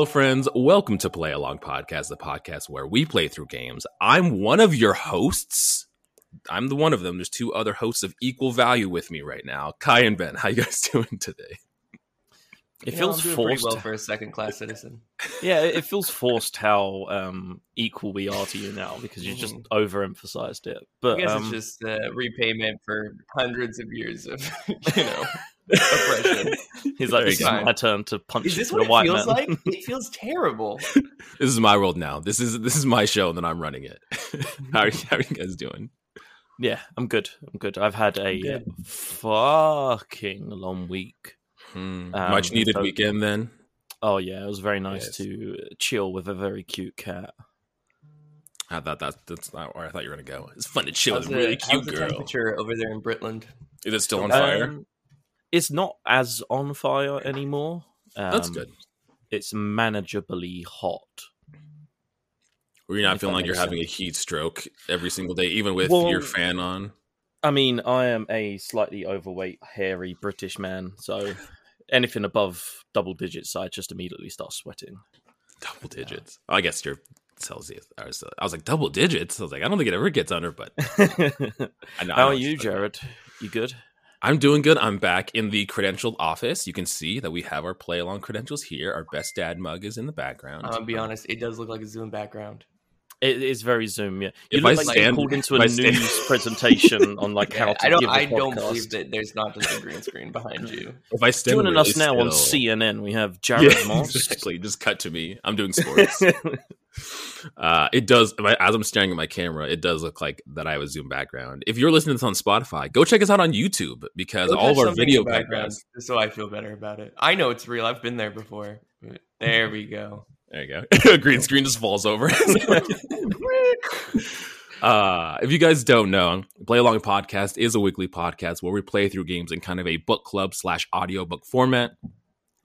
Hello, friends. Welcome to Play Along Podcast, the podcast where we play through games. I'm one of your hosts. I'm the one of them. There's two other hosts of equal value with me right now, Kai and Ben. How you guys doing today? It You know, feels pretty forced. well for a second class citizen. yeah, it feels forced how um, equal we are to you now because you just overemphasized it. But I But guess um, it's just uh, repayment for hundreds of years of, you know, oppression. he's like, There "This you is go. my turn to punch Is this for what the it feels man." like? It feels terrible. This is my world now. This is this is my show, and then I'm running it. how, are you, how are you guys doing? yeah, I'm good. I'm good. I've had a good. fucking long week. Hmm, Um, much needed so- weekend then. Oh yeah, it was very nice Yes. to chill with a very cute cat. I thought that that's not where I thought you were gonna go. It's fun to chill How's with a really cute how's the girl. temperature over there in Britland? Is it still on Um, fire? It's not as on fire anymore. Um, That's good. It's manageably hot. Were you not if feeling like you're makes having a heat stroke every single day, even with Well- your fan on? I mean, I am a slightly overweight, hairy British man, so anything above double digits, I just immediately start sweating. Double digits. Oh, I guess you're Celsius. I was, I was like double digits. I was like, I don't think it ever gets under, but I know. How what are you're you, talking about. Jared? You good? I'm doing good. I'm back in the credentialed office. You can see that we have our play along credentials here. Our best dad mug is in the background. I'll be um, honest, it does look like a Zoom background. It is very Zoom. Yeah, you If look I like stand- you called into a a I stand- news presentation on like how to I don't. give a I don't believe that there's not just a green screen behind you. If I stand Joining really us now on CNN, we have Jared Yeah, Moss. exactly. Just cut to me. I'm doing sports. uh, it does. As I'm staring at my camera, it does look like that I have a Zoom background. If you're listening to this on Spotify, go check us out on YouTube because Go all of our video in background, backgrounds. so I feel better about it. I know it's real. I've been there before. There we go. There you go. Green screen just falls over. uh, if you guys don't know, Play Along Podcast is a weekly podcast where we play through games in kind of a book club slash audiobook format.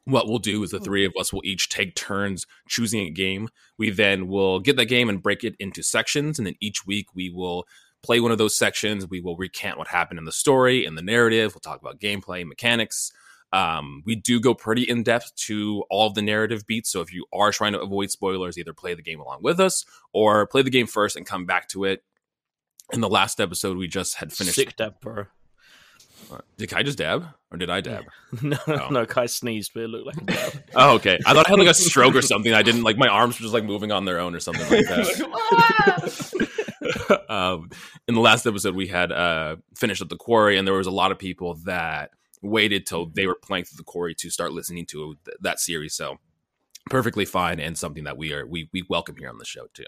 What we'll do is the three of us will each take turns choosing a game. We then will get that game and break it into sections. And then each week we will play one of those sections. We will recant what happened in the story and the narrative. We'll talk about gameplay, mechanics. Um, we do go pretty in depth to all of the narrative beats. So if you are trying to avoid spoilers, either play the game along with us or play the game first and come back to it. In the last episode, we just had finished. Sick dab, bro. Did I just dab or did I dab? no, Oh. no, Kai sneezed, but it looked like a dab. Oh, okay. I thought I had like a stroke or something. I didn't like my arms were just like moving on their own or something like that. um, in the last episode, we had uh, finished up the quarry, and there was a lot of people that waited till they were playing through the quarry to start listening to th- that series. So perfectly fine and something that we are we we welcome here on the show too.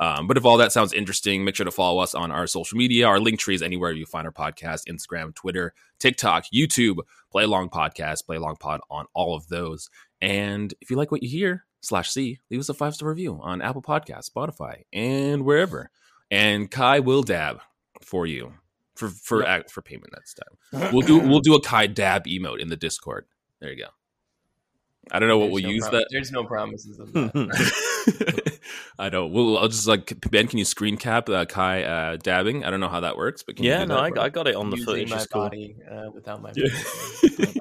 Um, but if all that sounds interesting, make sure to follow us on our social media. Our link tree is anywhere you find our podcast: Instagram, Twitter, TikTok, YouTube. Play Along Podcast, Play Along Pod on all of those. And if you like what you hear, slash C, leave us a five star review on Apple Podcasts, Spotify, and wherever. And Kai will dab for you for for act for payment next time. We'll do we'll do a Kai dab emote in the Discord. There you go. I don't know what There's we'll no use prom- that. There's no promises of that. I don't. We'll. I'll just like Ben. Can you screen cap uh, Kai uh, dabbing? I don't know how that works, but can yeah, do no, I, I got it on the Using footage. my It's cool. body uh, without my. Yeah.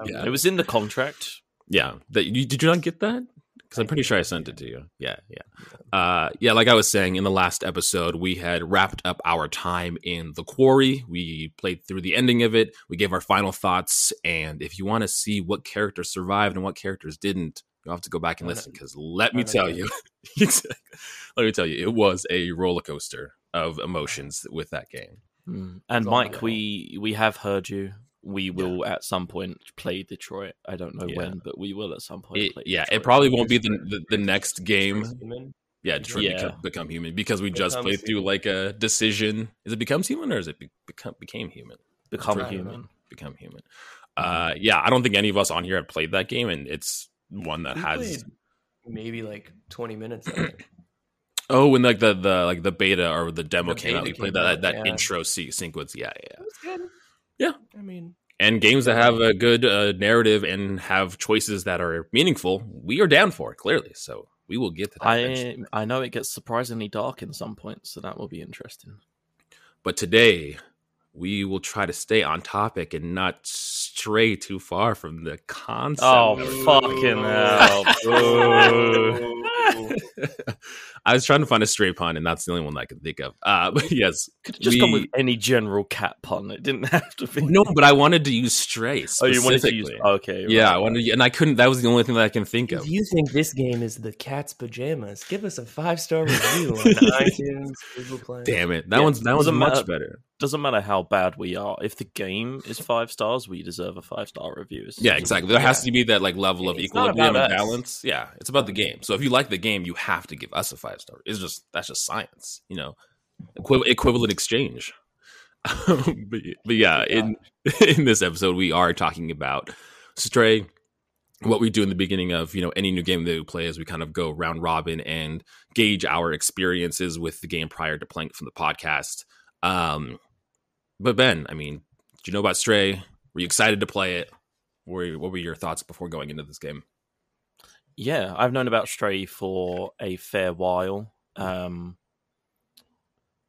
Yeah. It was in the contract. Yeah. That you, did you not get that? Because I'm pretty sure I sent it to you. Yeah, yeah. Uh, yeah, like I was saying in the last episode, we had wrapped up our time in the quarry. We played through the ending of it. We gave our final thoughts, and if you want to see what characters survived and what characters didn't, you'll have to go back and listen. Because let me tell you, let me tell you, it was a roller coaster of emotions with that game. Mm. And Mike, we we have heard you. We will at some point play Detroit. I don't know Yeah. when, but we will at some point. It- play yeah, it probably won't be the the, the next game. Human? Yeah, Detroit Yeah. Become, become human because we just Becomes played through like a decision. Is it becomes human or is it be, become became human? become I don't human. Become human. Uh, yeah, I don't think any of us on here have played that game, and it's one that We has. maybe like 20 minutes of it. Oh, when like the the like the beta or the demo The came out, we played came that that yeah. intro sequence. Yeah, yeah. It was good. Yeah. I mean, And games that have a good uh, narrative and have choices that are meaningful, we are down for it, clearly. So we will get to that. eventually. I I know it gets surprisingly dark in some points, so that will be interesting. But today, we will try to stay on topic and not stray too far from the concept. Oh, fucking hell. Boo. I was trying to find a stray pun, and that's the only one I can think of. Uh, but yes, Could just gone we- with any general cat pun. It didn't have to be. no, but I wanted to use stray. Oh, you wanted to use. specifically. Okay. Yeah, I right. wanted, and I couldn't. That was the only thing that I can think of. If you think this game is the cat's pajamas, give us a five star review on iTunes, Google Play. Damn it, that Yeah, one's that one's much matter. better. Doesn't matter how bad we are. If the game is five stars, we deserve a five star review. Yeah, exactly. There has to be that like level of It's equilibrium and balance. Yeah, it's about the game. So if you like the game, you have to give us a five star. It's just that's just science, you know, Equi- equivalent exchange. but, but yeah, in in this episode, we are talking about Stray. What we do in the beginning of you know any new game that we play is we kind of go round robin and gauge our experiences with the game prior to playing it from the podcast. Um, but Ben, I mean, did you know about Stray? Were you excited to play it? What were, what were your thoughts before going into this game? Yeah, I've known about Stray for a fair while. Um,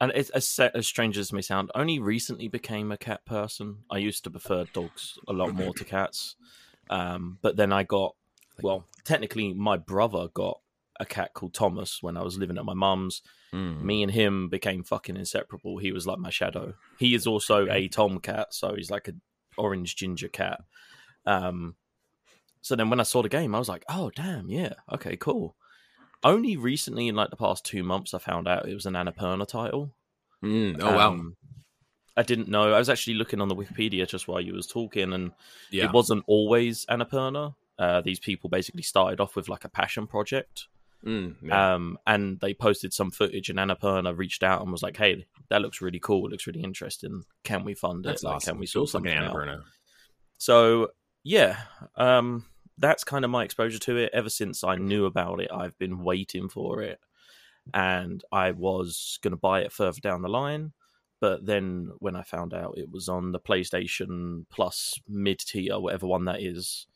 and it's as, as strange as it may sound, only recently became a cat person. I used to prefer dogs a lot more to cats. Um, but then I got, well, technically, my brother got a cat called Thomas when I was living at my mum's. Mm. Me and him became fucking inseparable. He was like my shadow. He is also a tomcat, so he's like an orange ginger cat. Um, so then when I saw the game, I was like, oh damn, yeah, okay, cool. Only recently, in like the past two months, I found out it was an Annapurna title. Mm. Oh wow, Um, I didn't know. I was actually looking on the Wikipedia just while you was talking, and yeah, it wasn't always Annapurna. Uh, these people basically started off with like a passion project, Mm, yeah. um, and they posted some footage, and Annapurna reached out and was like, "Hey, that looks really cool. It looks really interesting. Can we fund that's it? Like. Can we source like something out?" Annapurna. So yeah, um, that's kind of my exposure to it. Ever since I knew about it, I've been waiting for it, and I was going to buy it further down the line. But then when I found out it was on the PlayStation Plus mid tier, whatever one that is,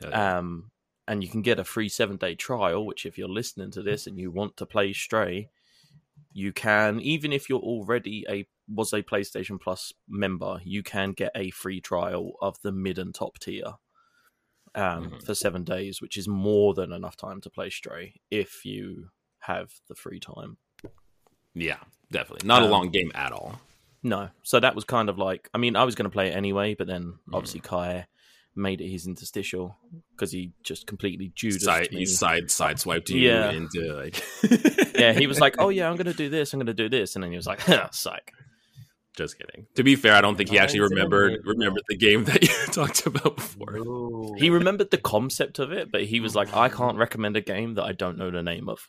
yeah. um, and you can get a free seven day trial. Which, if you're listening to this and you want to play Stray, you can. Even if you're already a was a PlayStation Plus member, you can get a free trial of the mid and top tier um, Mhm. for seven days, which is more than enough time to play Stray if you have the free time. yeah, definitely not a um, long game at all. No, so that was kind of like I mean I was going to play it anyway, but then Mm. obviously Kai made it his interstitial because he just completely Judas Side, me. he side sideswiped you Yeah. into like yeah, he was like, "Oh yeah, I'm going to do this. I'm going to do this," and then he was like, "Psych." Just kidding. To be fair, I don't think he actually remembered remembered the game that you talked about before. Ooh. He remembered the concept of it, but he was like, "I can't recommend a game that I don't know the name of."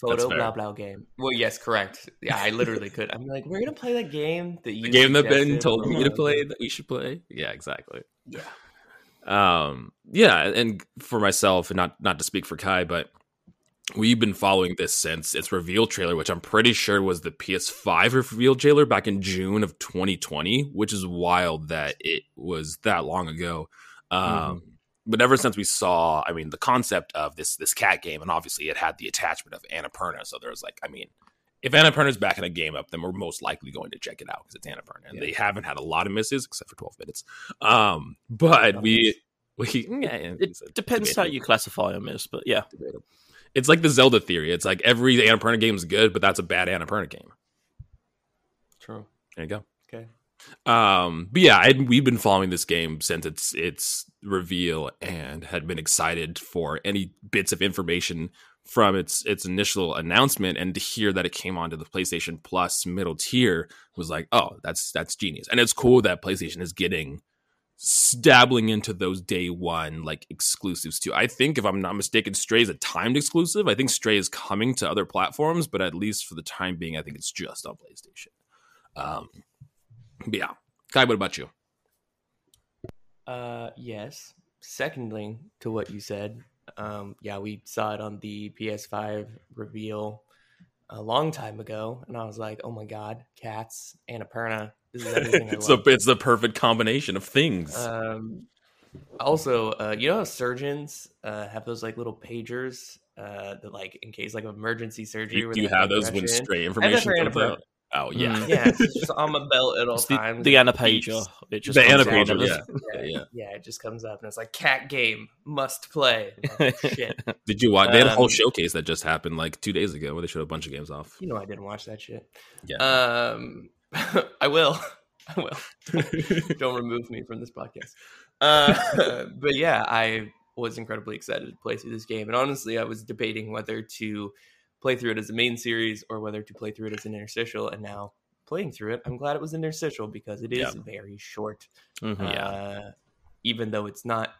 photo blah blah game. Well, yes, correct. Yeah, I literally could. I'm like, we're gonna play that game that you The game that Ben told me to Uh, play that we should play. Yeah, exactly. Yeah. Um, yeah, and for myself, and not not to speak for Kai, but we've been following this since its reveal trailer, which I'm pretty sure was the PS5 reveal trailer back in June of 2020, which is wild that it was that long ago. Um, But ever since we saw, I mean, the concept of this this cat game, and obviously it had the attachment of Annapurna, so there was like, I mean, if Annapurna's back in a game up, then we're most likely going to check it out because it's Annapurna, and Yeah. they haven't had a lot of misses except for 12 minutes. Um, but we we yeah, It a depends how you classify them as, but yeah, debatable. It's like the Zelda theory. It's like every Annapurna game is good, but that's a bad Annapurna game. True. There you go. Okay. Um, but yeah, I'd, we've been following this game since its its reveal and had been excited for any bits of information from its its initial announcement and to hear that it came onto the PlayStation Plus middle tier was like, oh, that's that's genius. And it's cool that PlayStation is getting dabbling into those day one like exclusives too. I think if I'm not mistaken, Stray is a timed exclusive. I think Stray is coming to other platforms, but at least for the time being, I think it's just on PlayStation. Um, but yeah. Kai, what about you? Uh, yes. Secondly, to what you said, um, yeah, we saw it on the PS5 reveal a long time ago, and I was like, oh my god, cats, Annapurna. This is everything I it's the love. it's the perfect combination of things. Um, also, uh, you know how surgeons uh, have those like little pagers uh, that like in case like of emergency surgery. do, do you have those when stray I have that information comes out? Oh yeah, Mm. Yeah, it's just on my belt at all It's the, times. the It Anna beeps. Pager. It just The comes Anna out Pager, of it. yeah. Yeah, yeah. yeah, it just comes up and it's like cat game must play. I'm Shit, Did you watch? They had a whole Um, showcase that just happened like two days ago where they showed a bunch of games off. you know I didn't watch that shit. Yeah. Um, I will. I will. Don't remove me from this podcast. Uh, but yeah, I was incredibly excited to play through this game, and honestly, I was debating whether to play through it as a main series or whether to play through it as an interstitial. And now, playing through it, I'm glad it was interstitial because it is Yeah. very short. Mhm. Yeah. Uh, even though it's not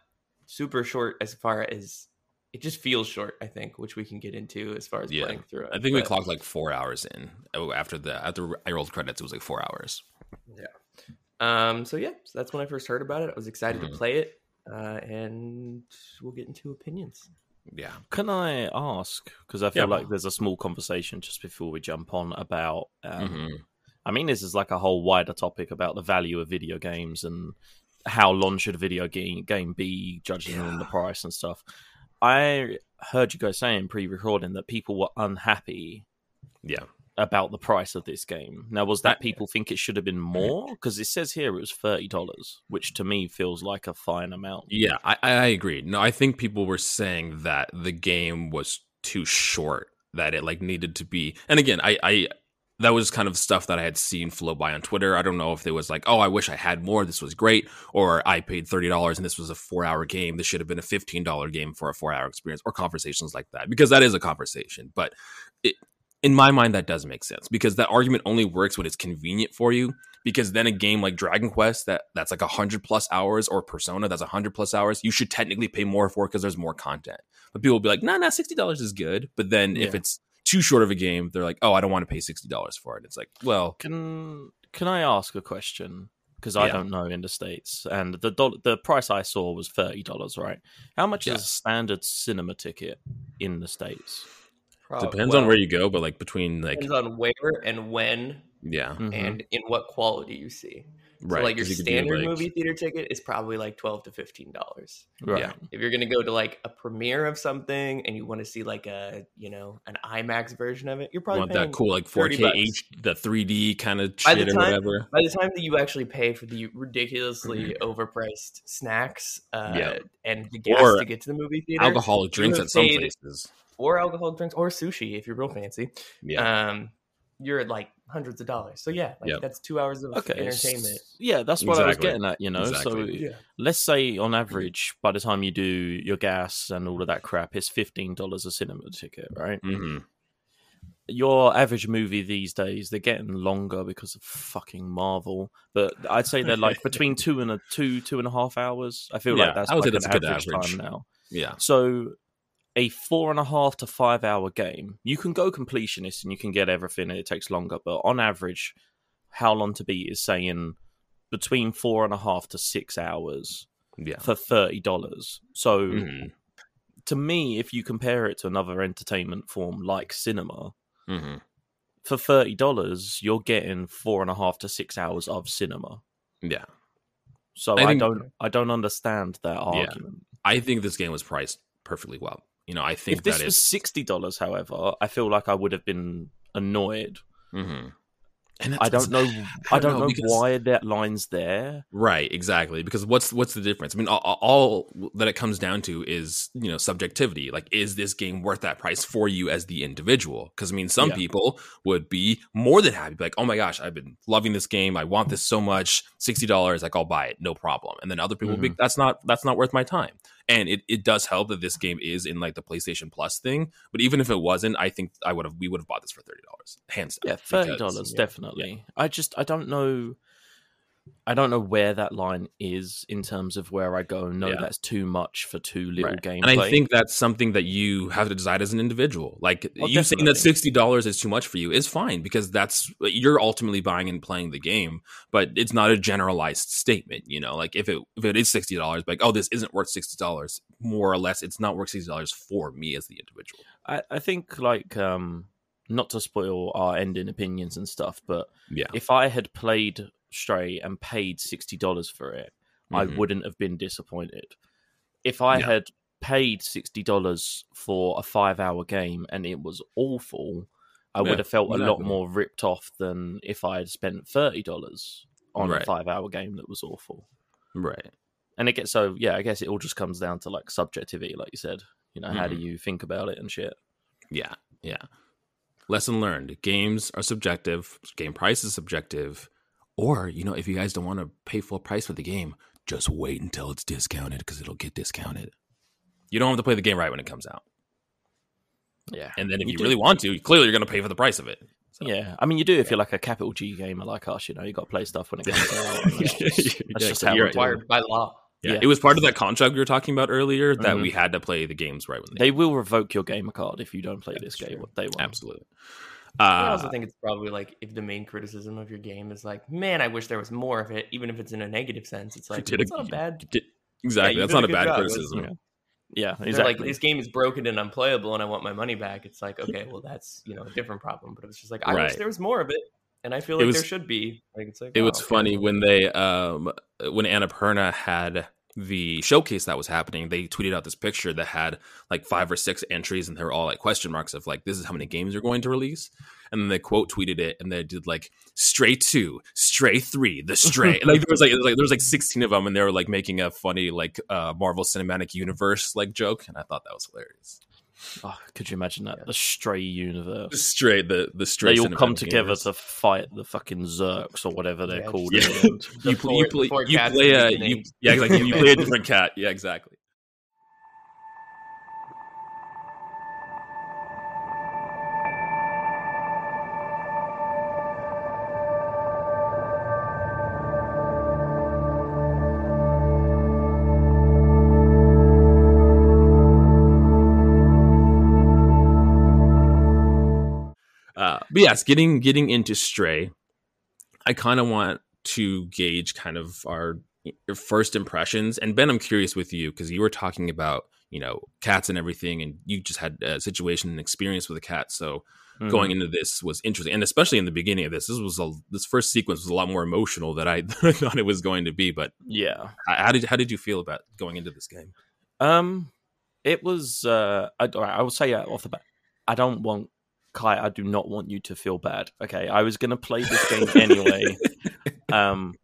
super short as far as it just feels short, I think, which we can get into as far as Yeah. playing through it. I think we clocked like four hours in. Oh, after the after I rolled credits, it was like four hours. Yeah. Um, so yeah, so that's when I first heard about it. I was excited Mhm. to play it, uh, and we'll get into opinions. Yeah, Can I ask? Because I feel Yeah. like there's a small conversation just before we jump on about. Um, Mhm. I mean, this is like a whole wider topic about the value of video games and how long should a video game game be, judging on the price and stuff. I heard you guys saying pre-recording that people were unhappy yeah. About the price of this game. Now, was that people think it should have been more? Because it says here it was thirty dollars, which to me feels like a fine amount. Yeah, I, I agree. No, I think people were saying that the game was too short, that it like needed to be. And again, I, I that was kind of stuff that I had seen flow by on Twitter. I don't know if it was like, oh, I wish I had more. This was great, or I paid thirty dollars and this was a four hour game. This should have been a fifteen dollar game for a four hour experience, or conversations like that, because that is a conversation. But it, in my mind, that does make sense because that argument only works when it's convenient for you because then a game like Dragon Quest that that's like 100 plus hours or Persona that's 100 plus hours, you should technically pay more for because there's more content. But people will be like, "Nah, nah, $60 is good." But then if it's too short of a game, they're like, "Oh, I don't want to pay $60 for it." It's like, "Well, Can Can I ask a question? Because I Yeah. don't know in the states, and the doll- the price I saw was thirty dollars. Right? How much Yeah. is a standard cinema ticket in the states? Prob- depends well, on where you go, but like between like depends on where and when yeah, Mhm. and in what quality you see. right. So like your you standard like- movie theater ticket is probably like twelve to fifteen dollars. right. yeah. If you're gonna go to like a premiere of something and you want to see like a you know an IMAX version of it, you're probably want that cool like 4K bucks. H, the 3D kind of By the shit or whatever. by the time that you actually pay for the ridiculously overpriced snacks uh, Mm-hmm. Yeah. and the gas Or to get to the movie theater, Alcoholic drinks at some paid- places. Or alcoholic drinks, or sushi if you're real fancy, Yeah, um, you're at like hundreds of dollars. So yeah, like Yep. that's two hours of Okay. entertainment. Yeah, that's what I was getting at. You know, Exactly. so let's say on average, by the time you do your gas and all of that crap, it's fifteen dollars a cinema ticket, right? hmm Your average movie these days, they're getting longer because of fucking Marvel. But I'd say they're like between two and a two, two and a half hours. I feel Yeah, like that's I would say like that's an a good average, average. time now. yeah, So a four and a half to five hour game, you can go completionist and you can get everything and it takes longer, but on average, how long to beat is saying between four and a half to six hours yeah. for thirty dollars. So Mhm. to me, if you compare it to another entertainment form like cinema, hmm for thirty dollars, you're getting four and a half to six hours of cinema. Yeah. So I I, think- don't, I don't understand that argument. I think this game was priced perfectly well. You know, I think If this that was sixty dollars, however, I feel like I would have been annoyed. mhm. And I don't know. I don't know, because- why that line's there. Right, exactly. Because what's what's the difference? I mean, all, all that it comes down to is you know subjectivity. Like, is this game worth that price for you as the individual? Because I mean, some Yeah. people would be more than happy, like, oh my gosh, I've been loving this game. I want this so much. Sixty dollars, like I'll buy it, no problem. And then other people would be, that's not that's not worth my time. And it, it does help that this game is in like the PlayStation Plus thing. But even if it wasn't, I think I would have we would have bought this for thirty dollars, hands down. Yeah, thirty dollars yeah. definitely. I just I don't know. I don't know where that line is in terms of where I go. No, Yeah. that's too much for too little Right. gameplay. And I think that's something that you have to decide as an individual. Like Oh, you saying that sixty dollars is too much for you is fine because that's you're ultimately buying and playing the game, but it's not a generalized statement. You know, like if it if it is sixty dollars, like oh this isn't worth sixty dollars, more or less, it's not worth sixty dollars for me as the individual. I, I think like um not to spoil our ending opinions and stuff, but Yeah, if I had played Stray and paid sixty dollars for it, I Mhm. wouldn't have been disappointed. If I Yeah. had paid sixty dollars for a five hour game and it was awful, I Yeah, would have felt a lot more ripped off than if I had spent thirty dollars on Right. a five-hour game that was awful. Right. And it gets so yeah, I guess it all just comes down to like subjectivity, like you said. You know, how do Mm-hmm. you think about it and shit? Yeah. Yeah. Lesson learned: games are subjective. Game price is subjective. Or you know, if you guys don't want to pay full price for the game, just wait until it's discounted because it'll get discounted. You don't have to play the game right when it comes out. Yeah, And then if You you, really want to, clearly you're going to pay for the price of it. So- yeah. I mean, you do if you're like a capital G gamer like us. You know, you got to play stuff when it comes out. and That's just, that's Yeah, just how you're we it. Required by law. Yeah, Yeah. it was part of that contract we were talking about earlier that Mhm. we had to play the games right when they, They will revoke your gamer card if you don't play That's this game. true. They will. absolutely. I Uh, also think it's probably like if the main criticism of your game is like, man, I wish there was more of it, even if it's in a negative sense. It's like it's not a bad. did- exactly. you That's not a bad job. It was- criticism. Yeah, They're exactly. like this game is broken and unplayable, and I want my money back. It's like okay, well that's you know a different problem, but it's just like I wish there was more of it, and I feel like was- there should be. Like it's like It oh, was okay, funny when they um when Annapurna had the showcase that was happening, they tweeted out this picture that had like five or six entries and they were all like question marks of like this is how many games you're going to release. And then they quote tweeted it and they did like Stray 2, Stray 3, The Stray. like there was like, like there was like 16 of them and they were like making a funny like uh Marvel Cinematic Universe like joke and I thought that was hilarious. Oh, could you imagine that? Yeah. The Stray universe. The Stray the the Stray They all come together Universe. to fight the fucking Zurks or whatever they're Yeah, called. Yeah. in the you, four- play, you play, you play with a you, yeah exactly you play a different cat yeah exactly but yes, getting getting into Stray, I kind of want to gauge kind of our first impressions. And Ben, I'm curious with you because you were talking about you know cats and everything, and you just had a situation and experience with a cat. So Mhm. going into this was interesting, and especially in the beginning of this, this was a this first sequence was a lot more emotional than I thought it was going to be. But yeah. how how did how did you feel about going into this game? Um, it was. Uh, I, I will say uh, off the bat, I don't want Kai. I do not want you to feel bad. Okay, I was going to play this game anyway. um,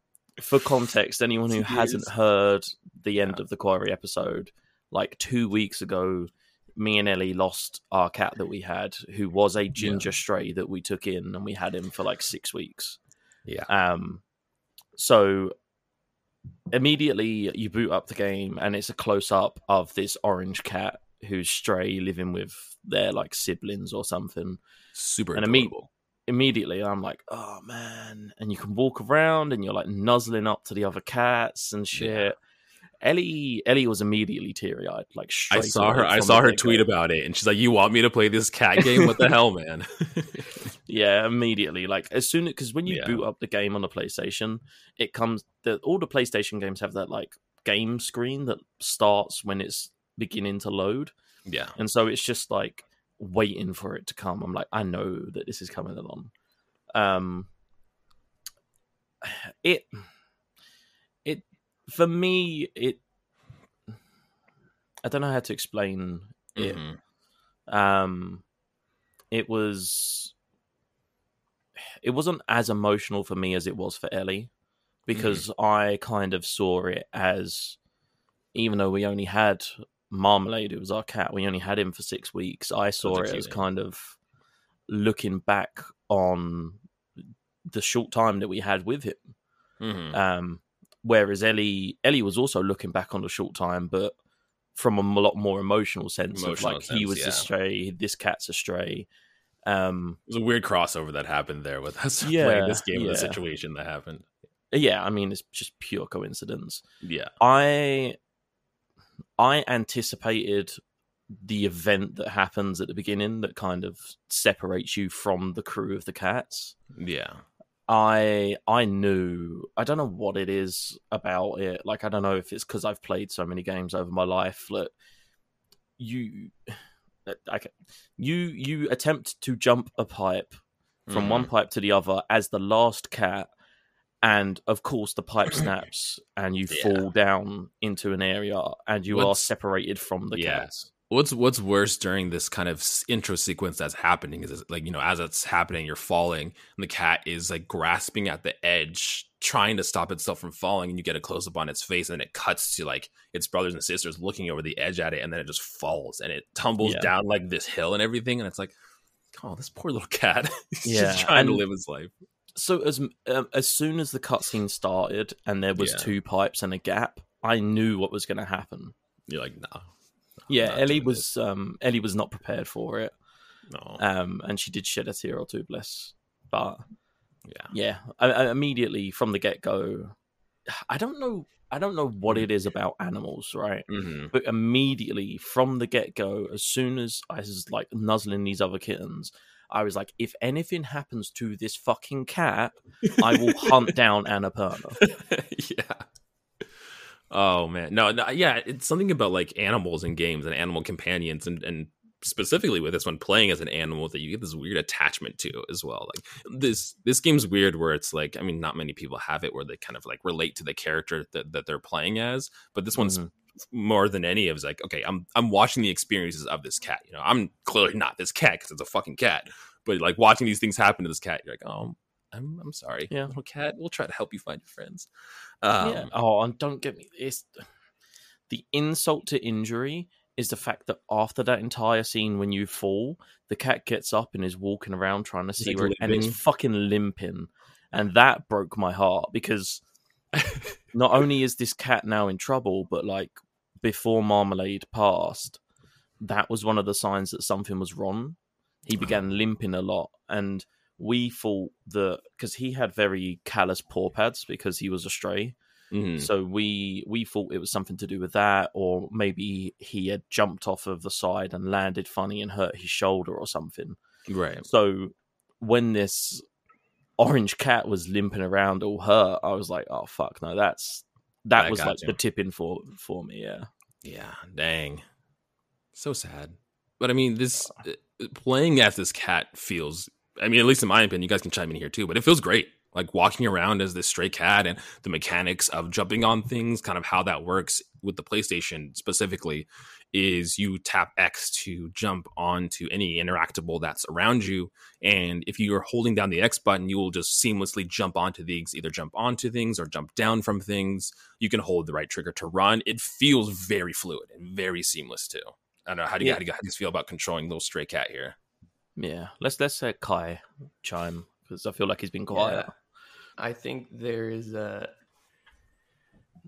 for context, anyone who hasn't heard the end of the Quarry episode, like two weeks ago, me and Ellie lost our cat that we had, who was a ginger stray that we took in, and we had him for like six weeks. Yeah. Um, so immediately you boot up the game, and it's a close up of this orange cat who's stray living with their like siblings or something. Super And imme- Immediately, I'm like, oh man! And you can walk around, and you're like nuzzling up to the other cats and shit. Yeah. Ellie, Ellie was immediately teary eyed. Like I saw her. I saw her tweet about it, and she's like, "You want me to play this cat game? What the hell, man?" Yeah, immediately. Like as soon because when you Yeah. boot up the game on the PlayStation, it comes the all the PlayStation games have that like game screen that starts when it's beginning to load, yeah, and so it's just like waiting for it to come. I'm like, I know that this is coming along. Um, it it for me it. I don't know how to explain it Mhm. um it was it wasn't as emotional for me as it was for ellie because i kind of saw it as even though we only had marmalade who was our cat we only had him for six weeks i saw it as kind of looking back on the short time that we had with him Mhm. um, whereas Ellie Ellie was also looking back on the short time, but from a lot more emotional sense Emotional of like he was yeah. a stray, this cat's a stray. Um, It was a weird crossover that happened there with us Yeah, playing this game with a situation that happened. yeah, I mean it's just pure coincidence. Yeah, I I anticipated the event that happens at the beginning that kind of separates you from the crew of the cats. yeah, I I knew I don't know what it is about it. Like I don't know if it's because I've played so many games over my life that you uh, I ca- you you attempt to jump a pipe from one mm. pipe to the other as the last cat, and of course the pipe snaps and you Yeah. fall down into an area and you are separated from the Yeah. cats. What's what's worse during this kind of intro sequence that's happening is like you know as it's happening you're falling and the cat is like grasping at the edge trying to stop itself from falling and you get a close up on its face and then it cuts to like its brothers and sisters looking over the edge at it and then it just falls and it tumbles Yeah. down like this hill and everything and it's like oh this poor little cat he's Yeah, just trying to live his life So as um, as soon as the cutscene started and there was Yeah. two pipes and a gap, I knew what was going to happen. you're like nah Yeah, Ellie was um, Ellie was not prepared for it, no um, and she did shed a tear or two, bless. But yeah yeah, I, I immediately from the get go, I don't know, I don't know what it is about animals, right? hmm But immediately from the get go, as soon as I was like nuzzling these other kittens, I was like, if anything happens to this fucking cat, I will hunt down Annapurna. yeah. Oh man, no, no, yeah, it's something about like animals and games and animal companions, and and specifically with this one, playing as an animal that you get this weird attachment to as well. Like this, this game's weird where it's like, I mean, not many people have it where they kind of like relate to the character that, that they're playing as, but this one's Mhm. More than any of is like, okay, I'm I'm watching the experiences of this cat. You know, I'm clearly not this cat because it's a fucking cat, but like watching these things happen to this cat, you're like, oh. I'm, I'm sorry, Yeah. little cat. We'll try to help you find your friends. Um, yeah. Oh, and don't get me. It's the insult to injury is the fact that after that entire scene, when you fall, the cat gets up and is walking around trying to see like where, and it's fucking limping, and that broke my heart because not only is this cat now in trouble, but like before Marmalade passed, that was one of the signs that something was wrong. He began limping a lot, and we thought that because he had very callous paw pads because he was a stray. mhm. So we we thought it was something to do with that, or maybe he had jumped off of the side and landed funny and hurt his shoulder or something. Right. So when this orange cat was limping around all hurt, I was like, "Oh fuck, no, that's that I was like you. the tipping for for me." Yeah, Yeah. Dang. So sad. But I mean, this uh, playing as this cat feels. I mean, at least in my opinion, you guys can chime in here too. But it feels great. Like walking around as this stray cat and the mechanics of jumping on things, kind of how that works with the PlayStation specifically, is you tap X to jump onto any interactable that's around you. And if you're holding down the X button, you will just seamlessly jump onto things, either jump onto things or jump down from things. You can hold the right trigger to run. It feels very fluid and very seamless too. I don't know. How do you, Yeah. how do you guys feel about controlling little stray cat here? yeah. Let's let's let Kai chime because I feel like he's been quiet. Yeah. I think there is a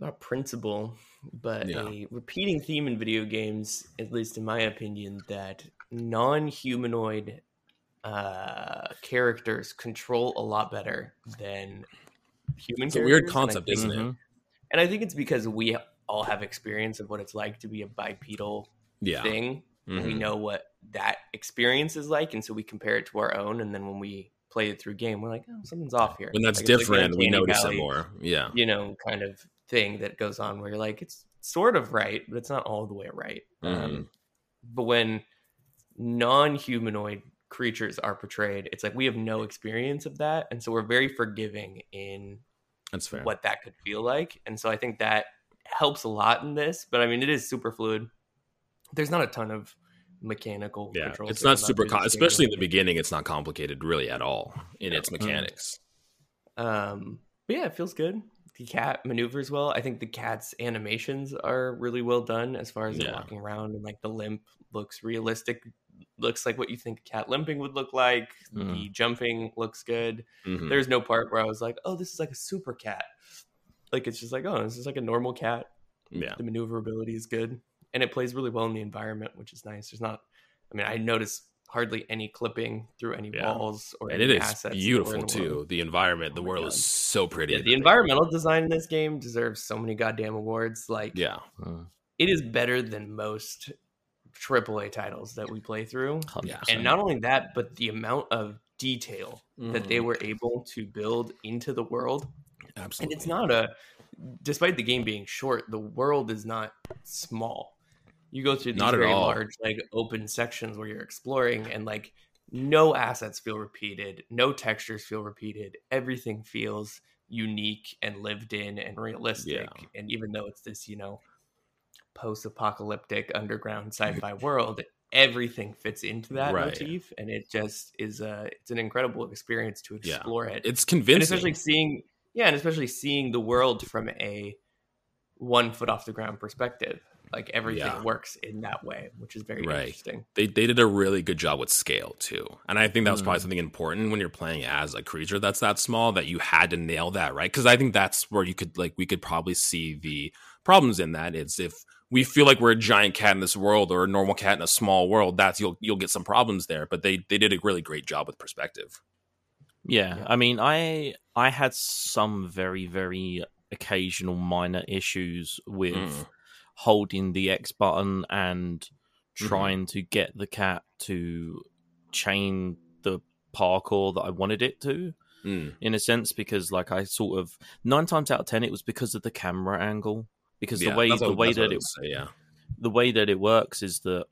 not principle, but Yeah. a repeating theme in video games, at least in my opinion, that non-humanoid uh, characters control a lot better than human. It's a weird characters, and I concept, think- isn't it? And I think it's because we all have experience of what it's like to be a bipedal Yeah. thing. and We know what that experience is like, and so we compare it to our own. And then when we play it through game, we're like, "Oh, something's off here." When that's Like, it's like different, we notice Valley, it more. Yeah. You know, kind of thing that goes on where you're like, it's sort of right, but it's not all the way right. Mm-hmm. Um, but when non-humanoid creatures are portrayed, it's like we have no experience of that, and so we're very forgiving in That's fair. what that could feel like. And so I think that helps a lot in this. But I mean, it is super fluid. There's not a ton of mechanical Yeah. It's not super, com- especially in the beginning, it's not complicated really at all in its mechanics. Um, but yeah, it feels good. The cat maneuvers well. I think the cat's animations are really well done as far as it Yeah. walking around and like the limp looks realistic. Looks like what you think a cat limping would look like. The Mm. jumping looks good. Mhm. There's no part where I was like, oh, this is like a super cat. Like it's just like, oh, this is like a normal cat. Yeah. The maneuverability is good. And it plays really well in the environment, which is nice. There's not I mean, I noticed hardly any clipping through any Yeah. walls or And any it is assets that were in beautiful too. The environment, the Oh world God. is so pretty. Yeah, the environmental design in this game deserves so many goddamn awards. Like, Yeah. Mm, it is better than most AAA titles that we play through. 100%. And not only that, but the amount of detail that they Mhm. were able to build into the world. Absolutely. And it's not a, despite the game being short, the world is not small. You go through these Not very large, like open sections where you're exploring, and like no assets feel repeated, no textures feel repeated. Everything feels unique and lived in and realistic. Yeah. And even though it's this, you know, post-apocalyptic underground sci-fi world, everything fits into that Right. motif, and it just is a it's an incredible experience to Yeah. explore it. It's and convincing. especially seeing yeah, and especially seeing the world from a one foot off the ground perspective. Like everything Yeah. works in that way, which is very Right. interesting. they they did a really good job with scale too, and I think that was probably Mm. something important when you're playing as a creature that's that small that you had to nail that right because I think that's where you could like we could probably see the problems in that is if we feel like we're a giant cat in this world or a normal cat in a small world that's you'll you'll get some problems there but they they did a really great job with perspective Yeah, Yeah. I mean, I I had some very very occasional minor issues with Mm. Holding the X button and Mm-hmm. trying to get the cat to chain the parkour that I wanted it to. Mm. in a sense because like I sort of nine times out of ten it was because of the camera angle because Yeah, the way the what- way that it say, yeah the way that it works is that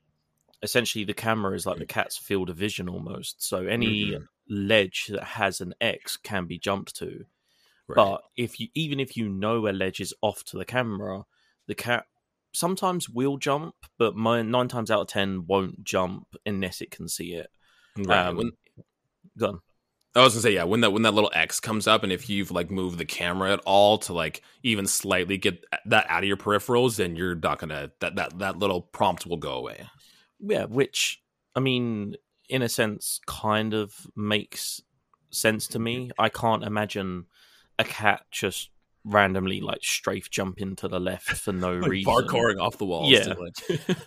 essentially the camera is like the cat's field of vision almost so any Mhm. ledge that has an X can be jumped to right. but if you even if you know a ledge is off to the camera the cat sometimes will jump but my, nine times out of ten won't jump unless it can see it right. um, when. I was gonna say yeah when that when that little X comes up and if you've like moved the camera at all to like even slightly get that out of your peripherals then you're not gonna that that that little prompt will go away Yeah, which I mean, in a sense, kind of makes sense to me. I can't imagine a cat just randomly like strafe jumping to the left for no like reason. parkouring off the walls. Yeah.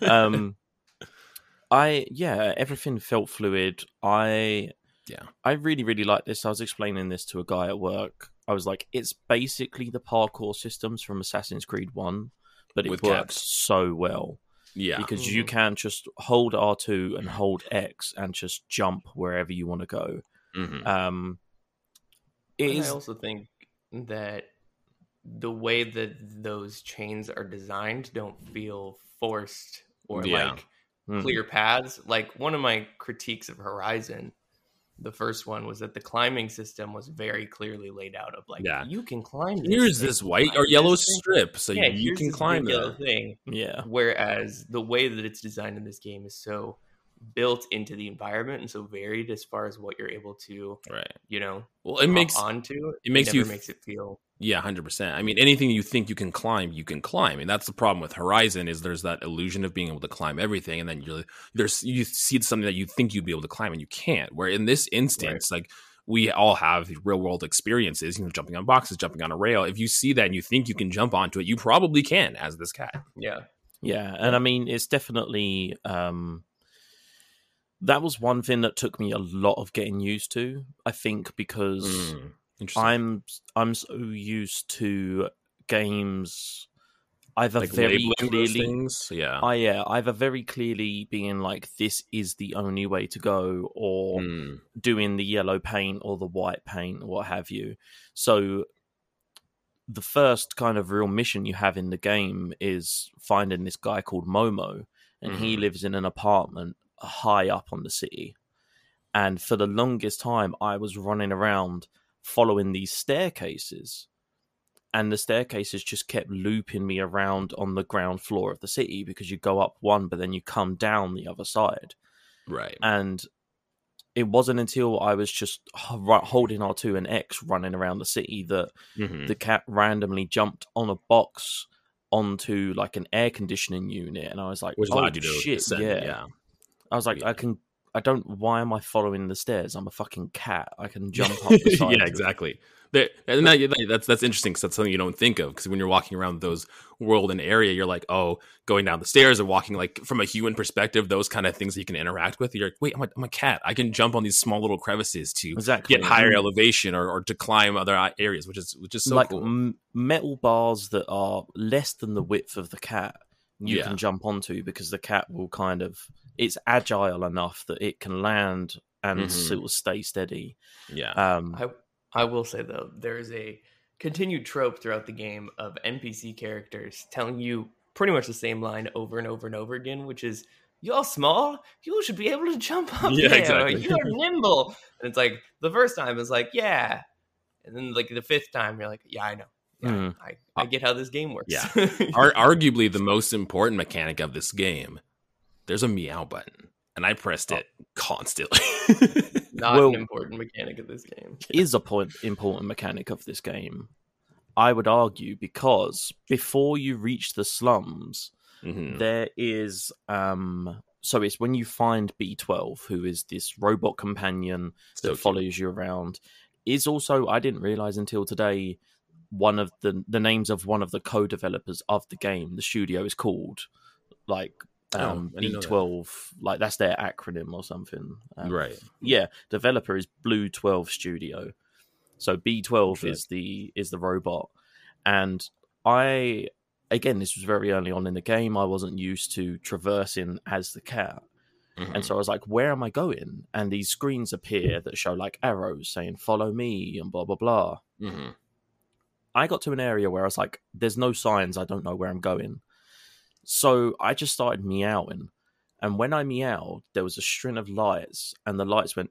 um, I yeah, everything felt fluid. I Yeah. I really really like this. I was explaining this to a guy at work. I was like, it's basically the parkour systems from Assassin's Creed One, but it With works cats. so well yeah, because you Mhm. can just hold R2 and hold X and just jump wherever you want to go. Mhm. Um, it And is I also think that the way that those chains are designed don't feel forced or Yeah. like mm, clear paths. Like one of my critiques of Horizon, the first one was that the climbing system was very clearly laid out of like Yeah. you can climb this here's this white or yellow strip, so yeah, you can climb that. thing. yeah, Whereas the way that it's designed in this game is so built into the environment and so varied as far as what you're able to, Right. you know, Well, it makes onto. it makes never you makes it feel Yeah, hundred percent. I mean, anything you think you can climb, you can climb, and that's the problem with Horizon is there's that illusion of being able to climb everything, and then you're there's you see something that you think you'd be able to climb and you can't. Where in this instance, like we all have real world experiences, you know, jumping on boxes, jumping on a rail. If you see that and you think you can jump onto it, you probably can as this cat. yeah. yeah. And I mean, it's definitely um, that was one thing that took me a lot of getting used to. I think because Mm, interesting. I'm I'm so used to games either like very clearly. Yeah. I yeah, either very clearly being like this is the only way to go, or Mm, doing the yellow paint or the white paint or what have you. So the first kind of real mission you have in the game is finding this guy called Momo, and he Mhm. lives in an apartment high up on the city. And for the longest time, I was running around following these staircases. And the staircases just kept looping me around on the ground floor of the city because you go up one, but then you come down the other side right. and it wasn't until I was just holding R2 and X running around the city that Mhm. the cat randomly jumped on a box onto like an air conditioning unit, and I was like, Which "Oh allowed you to shit!" yeah. yeah. I was like, Yeah. "I can." I don't. Why am I following the stairs? I'm a fucking cat. I can jump up the yeah, exactly. That, and that, that's that's interesting because that's something you don't think of because when you're walking around those world and area, you're like, oh, going down the stairs or walking like from a human perspective, those kind of things that you can interact with. You're like, wait, I'm a, I'm a cat. I can jump on these small little crevices to Exactly. get higher Mm. elevation or, or to climb other areas, which is which is so like cool. m- metal bars that are less than the width of the cat you Yeah. can jump onto because the cat will kind of it's agile enough that it can land and Mhm. sort of stay steady yeah, um I I will say though, there is a continued trope throughout the game of NPC characters telling you pretty much the same line over and over and over again, which is "You're small. You should be able to jump up Yeah, there. exactly. You're nimble." And it's like the first time is like, "Yeah," and then like the fifth time you're like, "Yeah, I know." Yeah, Mm. I, I get how this game works. Yeah. Ar- arguably the most important mechanic of this game. There's a meow button, and I pressed it constantly. not Well- an important mechanic of this game. is a point important mechanic of this game. I would argue because before you reach the slums, Mhm. there is um so it's when you find B12 who is this robot companion So that cute. follows you around is also I didn't realize until today one of the the names of one of the co-developers of the game the studio is called like Oh, um didn't know that. B12 like that's their acronym or something um, Right. yeah developer is BlueTwelve studio so b12 Okay. is the is the robot and i again this was very early on in the game i wasn't used to traversing as the cat Mhm. and so i was like where am i going and these screens appear that show like arrows saying follow me and blah blah blah Mhm. I got to an area where I was like, there's no signs, I don't know where I'm going. So I just started meowing. And when I meowed, there was a string of lights, and the lights went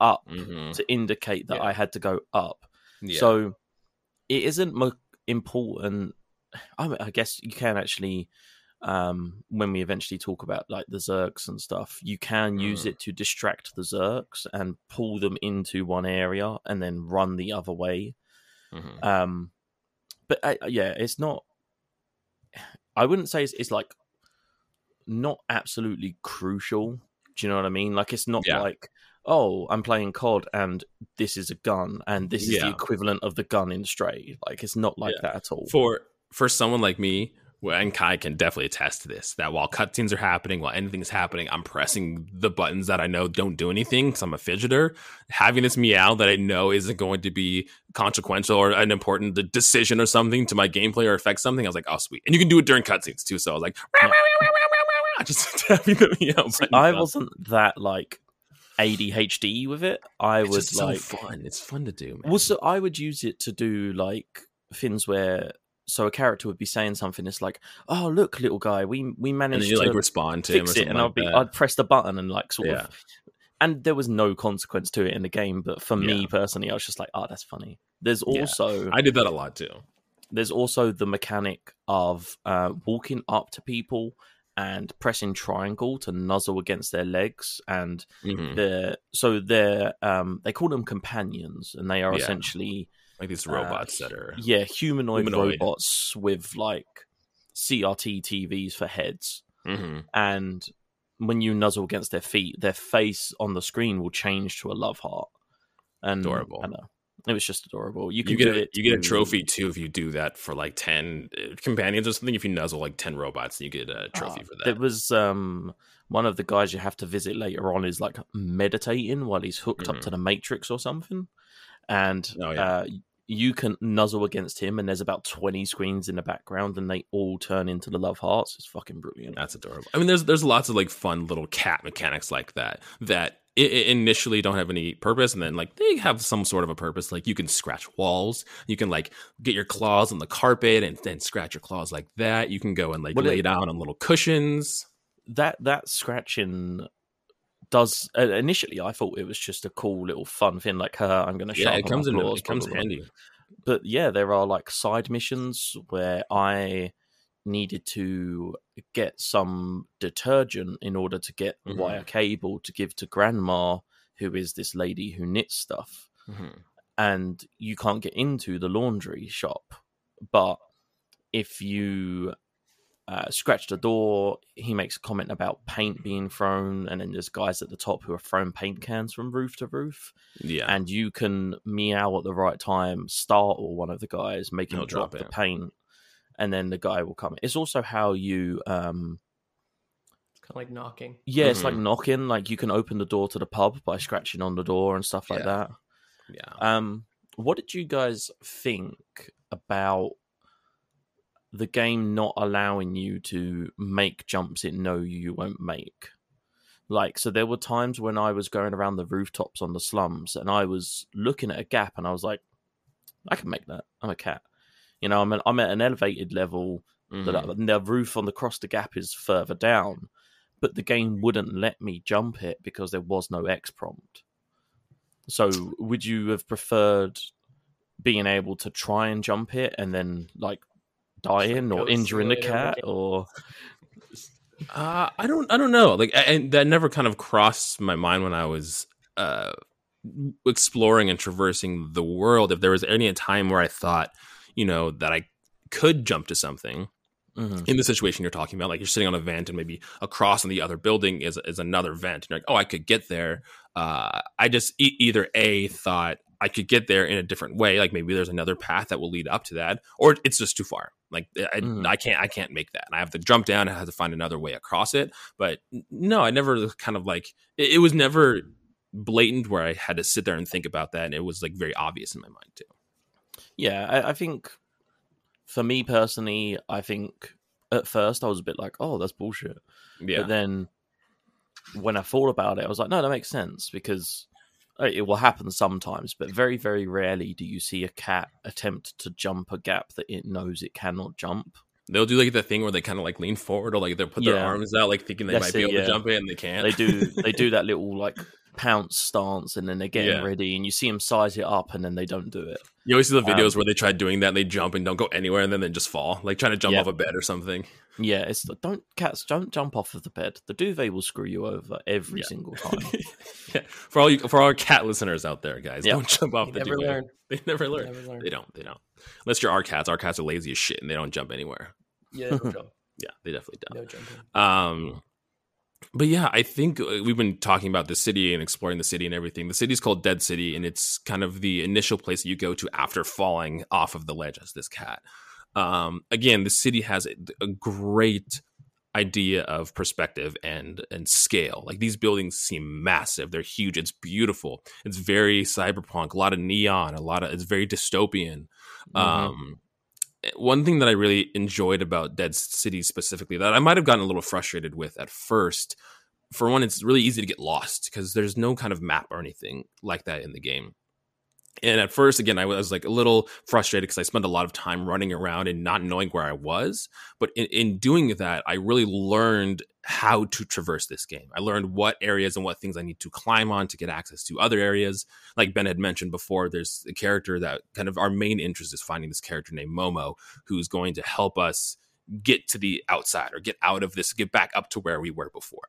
up Mhm. to indicate that Yeah. I had to go up. Yeah. So it isn't mo- important. I, mean, I guess you can actually, um, when we eventually talk about like the Zurks and stuff, you can use Mm. it to distract the Zurks and pull them into one area and then run the other way. Mhm. Um, but uh, yeah, it's not. I wouldn't say it's, it's like not absolutely crucial. Do you know what I mean? Like it's not Yeah. like oh, I'm playing COD and this is a gun and this is the equivalent of the gun in Stray. Like it's not like Yeah. that at all. for for someone like me and kai can definitely attest to this that while cutscenes are happening while anything's happening i'm pressing the buttons that i know don't do anything because i'm a fidgeter having this meow that i know isn't going to be consequential or an important de- decision or something to my gameplay or affect something i was like oh sweet and you can do it during cutscenes too so i was like Yeah. just tapping the meow See, I wasn't that like ADHD with it. I it's would just so like fun it's fun to do man. Well, so I would use it to do like things where so a character would be saying something. It's like, "Oh, look, little guy, we we managed to like respond to him or fix it," and I'd be. I'd press the button and like sort Yeah. of. And there was no consequence to it in the game, but for me personally, I was just like, "Oh, that's funny." There's Yeah. also i did that a lot too there's also the mechanic of uh, walking up to people and pressing triangle to nuzzle against their legs and Mhm. they're so they're um they call them companions and they are Yeah. essentially like these uh, robots that are yeah humanoid, Humanoid. robots with like crt tvs for heads Mhm. and when you nuzzle against their feet their face on the screen will change to a love heart and Adorable. i know it was just adorable you can you get a, it you get a trophy too if you do that for like 10 uh, companions or something if you nuzzle like 10 robots you get a trophy Ah, for that. There that was um one of the guys you have to visit later on is like meditating while he's hooked up Mhm. to the matrix or something and Oh, yeah. uh you can nuzzle against him and there's about 20 screens in the background and they all turn into the love hearts. It's fucking brilliant. That's adorable. I mean there's there's lots of like fun little cat mechanics like that that initially don't have any purpose and then like they have some sort of a purpose. Like you can scratch walls. You can like get your claws on the carpet and then scratch your claws like that. You can go and like Well, lay it- down on little cushions. That that scratching does uh, initially i thought it was just a cool little fun thing like her i'm gonna yeah sharpen it comes in it comes handy but yeah, there are like side missions where I needed to get some detergent in order to get Mhm. wire cable to give to grandma, who is this lady who knits stuff. Mhm. And you can't get into the laundry shop. But if you uh, scratch the door, he makes a comment about paint being thrown, and then there's guys at the top who are throwing paint cans from roof to roof yeah and you can meow at the right time, startle one of the guys, make him He'll drop, drop the it. paint, and then the guy will come. It's also how you, um, It's kind of like knocking. yeah, it's like Mhm. knocking. Like you can open the door to the pub by scratching on the door and stuff like Yeah. that. yeah Um, what did you guys think about the game not allowing you to make jumps it know you won't make? Like, so there were times when I was going around the rooftops on the slums and I was looking at a gap and I was like, I can make that. I'm a cat. You know, I'm, an, I'm at an elevated level that Mhm. I- the roof on the cross the gap is further down, but the game wouldn't let me jump it because there was no X prompt. So, would you have preferred being able to try and jump it and then like dying or injuring the cat or Uh, I don't. I don't know. Like, and that never kind of crossed my mind when I was uh, exploring and traversing the world. If there was any time where I thought, you know, that I could jump to something Mhm. in the situation you're talking about, like you're sitting on a vent and maybe across on the other building is is another vent, and you're like, oh, I could get there. Uh, I just e- either a thought I could get there in a different way, like maybe there's another path that will lead up to that, or it's just too far. Like I, Mhm. I can't, I can't make that. And I have to jump down. and I have to find another way across it. But no, I never kind of like it, it was never blatant where I had to sit there and think about that, and it was like very obvious in my mind too. Yeah, I, I think for me personally, I think at first I was a bit like, "Oh, that's bullshit," Yeah, but then when I thought about it, I was like, "No, that makes sense because Uh, it will happen sometimes, but very, very rarely do you see a cat attempt to jump a gap that it knows it cannot jump." they'll do like the thing where they kind of like lean forward or like they'll put their arms out, like thinking they That's might be it, able yeah. to jump it, and they can't. They do, they do that little like pounce stance, and then they're getting Yeah. ready, and you see them size it up, and then they don't do it. You always see the Um, videos where they try doing that, and they jump and don't go anywhere, and then they just fall, like trying to jump Yeah. off a bed or something. Yeah, it's don't cats don't jump off of the bed. The duvet will screw you over every Yeah. single time. yeah. For all you, for all our cat listeners out there, guys, Yeah. don't jump off You the never duvet. learn. They never learn. They Never learn. They don't. They don't. Unless you're our cats. Our cats are lazy as shit, and they don't jump anywhere. Yeah, no jump. Yeah, they definitely don't. No jumping. Um, but yeah, I think uh, we've been talking about the city and exploring the city and everything. The city's called Dead City, and it's kind of the initial place you go to after falling off of the ledge as this cat. Um, again, the city has a, a great idea of perspective and and scale. Like these buildings seem massive. They're huge. It's beautiful. It's very cyberpunk. A lot of neon. A lot of it's very dystopian. Mhm. Um, one thing that I really enjoyed about Dead City specifically that I might have gotten a little frustrated with at first. For one, it's really easy to get lost because there's no kind of map or anything like that in the game. And at first, again, I was like a little frustrated because I spent a lot of time running around and not knowing where I was. But in, in doing that, I really learned how to traverse this game. I learned what areas and what things I need to climb on to get access to other areas. Like Ben had mentioned before, there's a character that kind of our main interest is finding this character named Momo, who's going to help us get to the outside or get out of this, get back up to where we were before.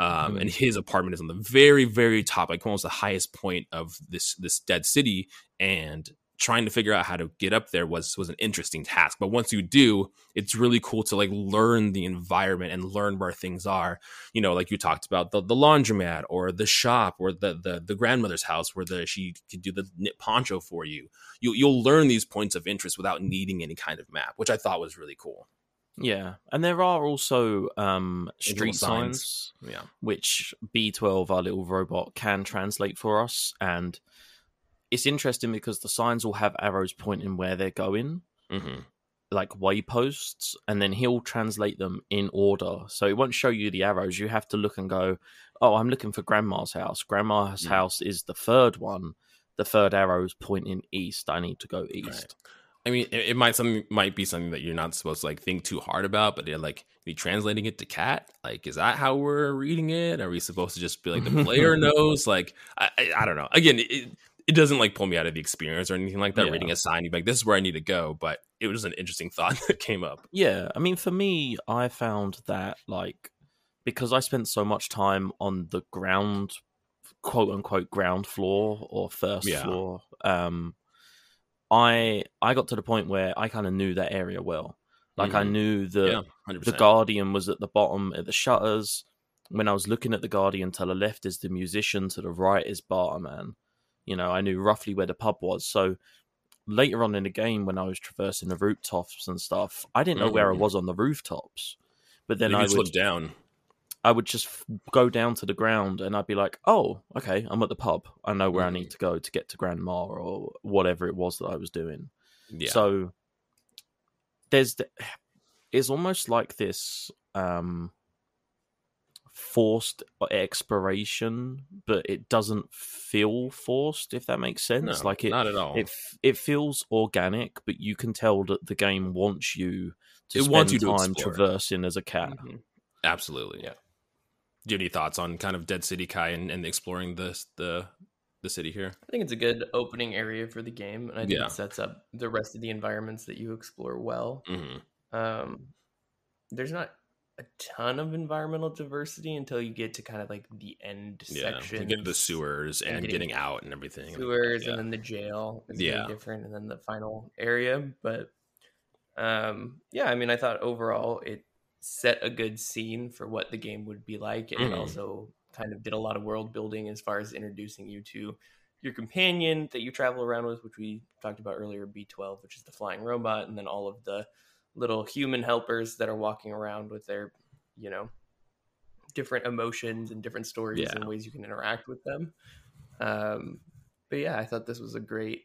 Um, Mhm. And his apartment is on the very, very top, like almost the highest point of this this dead city. And trying to figure out how to get up there was was an interesting task. But once you do, it's really cool to like learn the environment and learn where things are. You know, like you talked about the, the laundromat or the shop or the, the the grandmother's house where the she could do the knit poncho for you. You you'll learn these points of interest without needing any kind of map, which I thought was really cool. Yeah, and there are also um, street signs. signs, Yeah. which B12, our little robot, can translate for us. And it's interesting because the signs will have arrows pointing where they're going, hmm like wayposts, and then he'll translate them in order. So it won't show you the arrows. You have to look and go, oh, I'm looking for Grandma's house. Grandma's Mm. house is the third one. The third arrow is pointing east. I need to go east. I mean, it, it might something might be something that you're not supposed to like think too hard about, but they're like, be translating it to cat. Like, is that how we're reading it? Are we supposed to just be like the player knows? Like, I, I, I don't know. Again, it, it doesn't like pull me out of the experience or anything like that. Yeah. Reading a sign, you're like, this is where I need to go. But it was an interesting thought that came up. Yeah, I mean, for me, I found that like because I spent so much time on the ground, quote unquote, ground floor or first Yeah. floor. Um, I I got to the point where I kind of knew that area well. Like I Mhm. knew the yeah, the. Guardian was at the bottom at the shutters. When I was looking at the Guardian, to the left is the musician, to the right is Barterman. You know, I knew roughly where the pub was. So later on in the game, when I was traversing the rooftops and stuff, I didn't know where I Mhm. was on the rooftops. But then you I can would, down. I would just f- go down to the ground and I'd be like, "Oh, okay, I'm at the pub. I know where I Mhm. need to go to get to Grandma or whatever it was that I was doing." Yeah. So there's the, it's almost like this um forced exploration, but it doesn't feel forced if that makes sense. No, like it not at all. it it feels organic, but you can tell that the game wants you to It spend wants you time explore. traversing as a cat. Mhm. Absolutely. Yeah. Do you have any thoughts on kind of Dead City Kai and, and exploring the the the city here. I think it's a good opening area for the game, and I think Yeah. it sets up the rest of the environments that you explore well. hmm Um, there's not a ton of environmental diversity until you get to kind of like the end Yeah, section. get the sewers and and getting getting out and everything. sewers Yeah. and then the jail is Yeah. different and then the final area but um yeah i mean i thought overall it set a good scene for what the game would be like and Mhm. also kind of did a lot of world building as far as introducing you to your companion that you travel around with which we talked about earlier b12 which is the flying robot and then all of the little human helpers that are walking around with their you know different emotions and different stories Yeah. and ways you can interact with them. Um but yeah i thought this was a great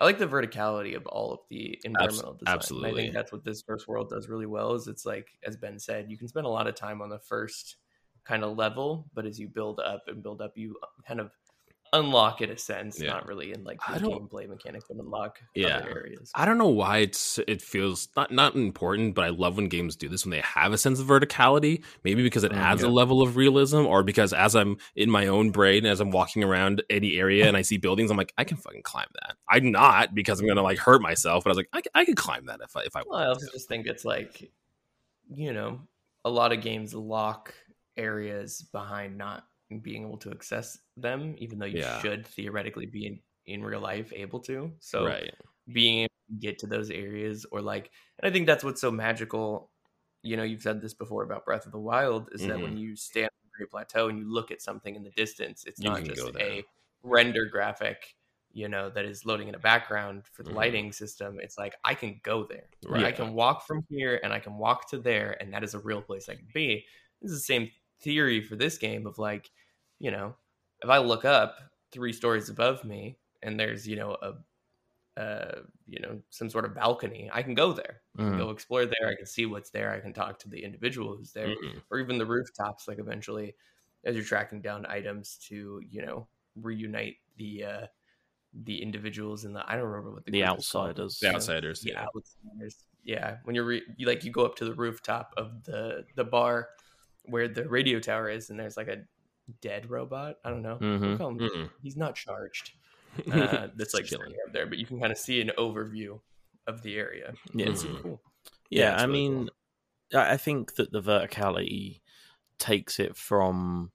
i like the verticality of all of the environmental design. And i think that's what this first world does really well is it's like as ben said you can spend a lot of time on the first kind of level but as you build up and build up you kind of unlock in a sense Yeah. not really in like I the gameplay mechanic but unlock Yeah. other areas I don't know why it's it feels not not important, but I love when games do this when they have a sense of verticality. Maybe because it Mm, adds a level of realism, or because as I'm in my own brain, as I'm walking around any area and I see buildings, I'm like, I can fucking climb that. I'm not because I'm gonna like hurt myself, but I was like, I could climb that if I if I Well, I also to. just think it's like, you know, a lot of games lock areas behind not being able to access them, even though you Yeah. should theoretically be in, in real life able to. So right. being able to get to those areas or like, and I think that's what's so magical. You know, you've said this before about Breath of the Wild is that when you stand on the Great Plateau and you look at something in the distance, it's You not just a render graphic, you know, that is loading in a background for the Mhm. lighting system. It's like I can go there. Right. I can walk from here and I can walk to there, and that is a real place I can be. It's the same theory for this game of like, you know, if I look up three stories above me and there's, you know, a uh, you know, some sort of balcony, I can go there. I can Mm. go explore there. I can see what's there. I can talk to the individual who's there, Mhm. or even the rooftops. Like eventually, as you're tracking down items to, you know, reunite the uh the individuals in the I don't remember what the, The group is called. outsiders. The You know, outsiders. the Yeah. outsiders. Yeah, when you're re- you like you go up to the rooftop of the the bar where the radio tower is, and there's like a dead robot. I don't know. We'll Mhm. him- Mhm. He's not charged. Uh, that's like chilling. up there, but you can kind of see an overview of the area. Yeah. It's Mhm. super cool. Yeah, Yeah, I really mean, I I think that the verticality takes it from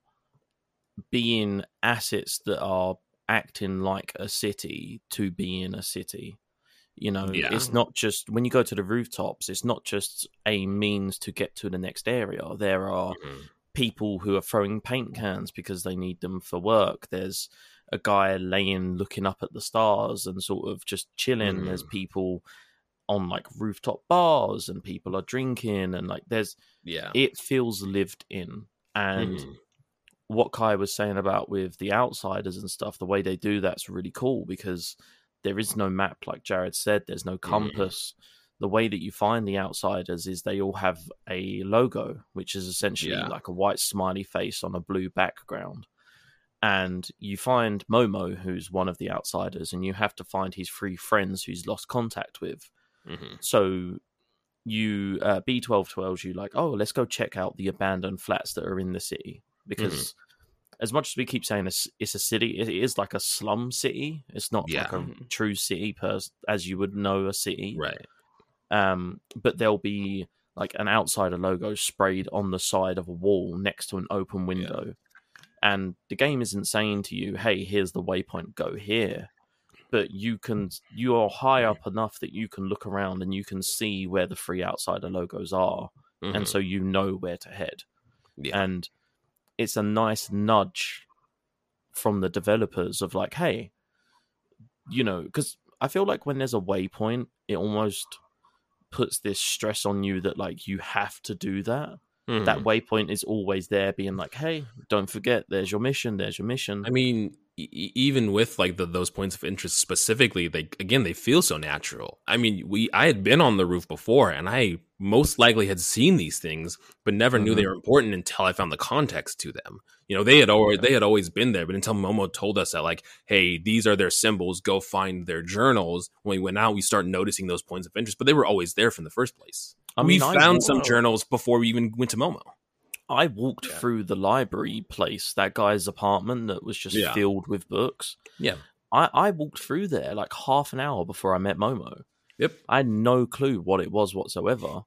being assets that are acting like a city to being a city. You know, Yeah. it's not just when you go to the rooftops, it's not just a means to get to the next area. There are Mhm. people who are throwing paint cans because they need them for work. There's a guy laying looking up at the stars and sort of just chilling. There's people on like rooftop bars and people are drinking and like there's Yeah. it feels lived in. And Mhm. what Kai was saying about with the outsiders and stuff, the way they do that's really cool because there is no map, like Jared said, there's no compass. The way that you find the outsiders is they all have a logo, which is essentially Yeah. like a white smiley face on a blue background. And you find Momo, who's one of the outsiders, and you have to find his three friends who's lost contact with. Mhm. So you uh, B12 tells you like, oh, let's go check out the abandoned flats that are in the city because as much as we keep saying it's, it's a city, it is like a slum city. It's not like a true city per as you would know a city. Right. Um, but there'll be like an outsider logo sprayed on the side of a wall next to an open window. And the game isn't saying to you, hey, here's the waypoint, go here. But you can you are high up enough that you can look around and you can see where the three outsider logos are. Mhm. And so you know where to head. yeah. And it's a nice nudge from the developers of like, hey, you know, because I feel like when there's a waypoint, it almost puts this stress on you that like you have to do that. Mhm. That waypoint is always there, being like, hey, don't forget, there's your mission, there's your mission. I mean, e- even with like the, those points of interest specifically, they again they feel so natural. I mean, we I had been on the roof before, and I most likely had seen these things, but never knew they were important until I found the context to them. You know, they had always they had always been there, but until Momo told us that, like, hey, these are their symbols. Go find their journals. When we went out, we start noticing those points of interest, but they were always there from the first place. I we mean, I found walked- some journals before we even went to Momo. I walked Yeah. through the library place, that guy's apartment that was just Yeah. filled with books. Yeah. I, I walked through there like half an hour before I met Momo. Yep. I had no clue what it was whatsoever.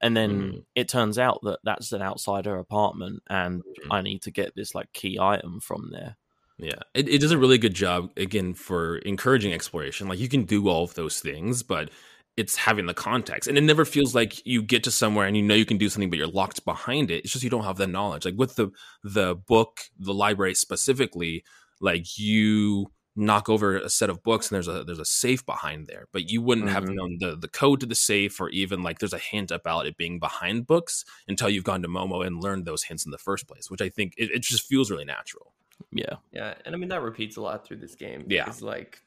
And then Mhm. it turns out that that's an outsider apartment and Mhm. I need to get this like key item from there. Yeah, it, it does a really good job again for encouraging exploration. Like you can do all of those things, but it's having the context, and it never feels like you get to somewhere and you know you can do something, but you're locked behind it. It's just you don't have the knowledge. Like with the the book, the library specifically, like you knock over a set of books and there's a there's a safe behind there, but you wouldn't have Mhm. known the the code to the safe or even like there's a hint about it being behind books until you've gone to Momo and learned those hints in the first place. Which I think it, it just feels really natural. Yeah. Yeah, and I mean that repeats a lot through this game. Yeah. it's like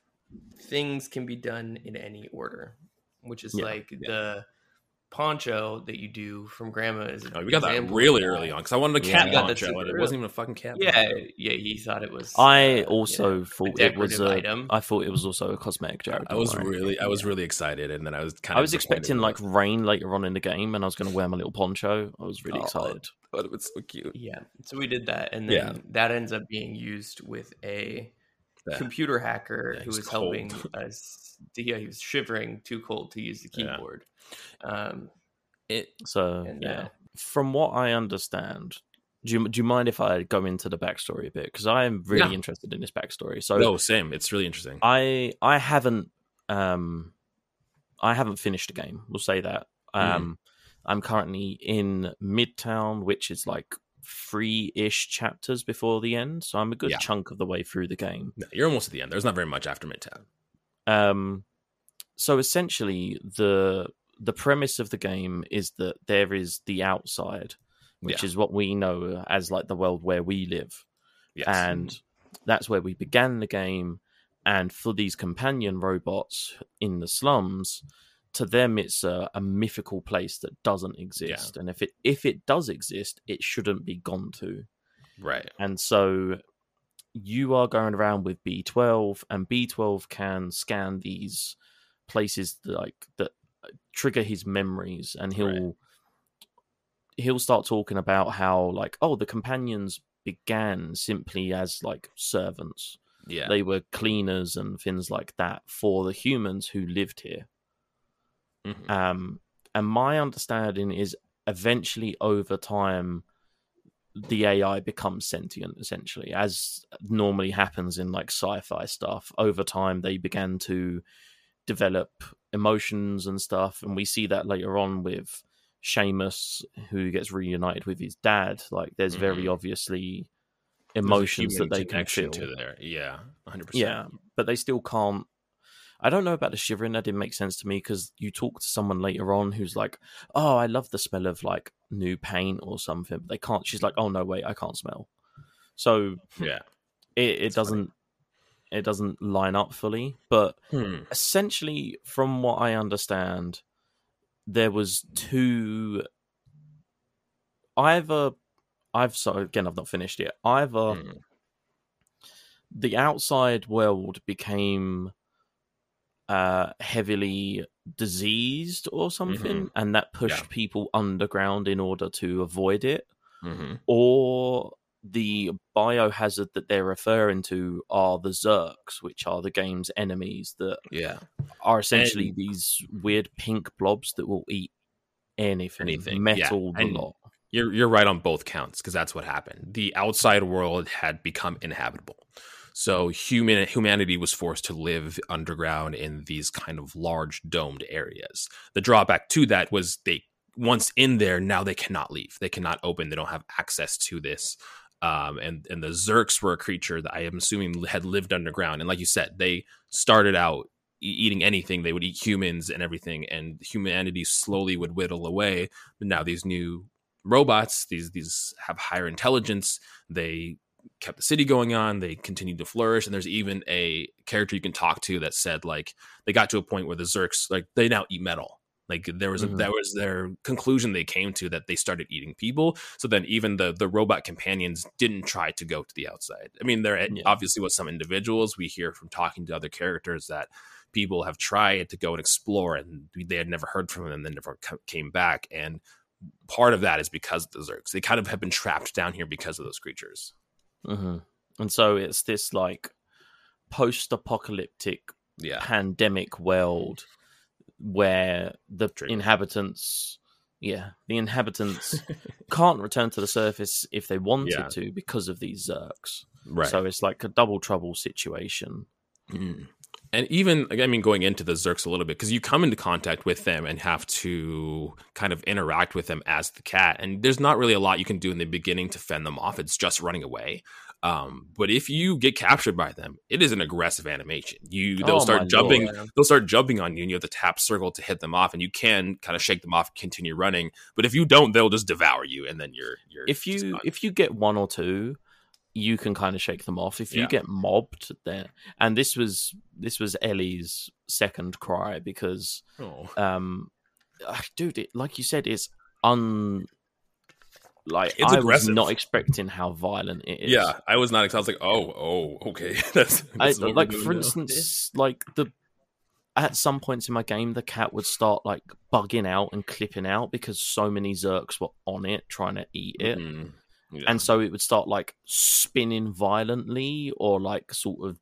things can be done in any order, which is Yeah, like yeah. the poncho that you do from Grandma. Is Oh, we got that really early on because I wanted a Yeah, cat that poncho, and it early. wasn't even a fucking cat. Yeah, poncho. yeah, he thought it was. I uh, also you know, thought it was a, item. I thought it was also a cosmetic Jared. I was really, I was really excited, and then I was kind of I was expecting like rain later on in the game, and I was going to wear my little poncho. I was really Oh, excited. but it was so cute. Yeah, so we did that, and then Yeah. that ends up being used with a Yeah. computer hacker Yeah, who was helping us. Yeah, he was shivering, too cold to use the Yeah. keyboard. Um, It, So and, yeah, uh, from what I understand, do you, do you mind if I go into the backstory a bit? Because I am really Yeah. interested in this backstory. So no, same. It's really interesting. I I haven't um I haven't finished the game. We'll say that. Mhm. Um I'm currently in Midtown, which is like three ish chapters before the end. So I'm a good Yeah. chunk of the way through the game. No, you're almost at the end. There's not very much after Midtown. Um so essentially the the premise of the game is that there is the outside, which Yeah. is what we know as like the world where we live. Yes. and that's where we began the game. And for these companion robots in the slums, to them it's a, a mythical place that doesn't exist. And if it if it does exist, it shouldn't be gone to. right. And so you are going around with B12, and B12 can scan these places that, like that trigger his memories, and he'll Right. he'll start talking about how like oh the companions began simply as like servants. Yeah. They were cleaners and things like that for the humans who lived here. Mhm. Um, and my understanding is eventually over time, the AI becomes sentient, essentially, as normally happens in like sci fi stuff. Over time, they began to develop emotions and stuff. And we see that later on with Seamus, who gets reunited with his dad. Like, there's very Mhm. obviously emotions that they can feel. to there. Yeah. 100%. Yeah, but they still can't. I don't know about the shivering. That didn't make sense to me because you talk to someone later on who's like, "Oh, I love the smell of like new paint or something." But they can't. She's like, "Oh no, wait, I can't smell." So Yeah. it, it doesn't it doesn't line up fully. But Hmm. essentially, from what I understand, there was two. Either I've so again I've not finished yet. Either Hmm. the outside world became uh heavily diseased or something and that pushed Yeah. people underground in order to avoid it Mhm. or the biohazard that they're referring to are the zurks which are the game's enemies that Yeah. are essentially And- these weird pink blobs that will eat anything, Anything, yeah. metal the And- lot You're you're right on both counts because that's what happened. The outside world had become inhabitable. So human humanity was forced to live underground in these kind of large domed areas. The drawback to that was they once in there, now they cannot leave. They cannot open. They don't have access to this. Um, and and the Zurks were a creature that I am assuming had lived underground. And like you said, they started out eating anything. They would eat humans and everything, and humanity slowly would whittle away. But now these new robots these these have higher intelligence they kept the city going on they continued to flourish and there's even a character you can talk to that said like they got to a point where the zurks like they now eat metal like there was a, Mhm. that was their conclusion they came to that they started eating people so then even the the robot companions didn't try to go to the outside i mean there Yeah. obviously was some individuals we hear from talking to other characters that people have tried to go and explore and they had never heard from them and then never came back and part of that is because of the Zurks. They kind of have been trapped down here because of those creatures. Hmm And so it's this like post-apocalyptic Yeah. pandemic world where the True. inhabitants yeah the inhabitants can't return to the surface if they wanted Yeah. to because of these zurks Right. so it's like a double trouble situation Mm. And even, I mean, going into the Zurks a little bit, because you come into contact with them and have to kind of interact with them as the cat. And there's not really a lot you can do in the beginning to fend them off. It's just running away. Um, but if you get captured by them, it is an aggressive animation. You they'll Oh, start jumping, lord. they'll start jumping on you, and you have to tap circle to hit them off. And you can kind of shake them off, continue running. But if you don't, they'll just devour you, and then you're you're if you if you get one or two you can kind of shake them off if you Yeah. get mobbed there and this was this was ellie's second cry because oh. um ah, dude it, like you said it's un like It's i was not expecting how violent it is yeah, I was not. I was like, oh, oh, okay. That's, that's we're like for now. instance like the at some points in my game the cat would start like bugging out and clipping out because so many zurks were on it trying to eat it Mhm. Yeah. and so it would start like spinning violently or like sort of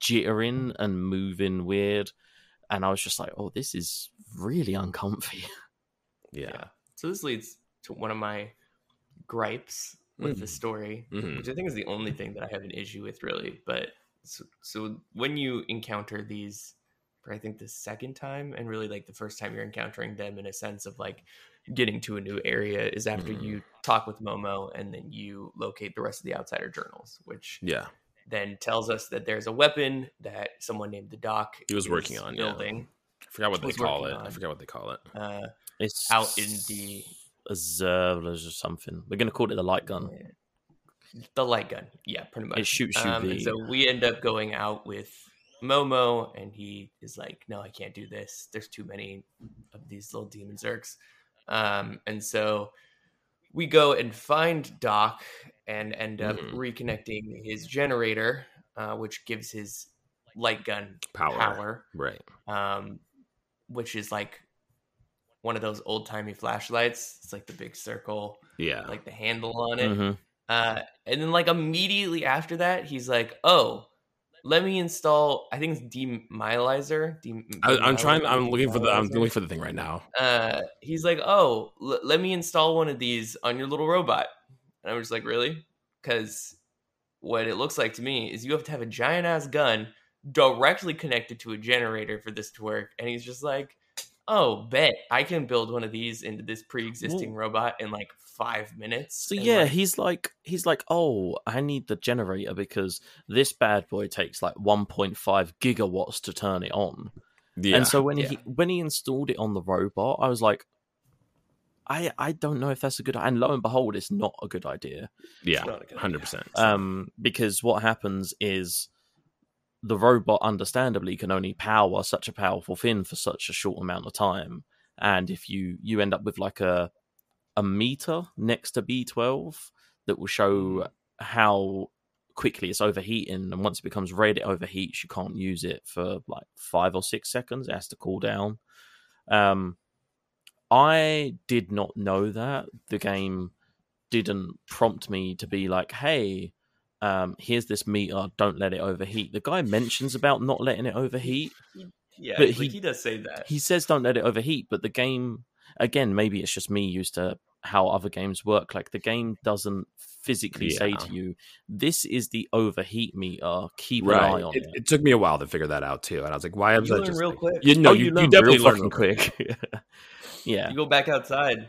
jittering and moving weird and i was just like oh this is really uncomfy yeah. Yeah. So this leads to one of my gripes with the Mhm. story, Mhm. which I think is the only thing that I have an issue with, really. But so, so when you encounter these, for I think the second time, and really like the first time you're encountering them in a sense of like getting to a new area is after Mhm. you talk with Momo and then you locate the rest of the outsider journals, which Yeah. then tells us that there's a weapon that someone named the Doc He was working on, yeah. building I forgot what they call it. working I on. forgot what they call it. uh, it's out in the observers or something we're gonna call it the light gun The light gun, yeah, pretty much. It shoots you Um, so we end up going out with Momo, and he is like, "No, I can't do this. There's too many of these little demon zurks." Um, and so we go and find Doc and end up Mhm. reconnecting his generator, uh, which gives his light gun Power. power, Right. um, which is like one of those old timey flashlights. It's like the big circle, Yeah. like the handle on it. Mhm. Uh, and then like immediately after that, he's like, "Oh, let me install. I think it's demyelizer. Dem- I, I'm trying. I'm looking for the. I'm looking for the thing right now. Uh, he's like, "Oh, l- let me install one of these on your little robot." And I was like, "Really?" Because what it looks like to me is you have to have a giant ass gun directly connected to a generator for this to work. And he's just like, "Oh, bet I can build one of these into this pre-existing robot in like five minutes." so yeah like, he's like he's like oh i need the generator because this bad boy takes like 1.5 gigawatts to turn it on Yeah. And so when Yeah. he when he installed it on the robot, I was like, I I don't know if that's a good. And lo and behold, it's not a good idea. yeah. not a good Hundred percent. Um, because what happens is the robot, understandably, can only power such a powerful thing for such a short amount of time. And if you you end up with like a a meter next to B twelve that will show how quickly it's overheating, and once it becomes red, it overheats. You can't use it for like five or six seconds. It has to cool down. Um, I did not know that the game didn't prompt me to be like, "Hey, um, here's this meter. Don't let it overheat." The guy mentions about not letting it overheat. Yeah, But like, he- he does say that. He says, "Don't let it overheat," but the game, again, maybe it's just me used to how other games work. Like the game doesn't physically say to you, "This is the overheat meter. Keep an eye on It, it." it took me a while to figure that out too, and I was like, "Why You I just real like- quick. You know, oh, you, you, you definitely learn quick. yeah, You go back outside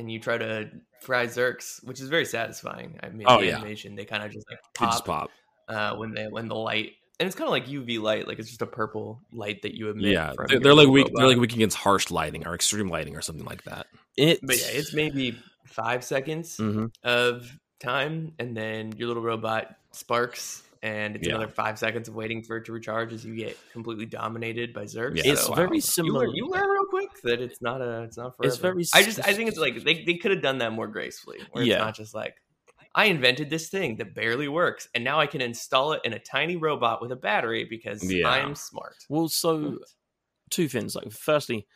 and you try to fry zurks, which is very satisfying. I mean, Oh, the yeah. animation they kind of just like They just pop, pop. Uh, when they when the light and it's kind of like UV light, like it's just a purple light that you emit. Yeah, from they're, they're like little weak. They're like weak against harsh lighting or extreme lighting or something like that. it's, But yeah, it's maybe five seconds Mhm. of time, and then your little robot sparks, and it's Yeah. another five seconds of waiting for it to recharge as you get completely dominated by zurks. Yeah, it's wow. very similar. you learn real quick that it's not a it's not forever. It's very I just I think it's like they, they could have done that more gracefully. Where Yeah. it's not just like I invented this thing that barely works, and now I can install it in a tiny robot with a battery because Yeah. I'm smart. Well, so hmm. two things. Like, firstly,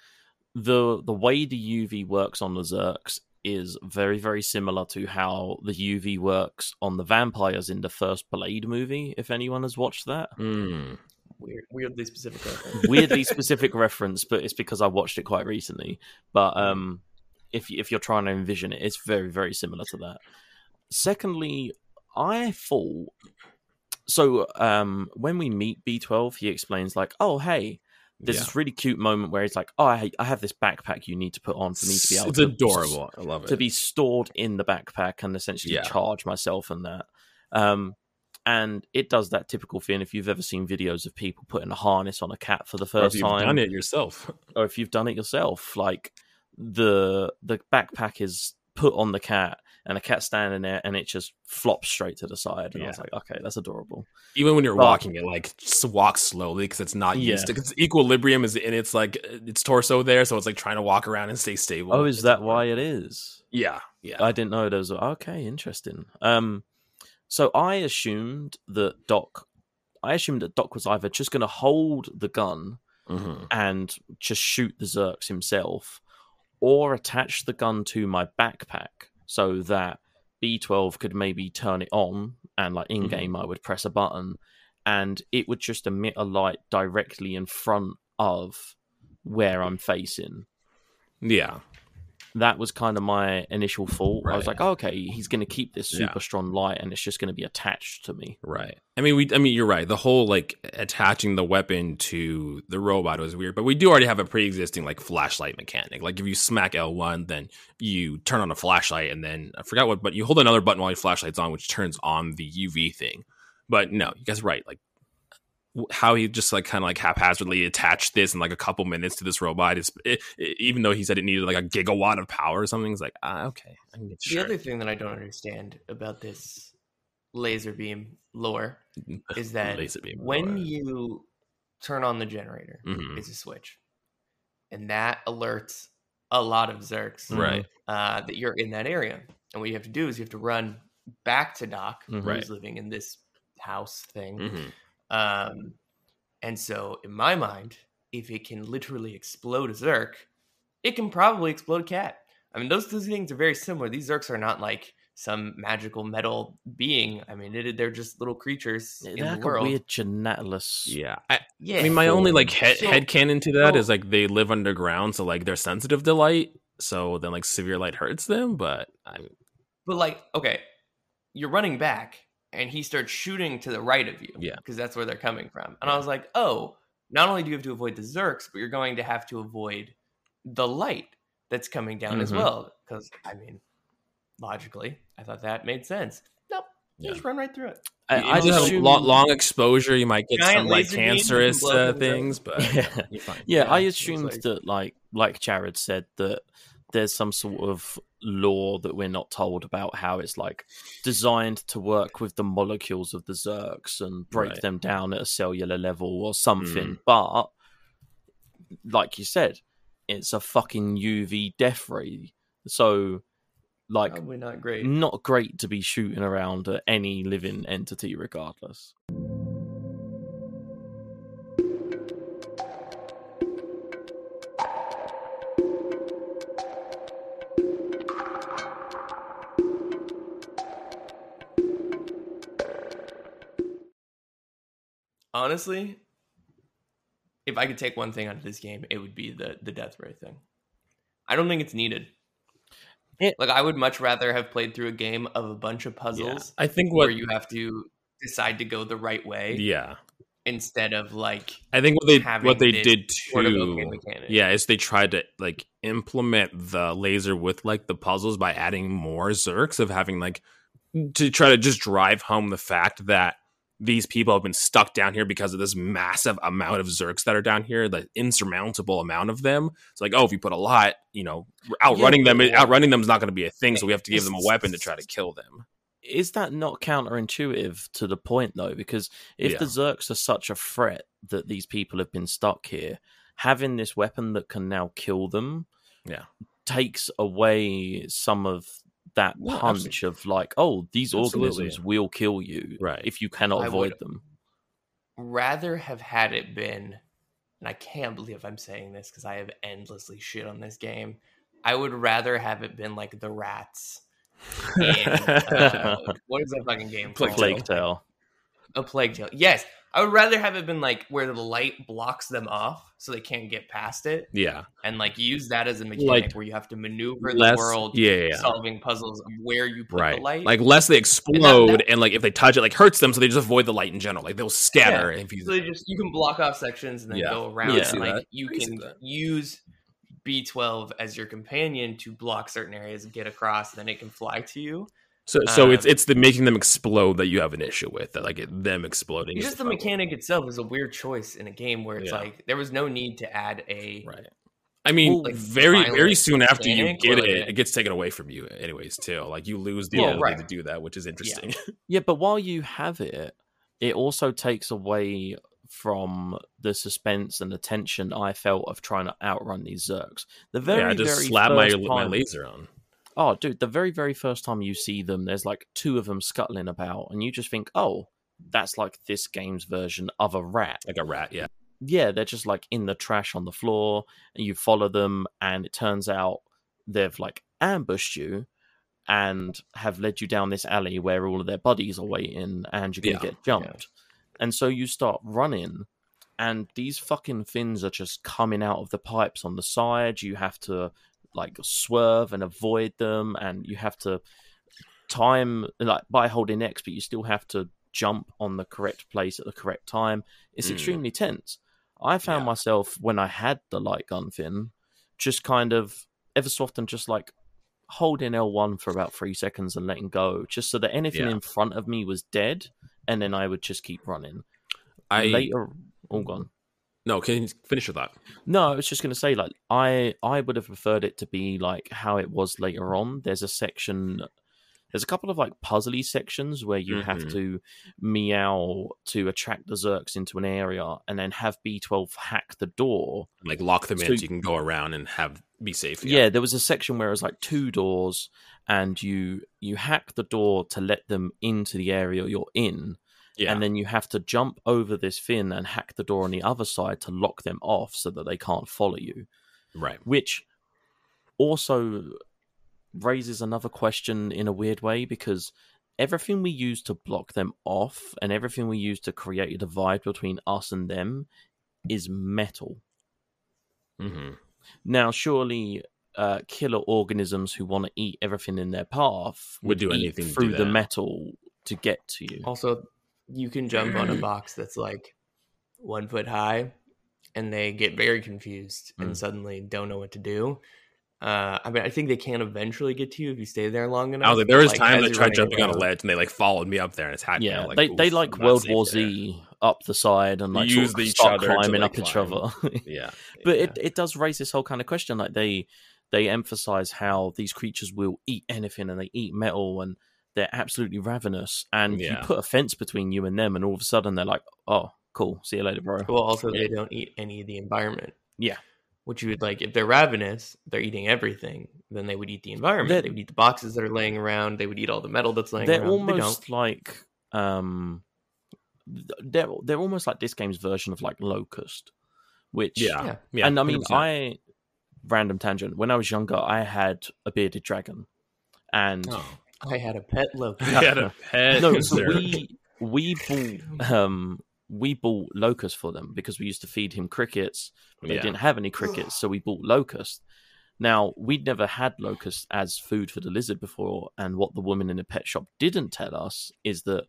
the the way the UV works on the Zurks is very very similar to how the UV works on the vampires in the first Blade movie. If anyone has watched that, Mm. Weird, weirdly specific. reference. weirdly specific reference, but it's because I watched it quite recently. But um, if if you're trying to envision it, it's very very similar to that. Secondly, I thought so. Um, when we meet B12, he explains like, "Oh, hey." There's Yeah. this really cute moment where he's like, "Oh, I, I have this backpack you need to put on for me to be able it's to adorable. I love it. to be stored in the backpack and essentially Yeah. charge myself and that. Um, and it does that typical thing. If you've ever seen videos of people putting a harness on a cat for the first you've time, done it yourself. or if you've done it yourself, like the the backpack is put on the cat and the cat's standing there and it just flops straight to the side. And I was like, okay, that's adorable. Even when you're But- walking, it like just walk slowly because it's not used Yeah. to. Equilibrium is in its like its torso there, so it's like trying to walk around and stay stable. Oh, is It's that why it is? Yeah, yeah. I didn't know there was. Okay, interesting. Um, so I assumed that Doc, I assumed that Doc was either just going to hold the gun Mhm. and just shoot the Zurks himself, or attach the gun to my backpack so that B12 could maybe turn it on and like in game mm-hmm. I would press a button and it would just emit a light directly in front of where I'm facing. Yeah, That was kind of my initial thought. I was Right. like, okay, he's going to keep this Yeah. super strong light and it's just going to be attached to me. right. I mean, we. I mean, you're right. The whole like attaching the weapon to the robot was weird, but we do already have a pre-existing like flashlight mechanic. Like if you smack L1, then you turn on a flashlight, and then I forgot what, but you hold another button while your flashlight's on, which turns on the UV thing. But no, you guys are right. Like how he just like kind of like haphazardly attached this in like a couple minutes to this robot is it, it- even though he said it needed like a gigawatt of power or something. It's like ah, okay, I can get The other thing that I don't understand about this laser beam lore is that beam when lore. you turn on the generator, Mhm. it's a switch, and that alerts a lot of Zurks right, uh, that you're in that area. And what you have to do is you have to run back to Doc, Mhm. who's Right. living in this house thing. Mhm. Um, and so, in my mind, if it can literally explode a Zurk, it can probably explode a cat. I mean, those two things are very similar. These Zurks are not like some magical metal being. I mean, it, they're just little creatures in They're the like a world. weird genetless. yeah. I, yeah, I mean, my only like form. head So- head canon to that so- is like they live underground, so like they're sensitive to light. So then like severe light hurts them, but I but like, okay, you're running back, and he starts shooting to the right of you. Yeah. because that's where they're coming from. And I was like, oh, not only do you have to avoid the Zurks, but you're going to have to avoid the light that's coming down as Mhm. well. Because I mean, logically, I thought that made sense. Nope, you Yeah. just run right through it. I, I just long, long exposure. You might get some like laser beam, you can cancerous uh, things but Yeah. you're fine. Yeah, I Yeah, it's assumed like- that, like like Jared said, that there's some sort of law that we're not told about how it's like designed to work with the molecules of the Zurks and break Right. them down at a cellular level or something. Mm. But like you said, it's a fucking UV death ray, so like Probably not great. not great to be shooting around at any living entity, regardless. Honestly, if I could take one thing out of this game, it would be the the death ray thing. I don't think it's needed. It- like I would much rather have played through a game of a bunch of Yeah. puzzles I think where what you have to decide to go the right way yeah. instead of like I think what they what they did too, yeah, is they tried to like implement the laser with like the puzzles by adding more Zurks of having like to try to just drive home the fact that these people have been stuck down here because of this massive amount of Zurks that are down here, the insurmountable amount of them. It's like, oh, if you put a lot, you know, outrunning them, but- outrunning them is not going to be a thing. So we have to give them a weapon to try to kill them. is that not counterintuitive to the point though? Because if Yeah. the Zurks are such a threat that these people have been stuck here, having this weapon that can now kill them, Yeah. takes away some of that punch of like, oh, these Absolutely. organisms will kill you Right. if you cannot I avoid them. rather have had it been and I can't believe I'm saying this because I have endlessly shit on this game. I would rather have it been like the rats. in, uh, what is that fucking game? Plague? Plague Tale. A plague tale. Yes, I would rather have it been like where the light blocks them off so they can't get past it, yeah, and like use that as a mechanic Like, where you have to maneuver the world, yeah, yeah, yeah. solving puzzles of where you put right. the light. Like less they explode, and, that- like if they touch it, like hurts them, so they just avoid the light in general. Like they'll scatter if you. so they just you can block off sections and then Yeah. go around. Yeah. and, like that. you can that. use B12 as your companion to block certain areas and get across, and then it can fly to you. So, so Uh, it's it's the making them explode that you have an issue with. That like it, them exploding. Just the problem. mechanic itself is a weird choice in a game where it's Yeah. like there was no need to add a Right. I mean, Like, very very soon after you get or like it, it gets taken away from you, anyways. Too like you lose the Yeah, ability right. to do that, which is interesting. Yeah, but while you have it, it also takes away from the suspense and the tension I felt of trying to outrun these Zurks. The very, yeah, I just very slap my first my time- laser on. Oh, dude, the very, very first time you see them, there's like two of them scuttling about, and you just think, oh, that's like this game's version of a rat. like a rat. Yeah, Yeah, they're just like in the trash on the floor, and you follow them, and it turns out they've like ambushed you and have led you down this alley where all of their buddies are waiting, and you're gonna Yeah, get jumped. And so you start running, and these fucking fins are just coming out of the pipes on the side. You have to like swerve and avoid them, and you have to time like by holding X, but you still have to jump on the correct place at the correct time. It's Mm. extremely tense. I found Yeah. myself when I had the light gun fin, just kind of ever so often just like holding L1 for about three seconds and letting go, just so that anything Yeah. in front of me was dead, and then I would just keep running. I Later, all gone. No. Can you finish with that? No, I was just going to say, like, I I would have preferred it to be like how it was later on. There's a section, there's a couple of like puzzly sections where you have Mhm. to meow to attract the Zurks into an area, and then have B12 hack the door. Like lock them in So- so you can go around and have be safe. Yeah. there was a section where it was like two doors, and you you hack the door to let them into the area you're in, yeah. and then you have to jump over this fin and hack the door on the other side to lock them off so that they can't follow you. right. which also raises another question in a weird way because everything we use to block them off and everything we use to create a divide between us and them is metal. hmm Now, surely uh, killer organisms who want to eat everything in their path Would do anything to do through the metal to get to you. Also, you can jump on a box that's like one foot high, and they get very confused and Mm. suddenly don't know what to do. Uh, I mean, I think they can eventually get to you if you stay there long enough. I was like, there was Like, times I tried jumping on a ledge and they like followed me up there and attacked me. Yeah, like, they they like World War there." Z up the side and like Use sort of each start to, climbing up each climb. other. Yeah, but yeah. it, it does raise this whole kind of question like they they emphasize how these creatures will eat anything and they eat metal and they're absolutely ravenous and Yeah. you put a fence between you and them and all of a sudden they're like oh cool see you later bro Well, also Yeah. they don't eat any of the environment. Yeah. Which you would like if they're ravenous, they're eating everything. Then they would eat the environment. They're- they would eat the boxes that are laying around. They would eat all the metal that's laying they're around. They don't. almost like um they're they're almost like this game's version of like locust which yeah, Yeah. yeah. and i mean 100%. i random tangent when i was younger i had a bearded dragon and Oh. I had a pet locust. I had a pet. no, so we we bought um we bought locust for them because we used to feed him crickets. They Yeah. didn't have any crickets, so we bought locust. Now we'd never had locust as food for the lizard before, and what the woman in the pet shop didn't tell us is that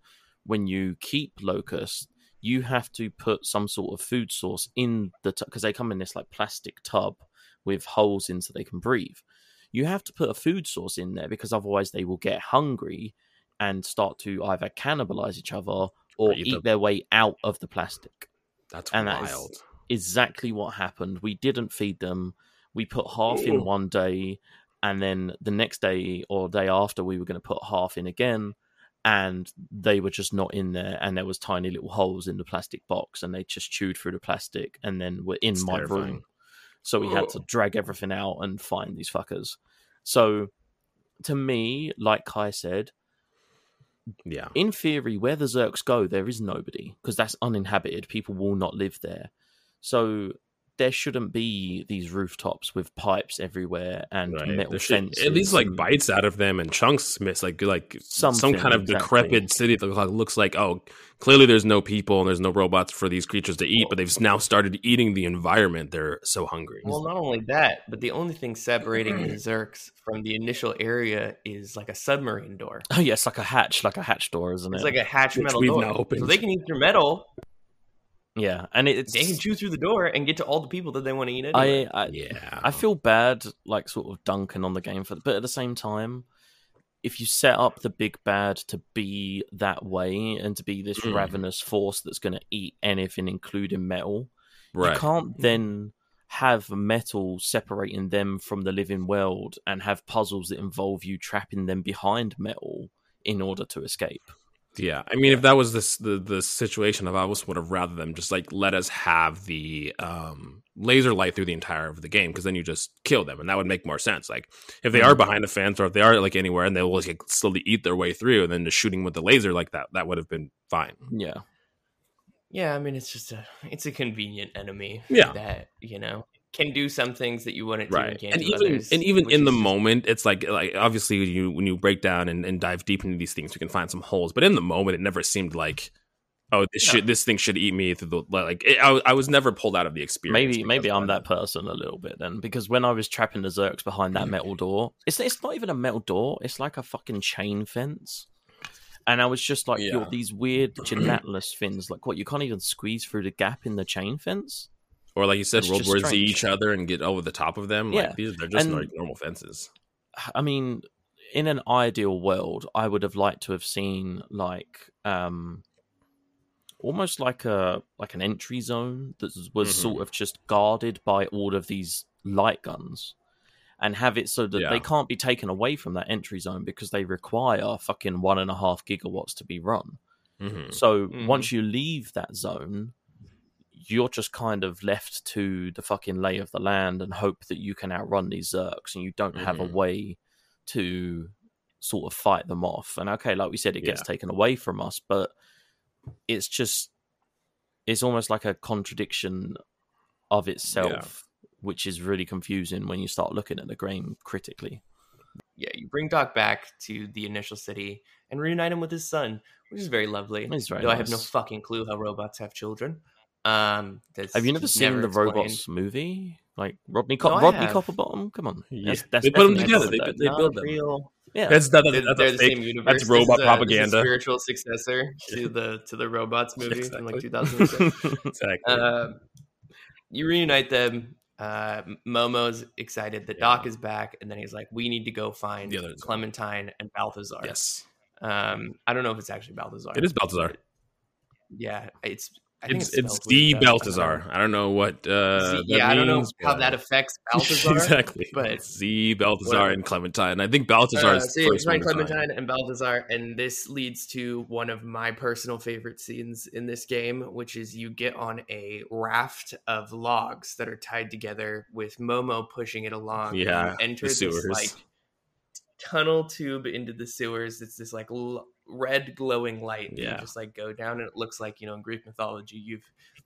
when you keep locust, you have to put some sort of food source in the because they come in this like plastic tub with holes in so they can breathe. You have to put a food source in there because otherwise they will get hungry and start to either cannibalize each other or eat eat the- their way out of the plastic. That's and wild. is- Exactly what happened. We didn't feed them. We put half in one day, and then the next day or day after, we were going to put half in again. And they were just not in there, and there was tiny little holes in the plastic box, and they just chewed through the plastic, and then were in It's my terrifying. room. So we had to drag everything out and find these fuckers. So, to me, like Kai said, yeah, in theory, where the Zurks go, there is nobody because that's uninhabited. People will not live there. So there shouldn't be these rooftops with pipes everywhere and Right. metal There should- fences. at least like bites out of them and chunks miss like like some Something, kind of exactly. decrepit city that looks like oh clearly there's no people and there's no robots for these creatures to eat but they've now started eating the environment they're so hungry Well, not only that, but the only thing separating the Zurks from the initial area is like a submarine door. Oh yeah, it's like a hatch, like a hatch door, isn't it? It's like a hatch Which metal door, now opened. so they can eat through metal. Yeah, and it's They can chew through the door and get to all the people that they want to eat. Anyway. I, I yeah I feel bad, like sort of dunking on the game for, but at the same time, if you set up the big bad to be that way and to be this Mm. ravenous force that's going to eat anything, including metal, right you can't then have metal separating them from the living world and have puzzles that involve you trapping them behind metal in order to escape. Yeah, I mean, if that was this the the situation, I almost would have rather them just like let us have the um laser light through the entire of the game because then you just kill them, and that would make more sense. Like if they are behind a fence or if they are like anywhere and they will like slowly eat their way through, and then just shooting with the laser like that, that would have been fine. Yeah. yeah, I mean, it's just a it's a convenient enemy. Yeah. that you know can do some things that you wouldn't do. Right, And, can't and do even others, and even in is the moment, it's like like obviously when you when you break down and, and dive deep into these things, you can find some holes. But in the moment, it never seemed like. Oh, this No. should this thing should eat me through the like. It, I, I was never pulled out of the experience. Maybe maybe I'm that person a little bit then because when I was trapping the Zurks behind that metal mm. door, it's it's not even a metal door, it's like a fucking chain fence. And I was just like, Yeah. you're these weird gelatinous things. Like, what? You can't even squeeze through the gap in the chain fence? Or like you said, It's World just War Z each other and get over the top of them. Yeah. Like these they're just And- like normal fences. I mean, in an ideal world, I would have liked to have seen like um almost like a like an entry zone that was Mhm. sort of just guarded by all of these light guns and have it so that Yeah. they can't be taken away from that entry zone because they require fucking one and a half gigawatts to be run. Mm-hmm. So Mhm. once you leave that zone, you're just kind of left to the fucking lay of the land and hope that you can outrun these Zurks and you don't have a Mhm. way to sort of fight them off. And okay, like we said, it gets Yeah. taken away from us, but it's just it's almost like a contradiction of itself, which is really confusing when you start looking at the game critically. yeah, you bring Doc back to the initial city and reunite him with his son, which is very lovely. It's very Though I have no fucking clue how robots have children. Um, that's Have you never just seen the explained. robots movie? Like Rodney, Co- No, Rodney. Copperbottom? Come on, Yeah. that's, They put them together. They- that- they build them. real. yeah. That's that, They're, that's they're the same universe. That's robot a- this is a propaganda. spiritual successor to the to the robots movie in like Exactly. 2006. Exactly. uh, you reunite them. Uh, Momo's excited that Doc is back, and then he's like, "We need to go find The. Clementine and Balthazar." yes, Um, I don't know if it's actually Balthazar. it is Balthazar. Yeah, it's. I It's it's, it's the weird. I don't Balthazar. know. I don't know what. Uh, Z- yeah, I don't know how but- that affects Balthazar. exactly. but- it's the Balthazar and Clementine. I think Balthazar Uh, is so first one. Clementine and Balthazar, and this leads to one of my personal favorite scenes in this game, which is you get on a raft of logs that are tied together with Momo pushing it along. and Yeah, you enter the this sewers. like tunnel tube into the sewers. It's this like l- red glowing light. Yeah. you just like go down, and it looks like you know in Greek mythology you've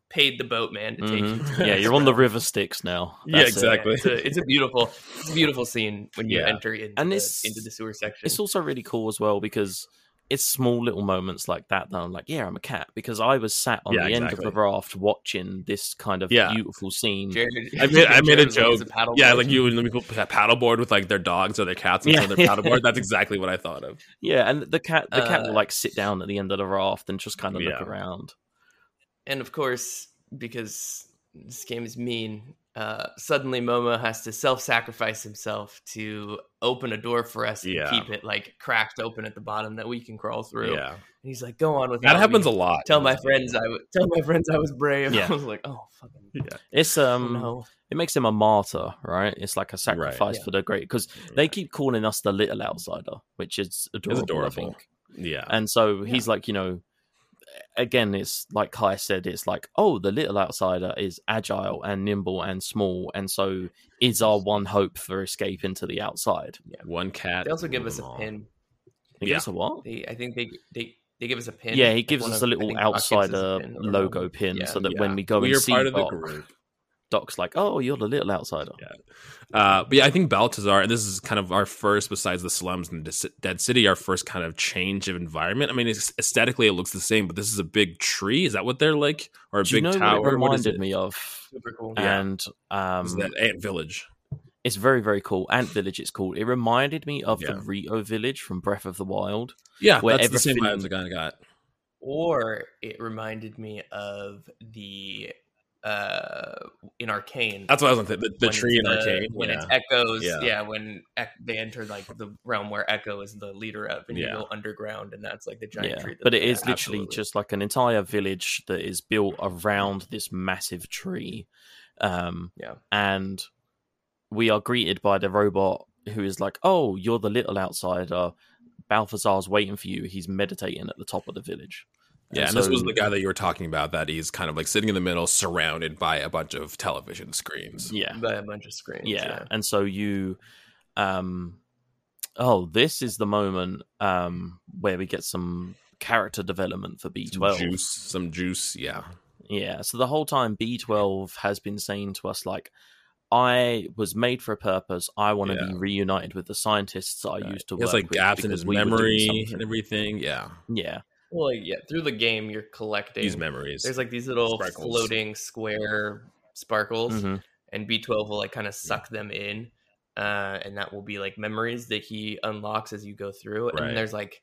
paid the boatman to take you. Mhm. to Yeah, you're on the river Styx now. Yeah, That's it. exactly. It's a, it's a beautiful, it's a beautiful scene when you Yeah. enter into, And the, into the sewer section. It's also really cool as well because it's small little moments like that that I'm like, yeah, I'm a cat because I was sat on Yeah, the end of the raft watching this kind of Yeah. beautiful scene. Jared, I made I made a Jared was like, joke. Paddle Yeah, like you and people that paddleboard with like their dogs or their cats on Yeah. their paddleboard. That's exactly what I thought of. Yeah, and the cat the cat Uh, will like sit down at the end of the raft and just kind of Yeah. look around. And of course, because this game is mean, uh, suddenly Momo has to self-sacrifice himself to open a door for us and keep it like cracked open at the bottom that we can crawl through. Yeah, And he's like, "Go on with that happens a lot. Tell my friends I w- tell my friends I was brave. Yeah. I was like, "Oh fucking Yeah. It's oh, um no!" it makes him a martyr, right? It's like a sacrifice Yeah. for the great because they keep calling us the little outsider, which is adorable, I adorable. think. Yeah, And so he's like, you know, again, it's like Kai said, it's like, oh, the little outsider is agile and nimble and small, and so is our one hope for escape into the outside. one cat. They also give us a all. pin. He Yeah. gives a what? They, I think they they they give us a pin. Yeah, he gives one us of- a I little think Doc gives us a outsider pin logo pin Yeah. so that Yeah. when we go we and see part of the group. Doc's like, "Oh, you're the little outsider." Yeah. Uh, but yeah, I think Balthazar, and this is kind of our first, besides the slums and the Dead City, our first kind of change of environment. I mean, aesthetically, it looks the same, but this is a big tree. Is that what they're like, or a Do big you know tower? what it What is reminded it? me of? Super cool. And um, Is that Ant Village? it's very very cool. Ant Village, it's called. It reminded me of Yeah. the Rito Village from Breath of the Wild. Yeah, Where that's the same everything- vibes I kind of got. Or it reminded me of the uh in Arcane. That's what I was going to The, the tree in it's, uh, Arcane. when yeah. it's Ekko's Yeah. yeah, when Ec- they enter like the realm where Ekko is the leader of and you go underground and that's like the giant Yeah, tree that but it they is have. literally absolutely. just like an entire village that is built around this massive tree. Um, Yeah. and we are greeted by the robot who is like, "Oh, you're the little outsider. Balthazar's waiting for you. He's meditating at the top of the village." Yeah, and And this was the guy that you were talking about. That he's kind of like sitting in the middle, surrounded by a bunch of television screens. Yeah, by a bunch of screens yeah. yeah, and so you um oh this is the moment um where we get some character development for b12 juice, some juice. Yeah, yeah so the whole time b12 has been saying to us like i was made for a purpose i want to Yeah. be reunited with the scientists i Right. used to he has work like with gaps in because his we were memory something." and everything. Yeah, yeah well yeah through the game you're collecting these memories. there's like these little Sparkles. floating square sparkles Mhm. and b12 will like kind of suck them in uh and that will be like memories that he unlocks as you go through and Right. then there's like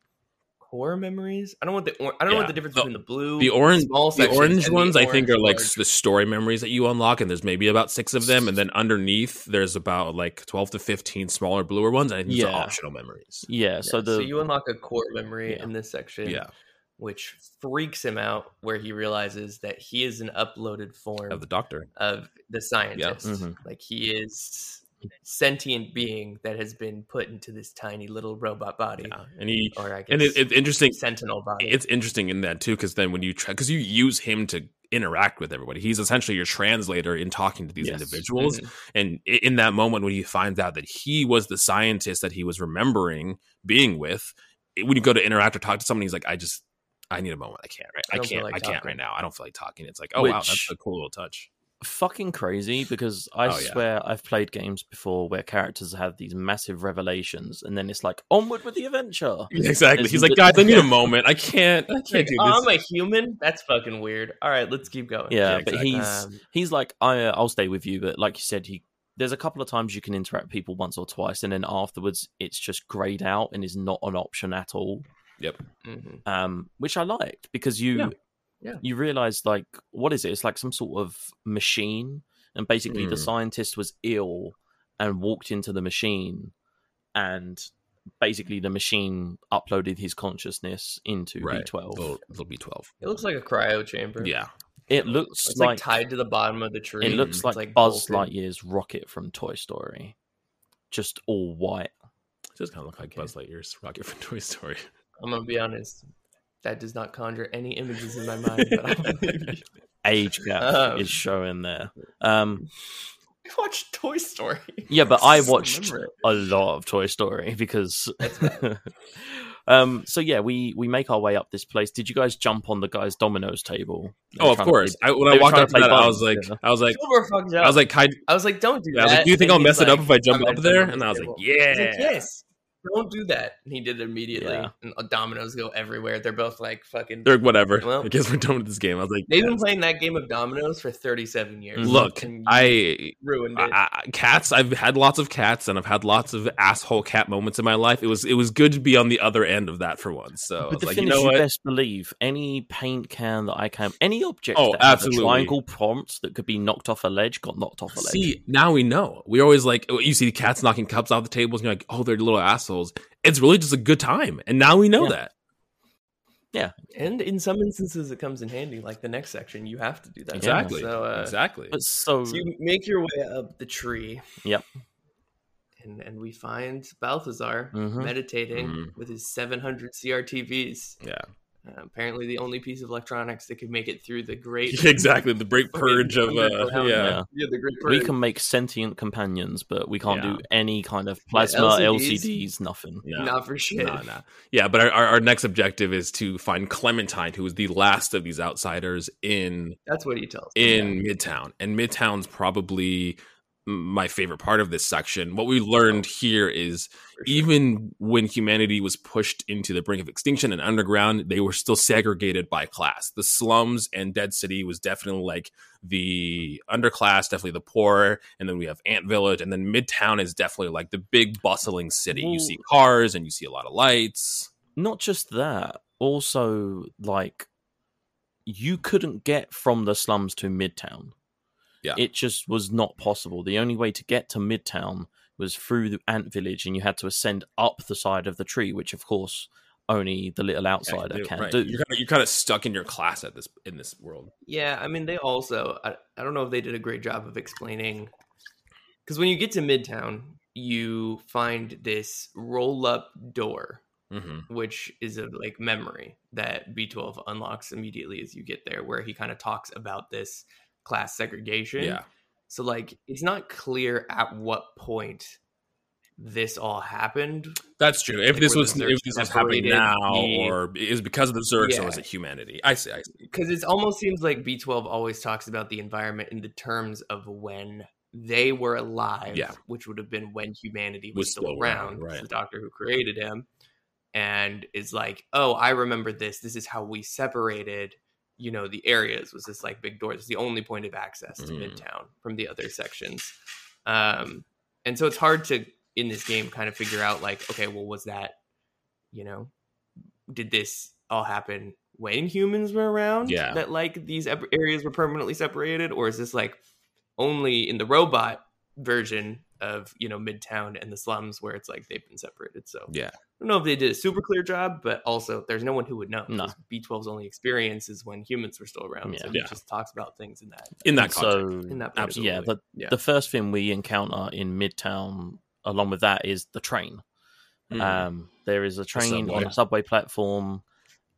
core memories i don't know what the or- i don't know what the difference The- between the blue the orange, small the sections orange and ones, I think, are orange like large- the story memories that you unlock, and there's maybe about six of them, and then underneath there's about like twelve to fifteen smaller, bluer ones. and I think these are optional memories. yeah so Yeah, the you unlock a core memory Yeah. in this section Yeah, which freaks him out where he realizes that he is an uploaded form of the Doctor. of the scientist. Mhm. Like he is sentient being that has been put into this tiny little robot body, Yeah, and he or I guess and it, it's interesting. sentinel body. It's interesting in that too, because then when you try, because you use him to interact with everybody, he's essentially your translator in talking to these Yes. individuals. Mhm. And in that moment when he finds out that he was the scientist that he was remembering being with, when you go to interact or talk to someone, he's like, I just, I need a moment. I can't, right? I I, can't, like I can't right now. I don't feel like talking. It's like, oh wow, that's a cool little touch. fucking crazy because I Oh, yeah. swear I've played games before where characters have these massive revelations and then it's like onward with the adventure. Exactly. He's like, guys, I need a moment. I can't, I can't do this. I'm a human. That's fucking weird. All right, let's keep going. Yeah, Yeah, but he's Um, he's like I uh, I'll stay with you, but like you said, he there's a couple of times you can interact with people once or twice, and then afterwards it's just grayed out and is not an option at all. Yep. mhm. Um, which I liked because you Yeah. Yeah. you realize like what is it? It's like some sort of machine, and basically the Mm. scientist was ill and walked into the machine, and basically the machine uploaded his consciousness into Right. B12. Little, little B12. It looks like a cryo chamber. Yeah. It looks It's like, like, tied to the bottom of the tree. It looks It's, like, Buzz bolted. Lightyear's rocket from Toy Story, just all white. It does kind of look like Okay. Buzz Lightyear's rocket from Toy Story. I'm gonna be honest. That does not conjure any images in my mind. But I believe. Age gap Um. is showing there. Um, I watched Toy Story. yeah, but I watched remember a lot of Toy Story because. um. So yeah, we we make our way up this place. Did you guys jump on the guy's Domino's table? Oh, of trying to course. play- I, when I walked up to to that, I was like, yeah. I was like, Silver fucked I was like, I was like, don't do yeah, I that. was like, do you think And I'll he's mess it up if I jump up there? And I was like, yeah. He's like, yes. Don't do that. And he did it immediately. Yeah. And uh, dominoes go everywhere. They're both like fucking. Or whatever. Well- I guess we're done with this game. I was like, They've been playing that game of dominoes for 37 years. Mm-hmm. look, I, ruined it. I, I- cats. I've had lots of cats, and I've had lots of asshole cat moments in my life. It was, it was good to be on the other end of that for once. So I But was the like, thing you is, know you what? best believe any paint can that I can, any object Oh, that has absolutely. a triangle prompt that could be knocked off a ledge got knocked off a ledge. See, now we know. We always like you see the cats knocking cups off the tables, and you're like, oh, they're little assholes. It's really just a good time, and now we know Yeah. that. Yeah, and in some instances, it comes in handy. Like the next section, you have to do that. Exactly. So, uh, exactly. So, so you make your way up the tree. Yep. And, and we find Balthazar Mhm. meditating Mhm. with his 700 CRTVs. Yeah. Uh, apparently, the only piece of electronics that could make it through the great exactly the great purge of uh, yeah. Yeah. yeah, the great purge. We can make sentient companions, but we can't Yeah. do any kind of plasma, LCDs. LCDs, nothing. No. not for shit. No, no. Yeah, but our, our, our next objective is to find Clementine, who is the last of these outsiders in That's what he tells. them, in Midtown. And Midtown's probably my favorite part of this section. What we oh, learned here is sure. even when humanity was pushed into the brink of extinction and underground, they were still segregated by class. The slums and Dead City was definitely like the underclass, definitely the poor, and then we have Ant Village, and then Midtown is definitely like the big bustling city. you see cars and you see a lot of lights. Not just that, also like you couldn't get from the slums to Midtown. Yeah. It just was not possible. The only way to get to Midtown was through the ant village, and you had to ascend up the side of the tree, which of course only the little outsider can Right. do. You're kind of you're kind of stuck in your class at this in this world. Yeah, I mean, they also, I, I don't know if they did a great job of explaining. Because when you get to Midtown, you find this roll up door, Mm-hmm. which is a like memory that B12 unlocks immediately as you get there, where he kind of talks about this class segregation. Yeah. So, like, it's not clear at what point this all happened. That's true. If Like, this was if this was happening now, the- or is it because of the Zurks, or Yeah. is it humanity? I see. I see. because it almost seems like B12 always talks about the environment in the terms of when they were alive, Yeah. which would have been when humanity was, Was still, still around. around, right. The doctor who created him, and is like, "Oh, I remember this. This is how we separated." You know, the areas was this like big door. It's the only point of access to Mhm. Midtown from the other sections, um, and so it's hard to in this game kind of figure out like, okay, well, was that, you know, did this all happen when humans were around? Yeah. That like these areas were permanently separated, or is this like only in the robot version of you know Midtown and the slums where it's like they've been separated? So Yeah. I don't know if they did a super clear job, but also there's no one who would know. No. B12's only experience is when humans were still around. So Yeah. he Yeah. just talks about things in that In that context. so in that. Absolutely. yeah, the Yeah. the first thing we encounter in Midtown, along with that, is the train. Mhm. Um, there is a train on subway. a subway platform,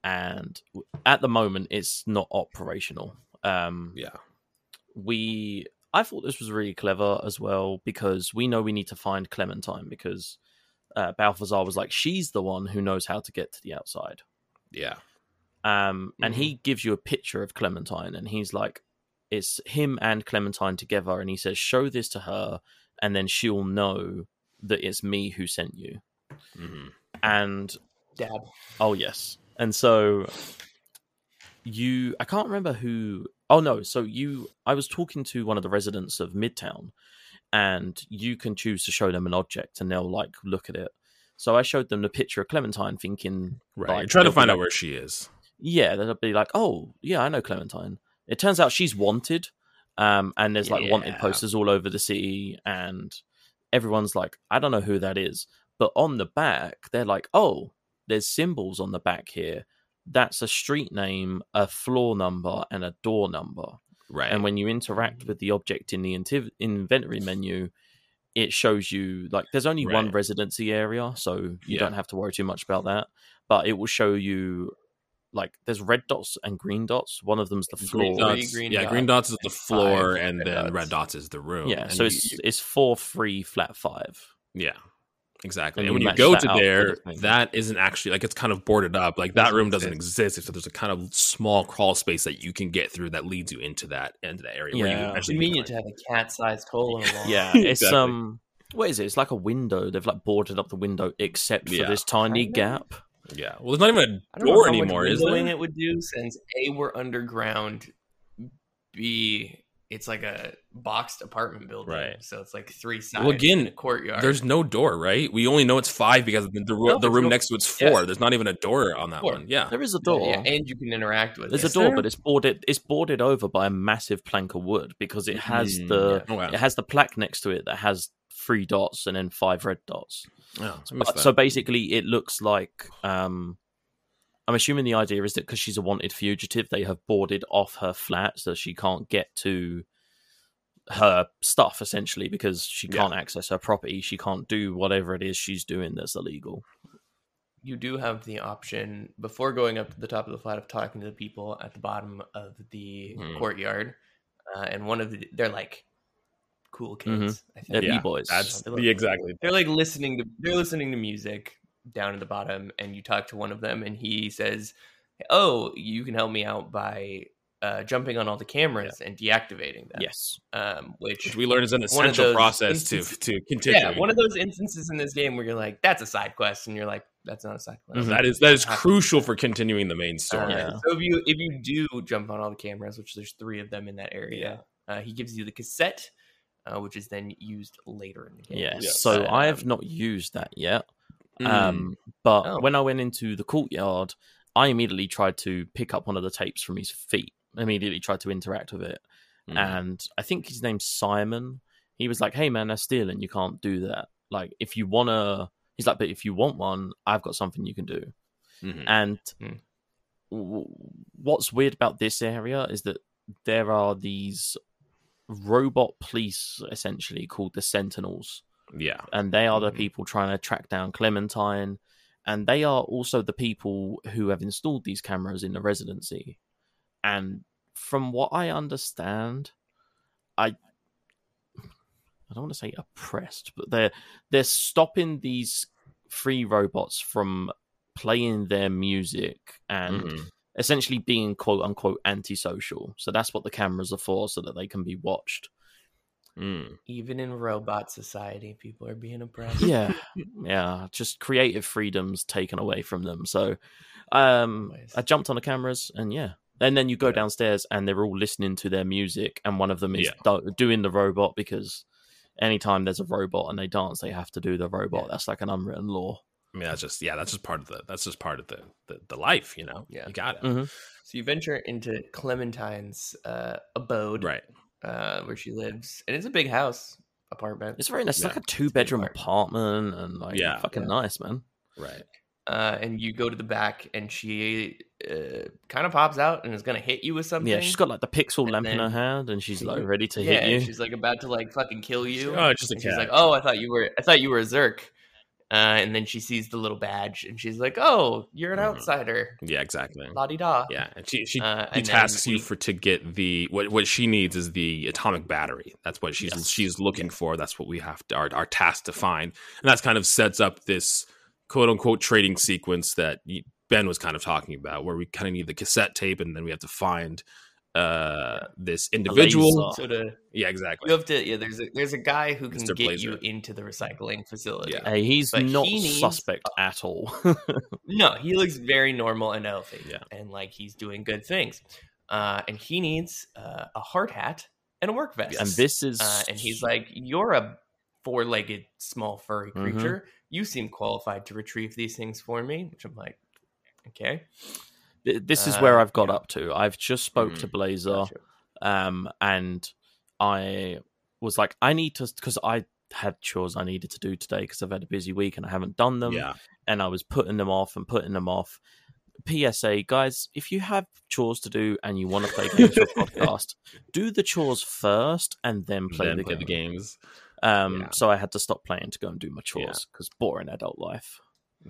and at the moment, it's not operational. Um, yeah. we, I thought this was really clever as well because we know we need to find Clementine because uh, Balthazar was like, she's the one who knows how to get to the outside. Yeah. Um, and Mm-hmm. he gives you a picture of Clementine, and he's like, it's him and Clementine together, and he says, show this to her, and then she'll know that it's me who sent you. hmm And Dad. oh yes, and so you, I can't remember who. Oh no, so you, I was talking to one of the residents of Midtown, and you can choose to show them an object, and they'll like look at it. So I showed them the picture of Clementine, thinking, Right. like, trying to find out where she is. yeah, they'll be like, "Oh, yeah, I know Clementine." It turns out she's wanted, um, and there's like wanted posters all over the city, and everyone's like, "I don't know who that is," but on the back, they're like, "Oh, there's symbols on the back here. That's a street name, a floor number, and a door number." Right. And when you interact with the object in the intiv- inventory menu, it shows you like there's only one residency area, so you Yeah. don't have to worry too much about that. But it will show you like there's red dots and green dots. One of them's the green floor. Three dots, green yeah, green dots is the floor, five and red then dots. red dots is the room. Yeah, And so you- it's you- it's four three flat five. yeah, exactly. and And, when you go to there, that isn't actually like it's kind of boarded up. Like that room doesn't exist. exist. So there's a kind of small crawl space that you can get through that leads you into that into that area. where you Yeah. actually Convenient can to have a cat-sized hole in a wall. Yeah, it's Exactly. um what is it? It's like a window. They've like boarded up the window except for Yeah. this tiny gap. yeah. Well, there's not even a door anymore, is windowing there? it would do since A, we're underground, B, it's like a boxed apartment building. Right. So it's like three sides Well, again, in courtyard. There's no door, right? We only know it's five because the, the, No, the room no- next to it's yeah. four. There's not even a door on that Four. one. Yeah. There is a door. Yeah, and you can interact with it. There's it. a door, but it's boarded. It's boarded over by a massive plank of wood because it has Mm, the Oh, wow. it has the plaque next to it that has three dots and then five red dots. Oh, But- so basically, it looks like um, I'm assuming the idea is that because she's a wanted fugitive, they have boarded off her flat so she can't get to her stuff essentially because she can't access her property. She can't do whatever it is she's doing that's illegal. you do have the option before going up to the top of the flat of talking to the people at the bottom of the Hmm. courtyard. Uh, and one of the, they're like cool kids. I They're. Yeah, b-boys. That's They look- the exactly. They're like listening to they're listening to music down at the bottom, and you talk to one of them, and he says, "Oh, you can help me out by uh, jumping on all the cameras and deactivating them." yes. um, which Which we learned is an essential process to to continue. yeah, one of those instances in this game where you're like, "That's a side quest," and you're like, "That's not a side quest." Mhm. That is that is crucial for continuing the main Uh, story. Yeah. So if you if you do jump on all the cameras, which there's three of them in that area, uh, he gives you the cassette, uh, which is then used later in the game. Yes. Yeah. So Um, I have not used that yet. Mm. Um, but Oh. when I went into the courtyard, I immediately tried to pick up one of the tapes from his feet. Immediately tried to interact with it, Mm. and I think his name's Simon. He was like, "Hey man, that's stealing. You can't do that. Like, if you wanna." He's like, but if you want one, I've got something you can do. Mhm. And Hmm. w- what's weird about this area is that there are these robot police, essentially called the Sentinels, yeah. and they are the Mhm. people trying to track down Clementine, and they are also the people who have installed these cameras in the residency. And from what I understand, I I don't want to say oppressed, but they're they're stopping these free robots from playing their music and Mhm. essentially being quote unquote antisocial. So that's what the cameras are for, so that they can be watched. Mm. Even in robot society, people are being oppressed. Yeah, yeah, just creative freedoms taken away from them. So, um, I jumped on the cameras, and yeah, and then you go Yeah. downstairs, and they're all listening to their music, and one of them is Yeah. do- doing the robot because anytime there's a robot and they dance, they have to do the robot. Yeah. That's like an unwritten law. I mean, that's just yeah, that's just part of the that's just part of the the, the life, you know. Yeah. you got it Mhm. So you venture into Clementine's uh, abode, right. uh, where she lives, and it's a big house apartment. It's very nice. It's Yeah. like a two bedroom apart. apartment, and like Yeah. fucking Yeah. nice, man. Right. Uh, and you go to the back, and she uh, kind of pops out and is gonna hit you with something. Yeah, she's got like the pixel And lamp in her hand, and she's like ready to yeah, hit you. she's like about to like fucking kill you. Oh, just a And she's like, "Oh, I thought you were. I thought you were a Zurk." Uh, and then she sees the little badge, and she's like, "Oh, you're an Mhm. outsider." yeah, exactly. La di da. Yeah, and she she, Uh, she then tasks you for to get the what what she needs is the atomic battery. That's what she's Yes. she's looking for. That's what we have to our our task to find, and that's kind of sets up this quote unquote trading sequence that Ben was kind of talking about, where we kind of need the cassette tape, and then we have to find uh this individual. laser. So to Yeah, exactly. you have to yeah. There's a there's a guy who can Mr. get you into the recycling facility. Yeah. Hey, he's But not he needs- suspect at all. No, he looks very normal and healthy. Yeah. and like he's doing good things. Uh, and he needs uh, a hard hat and a work vest. and this is uh, and he's like, "You're a four-legged, small, furry Mhm. creature. You seem qualified to retrieve these things for me." Which I'm like, "Okay." This is where Uh, I've got yeah. up to. I've just spoke to Mhm. Blazer, Gotcha. um, and I was like, I need to because I had chores I needed to do today because I've had a busy week and I haven't done them, yeah, and I was putting them off and putting them off. PSA, guys, if you have chores to do and you want to play games for podcast, do the chores first and then play then the play game. the games. Um, Yeah. so I had to stop playing to go and do my chores because boring adult life.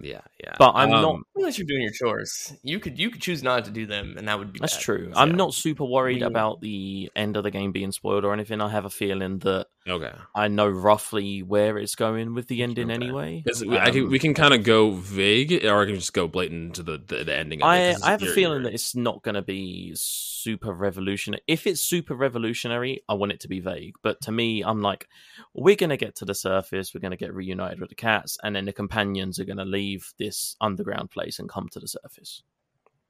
Yeah, yeah. But I'm Um, not Unless you're doing your chores, you could you could choose not to do them, and that would be That's bad. true. So, I'm not super worried We- about the end of the game being spoiled or anything. I have a feeling that Okay. I know roughly where it's going with the ending Okay. anyway. we, I can, Um, we can kind of go vague, or I can just go blatant to the, the, the ending. It, I have a feeling that it's not going to be super revolutionary. If it's super revolutionary, I want it to be vague. But to me, I'm like, we're going to get to the surface, we're going to get reunited with the cats, and then the companions are going to leave this underground place and come to the surface.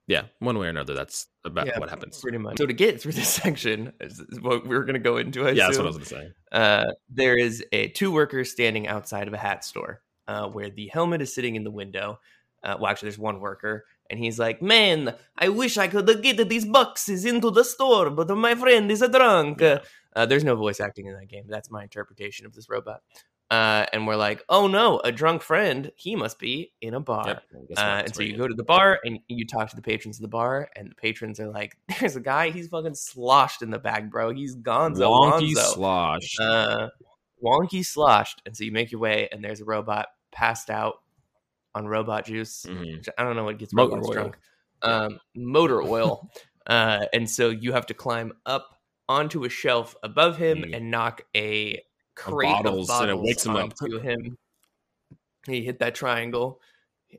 yeah, one way or another, that's about Yeah, what happens. pretty much. So to get through this section, is is what we're going to go into. I yeah, that's what I was gonna say. uh, there is a two workers standing outside of a hat store uh, where the helmet is sitting in the window. Uh, well, actually, there's one worker, and he's like, "Man, I wish I could get these boxes into the store, but my friend is a drunk." Yeah. Uh, there's no voice acting in that game. That's my interpretation of this robot. Uh, and we're like, "Oh no, a drunk friend! He must be in a bar." Yep. Uh, and so you go to the bar and you talk to the patrons of the bar, and the patrons are like, "There's a guy. He's fucking sloshed in the bag, bro. He's gonzo, wonky wonzo." slosh. uh, wonky sloshed. And so you make your way, and there's a robot passed out on robot juice. Mhm. which I don't know what gets Motor robots oil. drunk. Um, motor oil, uh, and so you have to climb up onto a shelf above him Mm. and knock a crate bottles, of and it wakes him up. to him. He hit that triangle,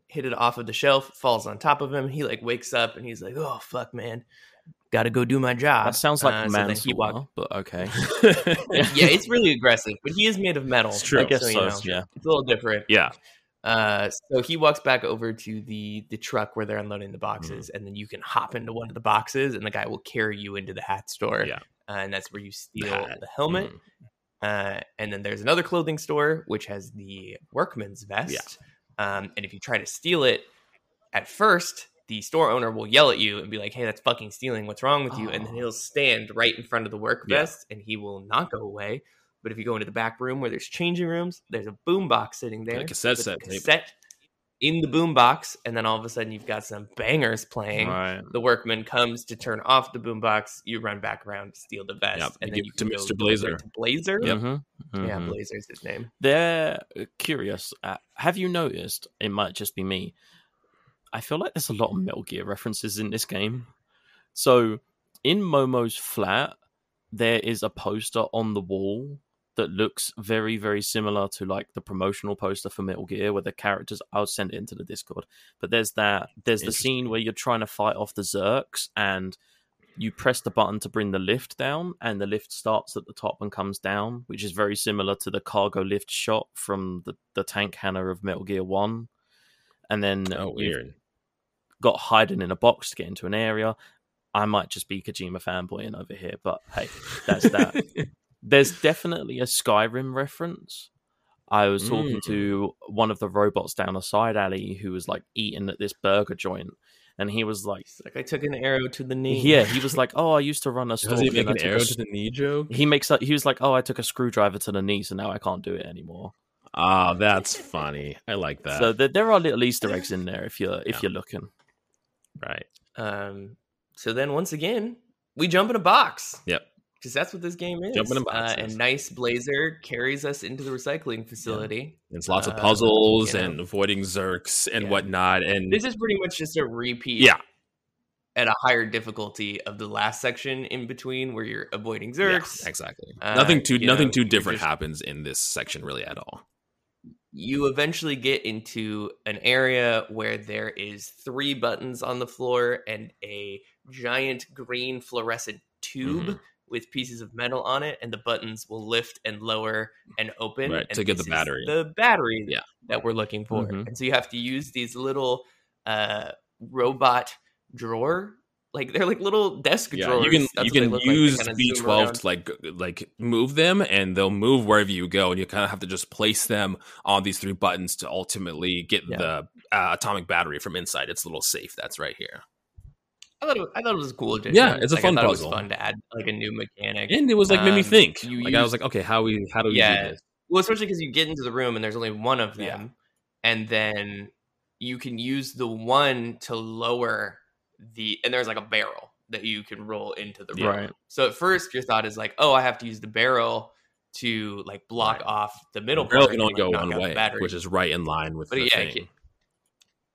hit it off of the shelf, falls on top of him. He like wakes up and he's like, "Oh fuck, man, got to go do my job." That sounds like Uh, so then he manslaughter, walks- but okay. yeah, it's really aggressive, but he is made of metal. It's true. I guess you so. know, Yeah. it's a little different. yeah. Uh, so he walks back over to the the truck where they're unloading the boxes, Mm-hmm. and then you can hop into one of the boxes, and the guy will carry you into the hat store. Yeah. uh, and that's where you steal hat. the helmet. Mhm. Uh, and then there's another clothing store which has the workman's vest. Um, and if you try to steal it, at first the store owner will yell at you and be like, "Hey, that's fucking stealing. What's wrong with you?" And then Oh. he'll stand right in front of the work Yeah. vest, and he will not go away. But if you go into the back room where there's changing rooms, there's a boom box sitting there. a cassette set cassette in the boom box, and then all of a sudden you've got some bangers playing. Right. The workman comes to turn off the boombox. You run back around steal the vest, Yep, and you then give you to Mr. Blazer. to Blazer. Yep. Mhm, Yeah, mhm. Blazer's his name. They're curious. Uh, have you noticed? It might just be me. I feel like there's a lot of Metal Gear references in this game. So, in Momo's flat, there is a poster on the wall that looks very, very similar to like the promotional poster for Metal Gear, where the characters. I'll send it into the Discord. But there's that. There's the scene where you're trying to fight off the Zurks, and you press the button to bring the lift down, and the lift starts at the top and comes down, which is very similar to the cargo lift shot from the, the tank hangar of Metal Gear One. And then Oh, weird. got hiding in a box to get into an area. I might just be Kojima fanboying over here, but hey, that's that. There's definitely a Skyrim reference. I was talking Mm. to one of the robots down a side alley who was like eating at this burger joint, and he was like, He's like, I took an arrow to the knee. "Yeah," he was like, "Oh, I used to run a store." Does he and make an took a arrow to the knee joke? He makes like he was like, "Oh, I took a screwdriver to the knee, so now I can't do it anymore." Ah, that's funny. I like that. So there, there are little Easter eggs in there if you're if Yeah. you're looking. right. Um. So then once again, we jump in a box. Yep. Because that's what this game is. Jumping in Uh, and nice Blazer carries us into the recycling facility. It's lots of Uh, puzzles you know. and avoiding Zurks and Yeah. whatnot. And This is pretty much just a repeat. yeah, At a higher difficulty of the last section in between, where you're avoiding yeah, exactly. Uh, nothing too nothing know, too different just- happens in this section really at all. you eventually get into an area where there is three buttons on the floor and a giant green fluorescent tube Mhm. With pieces of metal on it and the buttons will lift and lower and open Right, and to get the battery. the battery Yeah. that we're looking for Mhm. and so you have to use these little uh robot drawer like they're like little desk Yeah, drawers you can That's you can like. Use kinda B twelve to like like move them, and they'll move wherever you go, and you kind of have to just place them on these three buttons to ultimately get Yeah. the uh, atomic battery from inside its little safe that's right here. I thought, it was, I thought it was a cool addition. Yeah, it's a Like, fun I puzzle. It was fun to add like a new mechanic. And it was like made me Um, think. you like I was like, okay, how we how do we Yeah. do this? Well, especially because you get into the room and there's only one of them, Yeah. and then you can use the one to lower the and there's like a barrel that you can roll into the room. Right. So at first your thought is like, oh, I have to use the barrel to like block Right. off the middle The barrel can only like, go one way, which is right in line with But the yeah, thing. it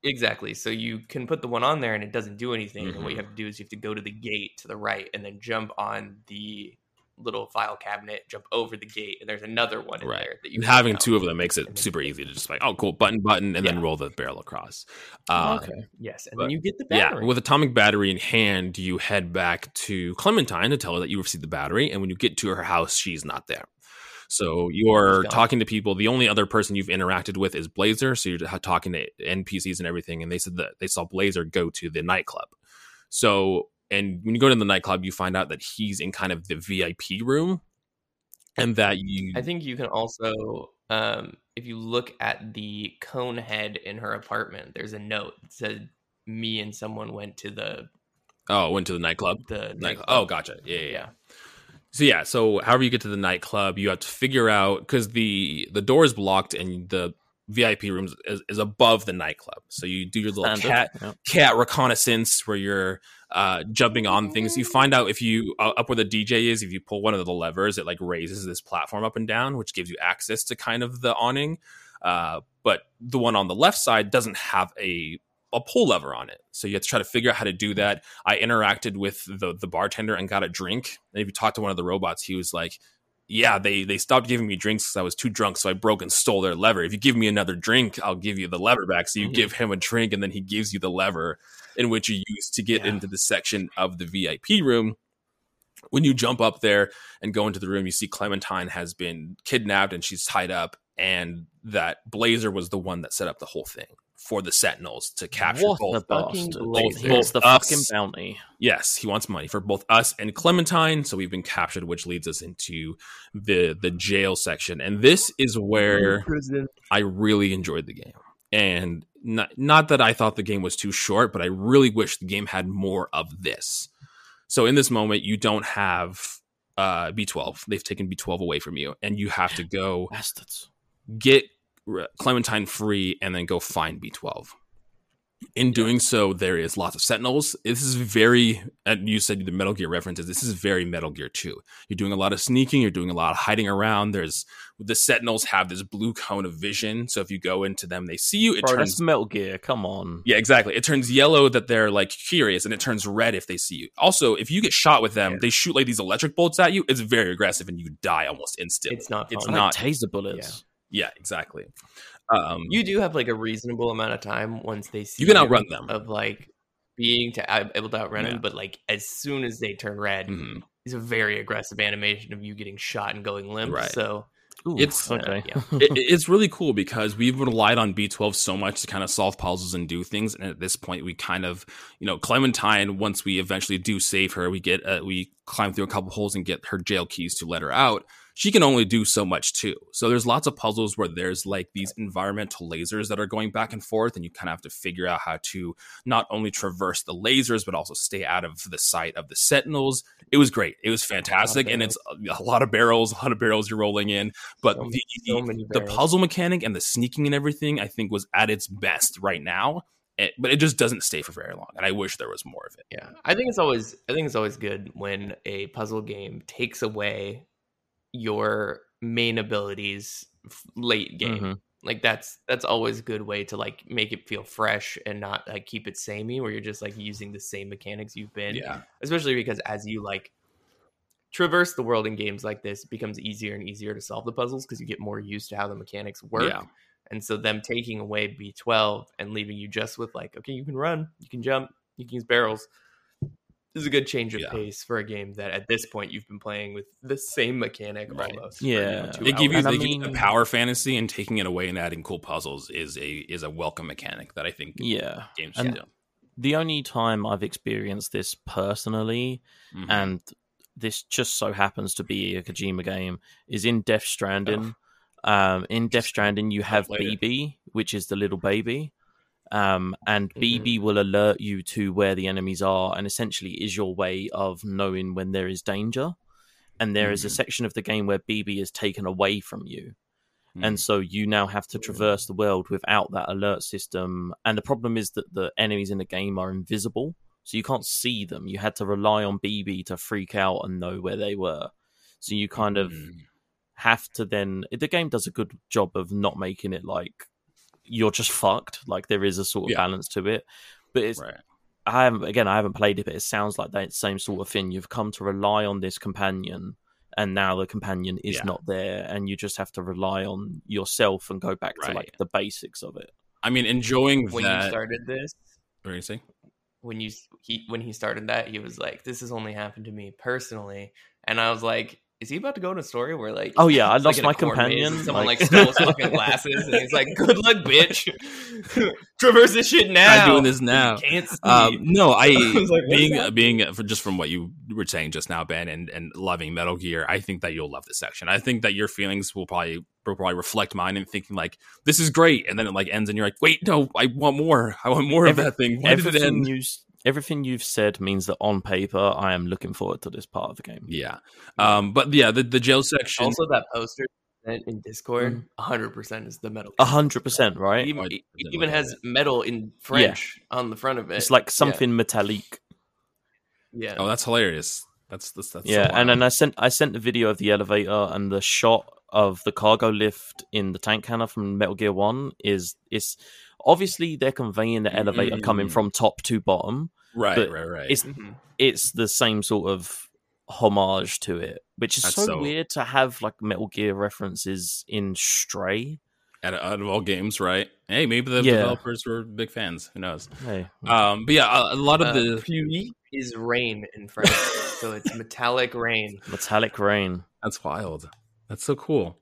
Exactly. So you can put the one on there and it doesn't do anything. And what you have to do is you have to go to the gate to the right and then jump on the little file cabinet, jump over the gate, and there's another one in Right. there that you having two of them makes it super easy to just like, oh, cool, button, button, and then roll the barrel across. Uh, okay. Yes, and But- then you get the Yeah, with atomic battery in hand, you head back to Clementine to tell her that you received the battery, and when you get to her house, she's not there. So you're talking to people. The only other person you've interacted with is Blazer. So you're talking to NPCs and everything, and they said that they saw Blazer go to the nightclub. So, and when you go to the nightclub, you find out that he's in kind of the VIP room, and that you I think you can also, um, if you look at the cone head in her apartment, there's a note that said, "Me and someone went to the oh went to the nightclub. the nightclub." oh, gotcha. Yeah, yeah, yeah. So yeah, so however you get to the nightclub, you have to figure out because the the door is blocked and the VIP rooms is, is above the nightclub. So you do your little Standard. cat Yeah. cat reconnaissance where you're uh, jumping on things. You find out if you uh, up where the DJ is, if you pull one of the levers, it like raises this platform up and down, which gives you access to kind of the awning. Uh, but the one on the left side doesn't have a a pull lever on it. So you have to try to figure out how to do that. I interacted with the the bartender and got a drink. And if you talk to one of the robots, he was like, "Yeah, they they stopped giving me drinks because I was too drunk, so I broke and stole their lever. If you give me another drink, I'll give you the lever back." So you Mhm. give him a drink, and then he gives you the lever, in which you use to get Yeah. into the section of the VIP room. When you jump up there and go into the room, you see Clementine has been kidnapped and she's tied up, and that Blazer was the one that set up the whole thing for the Sentinels to capture what both a fucking bastard! Blazer. The Us- fucking bounty. Yes, he wants money for both us and Clementine. So we've been captured, which leads us into the the jail section, and this is where Prison. I really enjoyed the game. And not not that I thought the game was too short, but I really wish the game had more of this. So in this moment, you don't have uh, B12. They've taken B12 away from you, and you have to go Bastards. get R- Clementine free and then go find B12. In doing so, there is lots of sentinels. This is very, and you said the Metal Gear references. This is very Metal Gear 2. You're doing a lot of sneaking, you're doing a lot of hiding around. There's the sentinels have this blue cone of vision. So if you go into them, they see you. It Bro, turns that's Metal Gear. Come on. yeah, exactly. It turns yellow that they're like curious, and it turns red if they see you. Also, if you get shot with them, Yeah. they shoot like these electric bolts at you. It's very aggressive, and you die almost instantly. It's not. It's fun. Not- like taser bullets. yeah, exactly. Um, You do have like a reasonable amount of time once they see you can outrun them. of like being to able to outrun Yeah. them, but like as soon as they turn red, Mhm. it's a very aggressive animation of you getting shot and going limp. Right. So Ooh, It's- okay. yeah. it, it's really cool because we've relied on B12 so much to kind of solve puzzles and do things. And at this point, we kind of, you know, Clementine, once we eventually do save her, we get, uh, we climb through a couple holes and get her jail keys to let her out. She can only do so much too. So there's lots of puzzles where there's like these environmental lasers that are going back and forth, and you kind of have to figure out how to not only traverse the lasers, but also stay out of the sight of the sentinels. It was great. It was fantastic. And it's a, lot of barrels, a lot of barrels you're rolling in. But So- the, so the puzzle mechanic and the sneaking and everything, I think, was at its best right now. It, but it just doesn't stay for very long, and I wish there was more of it. Yeah, I think it's always I think it's always good when a puzzle game takes away your main abilities late game. Mhm. Like that's that's always a good way to like make it feel fresh and not like keep it samey where you're just like using the same mechanics you've been. Yeah, Especially because as you like traverse the world in games like this, it becomes easier and easier to solve the puzzles because you get more used to how the mechanics work. Yeah. And so them taking away B12 and leaving you just with like, okay, you can run, you can jump, you can use barrels. This is a good change of Yeah. pace for a game that at this point you've been playing with the same mechanic Right. almost. for, Yeah. two they give you, And I they give you the power fantasy, and taking it away and adding cool puzzles is a is a welcome mechanic that I think Yeah. games And- should do. The only time I've experienced this personally, Mhm. and this just so happens to be a Kojima game, is in Death Stranding. Um, in Death Stranding, you have played it. BB, which is the little baby. Um, and Mhm. BB will alert you to where the enemies are, and essentially is your way of knowing when there is danger. And there is a Mhm. section of the game where BB is taken away from you. And so you now have to traverse the world without that alert system and the problem is that the enemies in the game are invisible so you can't see them you had to rely on bb to freak out and know where they were so you kind of Mhm. have to then the game does a good job of not making it like you're just fucked like there is a sort of Yeah. balance to it but it's right. I haven't again I haven't played it, but it sounds like that same sort of thing. You've come to rely on this companion, and now the companion is Yeah. not there, and you just have to rely on yourself and go back to like the basics of it. I mean, enjoying When that. you started this, what are you saying? when you he when he started that, he was like, "This has only happened to me personally," and I was like, "Is he about to go in a story where like Oh, yeah, I lost a my companion, someone like- like, stole his fucking glasses, and he's like, "Good luck, bitch, traverse this shit now." I'm doing this now. You can't see. Um, no, I, was like, being being uh, for just from what you were saying just now, Ben, and and loving Metal Gear, I think that you'll love this section. I think that your feelings will probably will probably reflect mine and thinking like this is great, and then it like ends, and you're like, wait, no, I want more. I want more Every- of that thing. Why did it end? Everything you've said means that on paper, I am looking forward to this part of the game. Yeah, um, but yeah, the the jail section. also, that poster in Discord, Mm. hundred percent is the metal. A hundred percent, right? It even, it even has metal in French on the front of it. It's like Yeah. something metallic. Yeah. oh, that's hilarious. That's that's, that's so yeah, and then I sent I sent the video of the elevator and the shot of the cargo lift in the tank cannon from Metal Gear One is it's obviously they're conveying the elevator coming Mm. from top to bottom. Right, right, right. It's Mhm. it's the same sort of homage to it, which is so, so- weird to have like Metal Gear references in Stray. out, of, out of all games, right? Hey, maybe the Yeah. developers were big fans. Who knows? Hey, Um, but yeah, a, a lot of Uh, the pluie is rain in French, so it's metallic rain. metallic rain. That's wild. That's so cool.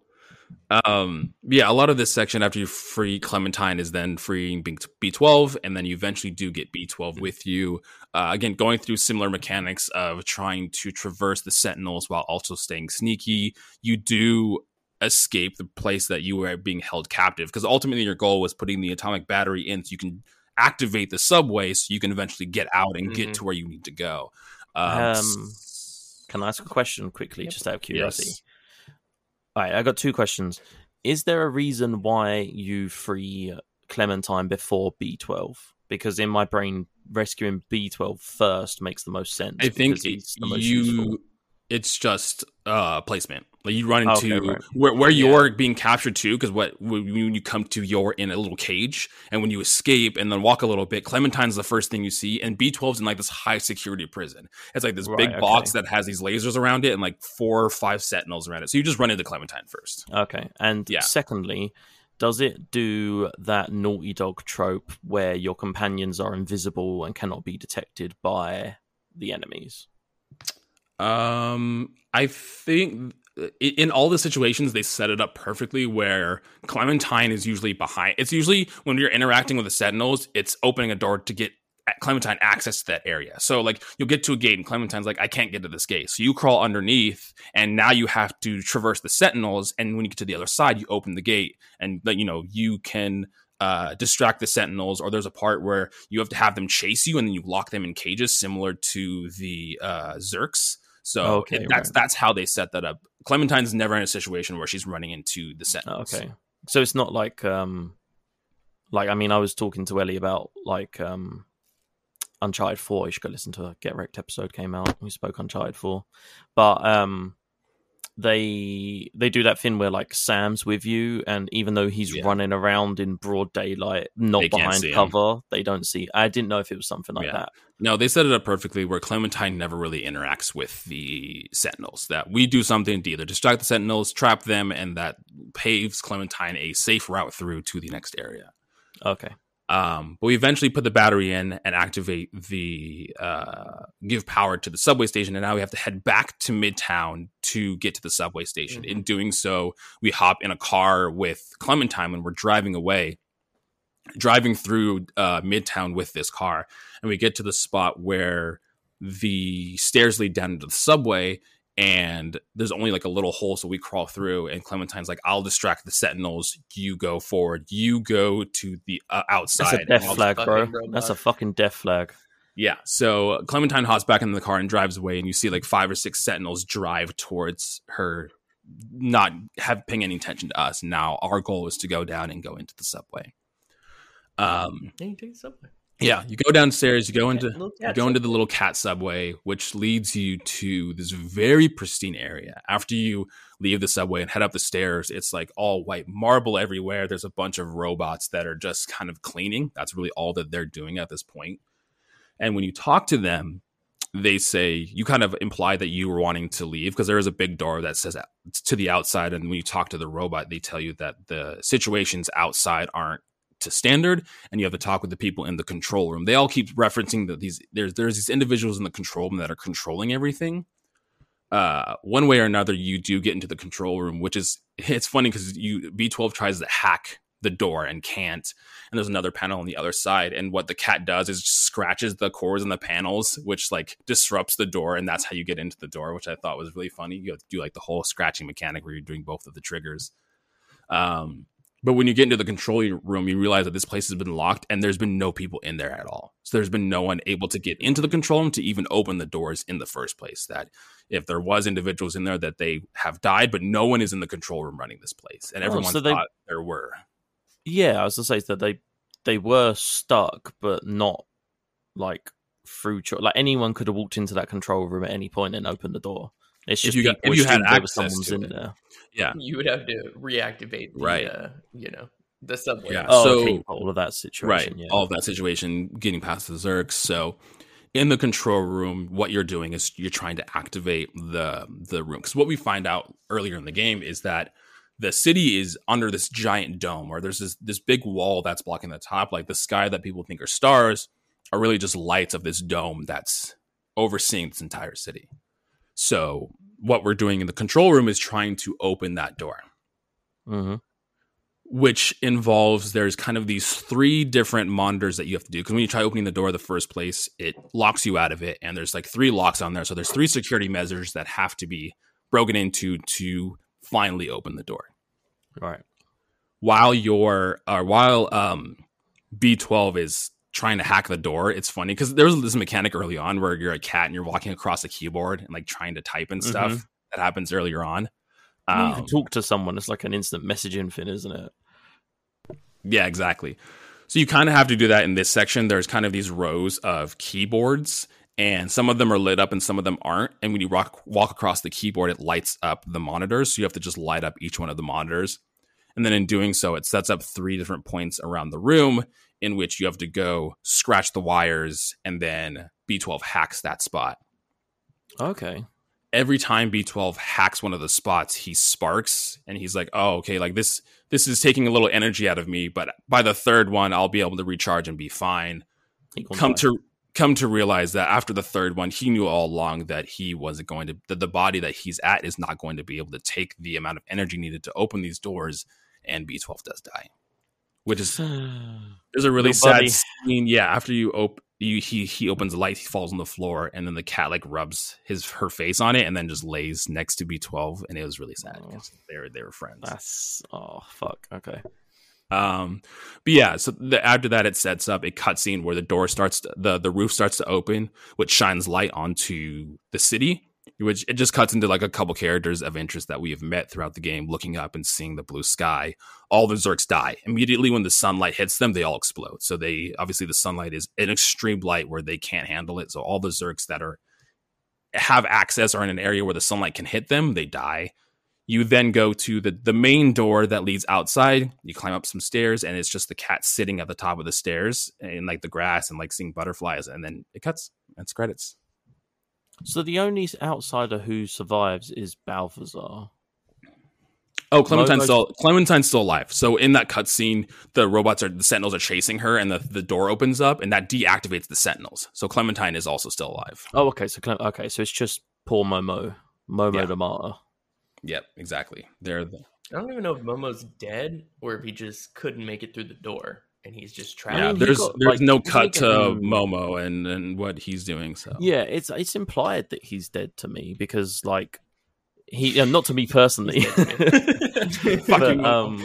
Um, yeah, a lot of this section after you free Clementine is then freeing B twelve, and then you eventually do get B twelve with you. Uh, again, going through similar mechanics of trying to traverse the Sentinels while also staying sneaky. You do escape the place that you were being held captive because ultimately your goal was putting the atomic battery in so you can activate the subway so you can eventually get out and get Mhm. to where you need to go. Um, Um, Can I ask a question quickly, Yep. just out of curiosity? yes. All right, I got two questions. Is there a reason why you free Clementine before B12? Because in my brain, rescuing B12 first makes the most sense. I think because he's the most useful. you. It's just uh placement. Like you run Okay, into right. where where you're being captured to, because what when you come to, you're in a little cage, and when you escape and then walk a little bit, Clementine's the first thing you see, and B12's in like this high security prison. It's like this Right, big okay. box that has these lasers around it and like four or five sentinels around it. So you just run into Clementine first. Okay. And Yeah. secondly, does it do that naughty dog trope where your companions are invisible and cannot be detected by the enemies? Um, I think in all the situations they set it up perfectly where Clementine is usually behind. It's usually when you're interacting with the Sentinels, it's opening a door to get Clementine access to that area. So like you'll get to a gate and Clementine's like, I can't get to this gate. So you crawl underneath and now you have to traverse the Sentinels. And when you get to the other side, you open the gate and you know, you can uh, distract the sentinels, or there's a part where you have to have them chase you, and then you lock them in cages, similar to the uh, Zurks. So Okay, it- that's right. that's how they set that up. Clementine's never in a situation where she's running into the sentinels. Okay. So it's not like um like I mean I was talking to Ellie about like um Uncharted 4. You should go listen to a Get Wrecked episode came out. We spoke Uncharted 4. But um they they do that thing where like Sam's with you and even though he's Yeah. running around in broad daylight, not They behind see him. cover, they don't see. I didn't know if it was something like Yeah. that. No, they set it up perfectly where Clementine never really interacts with the Sentinels. That we do something to either distract the Sentinels, trap them, and that paves Clementine a safe route through to the next area. Okay. Um, but we eventually put the battery in and activate the uh, give power to the subway station, and now we have to head back to Midtown to get to the subway station. Mhm. In doing so, we hop in a car with Clementine when we're driving away, driving through uh, Midtown with this car, and we get to the spot where the stairs lead down into the subway. And there's only like a little hole, so we crawl through. And Clementine's like, "I'll distract the Sentinels. You go forward. You go to the uh, outside." That's a death flag, bro. robot. That's a fucking death flag. yeah. So Clementine hops back into the car and drives away, and you see like five or six sentinels drive towards her, not have paying any attention to us. Now our goal is to go down and go into the subway. Um, Yeah, you take the subway. Yeah, you go downstairs, you go into you go into the little cat subway, which leads you to this very pristine area. After you leave the subway and head up the stairs, it's like all white marble everywhere. There's a bunch of robots that are just kind of cleaning. That's really all that they're doing at this point. And when you talk to them, they say you kind of imply that you were wanting to leave because there is a big door that says to the outside. And when you talk to the robot, they tell you that the situations outside aren't to standard and you have to talk with the people in the control room. They all keep referencing that these there's there's these individuals in the control room that are controlling everything. Uh, one way or another, you do get into the control room, which is it's funny because you B12 tries to hack the door and can't, and there's another panel on the other side, and what the cat does is scratches the cores in the panels, which like disrupts the door, and that's how you get into the door, which I thought was really funny. You have to do like the whole scratching mechanic where you're doing both of the triggers. Um, but when you get into the control room, you realize that this place has been locked and there's been no people in there at all. So there's been no one able to get into the control room to even open the doors in the first place. That if there was individuals in there that they have died, but no one is in the control room running this place, and Oh, everyone so they- thought there were. Yeah, I was gonna say that they they were stuck, but not like through cho- like anyone could have walked into that control room at any point and opened the door. It's If just you got- if you had assume there was access someone's to in it. there. Yeah. You would have to reactivate the, Right. uh, you know, the subway. Yeah. Oh, So- okay, all of that situation. right Yeah. all of that situation getting past the zurks so in the control room what you're doing is you're trying to activate the the room because what we find out earlier in the game is that the city is under this giant dome or there's this this big wall that's blocking the top like the sky that people think are stars are really just lights of this dome that's overseeing this entire city so what we're doing in the control room is trying to open that door. Hmm which involves there's kind of these three different monitors that you have to do. Because when you try opening the door the first place it locks you out of it and there's like three locks on there. So there's three security measures that have to be broken into to finally open the door. Right. while you're uh, while um b12 is trying to hack the door it's funny because there was this mechanic early on where you're a cat and you're walking across a keyboard and like trying to type and stuff Mhm. that happens earlier on mean, you Um, can talk to someone. It's like an instant messaging thing, isn't it? Yeah, exactly. So you kind of have to do that in this section. There's kind of these rows of keyboards, and some of them are lit up and some of them aren't. And when you walk walk across the keyboard, it lights up the monitors. So you have to just light up each one of the monitors. And then in doing so, it sets up three different points around the room in which you have to go scratch the wires, and then B12 hacks that spot. Okay. Every time B12 hacks one of the spots, he sparks and he's like, "Oh, okay, like this this is taking a little energy out of me, but by the third one, I'll be able to recharge and be fine." Come die. to come to realize that after the third one, he knew all along that he wasn't going to that the body that he's at is not going to be able to take the amount of energy needed to open these doors, and B12 does die. Which is there's a really sad buddy. scene. Yeah, after you open you he he opens the light, he falls on the floor, and then the cat like rubs his her face on it and then just lays next to B12, and it was really sad Oh. because they were they were friends. That's oh fuck. Okay. Um, but yeah, so the, after that, it sets up a cutscene where the door starts, to, the the roof starts to open, which shines light onto the city. Which it just cuts into like a couple characters of interest that we have met throughout the game, looking up and seeing the blue sky. All the Zurks die immediately when the sunlight hits them. They all explode. So they obviously the sunlight is an extreme light where they can't handle it. So all the Zurks that are have access or in an area where the sunlight can hit them, they die. You then go to the the main door that leads outside. You climb up some stairs, and it's just the cat sitting at the top of the stairs in like the grass and like seeing butterflies. And then it cuts. That's credits. So the only outsider who survives is Balthazar. Oh, Clementine's still Clementine's still alive. So in that cutscene, the robots are the Sentinels are chasing her, and the, the door opens up, and that deactivates the Sentinels. So Clementine is also still alive. Oh, okay. So Clem- okay. So it's just poor Momo, Momo Yeah. the martyr. Yep, exactly. They're the, I don't even know if Momo's dead or if he just couldn't make it through the door and he's just trapped. yeah. mean, there's got, there's like, no cut to getting- Momo and and what he's doing. So Yeah, it's it's implied that he's dead to me because like he yeah, not to me personally. To me. but, um,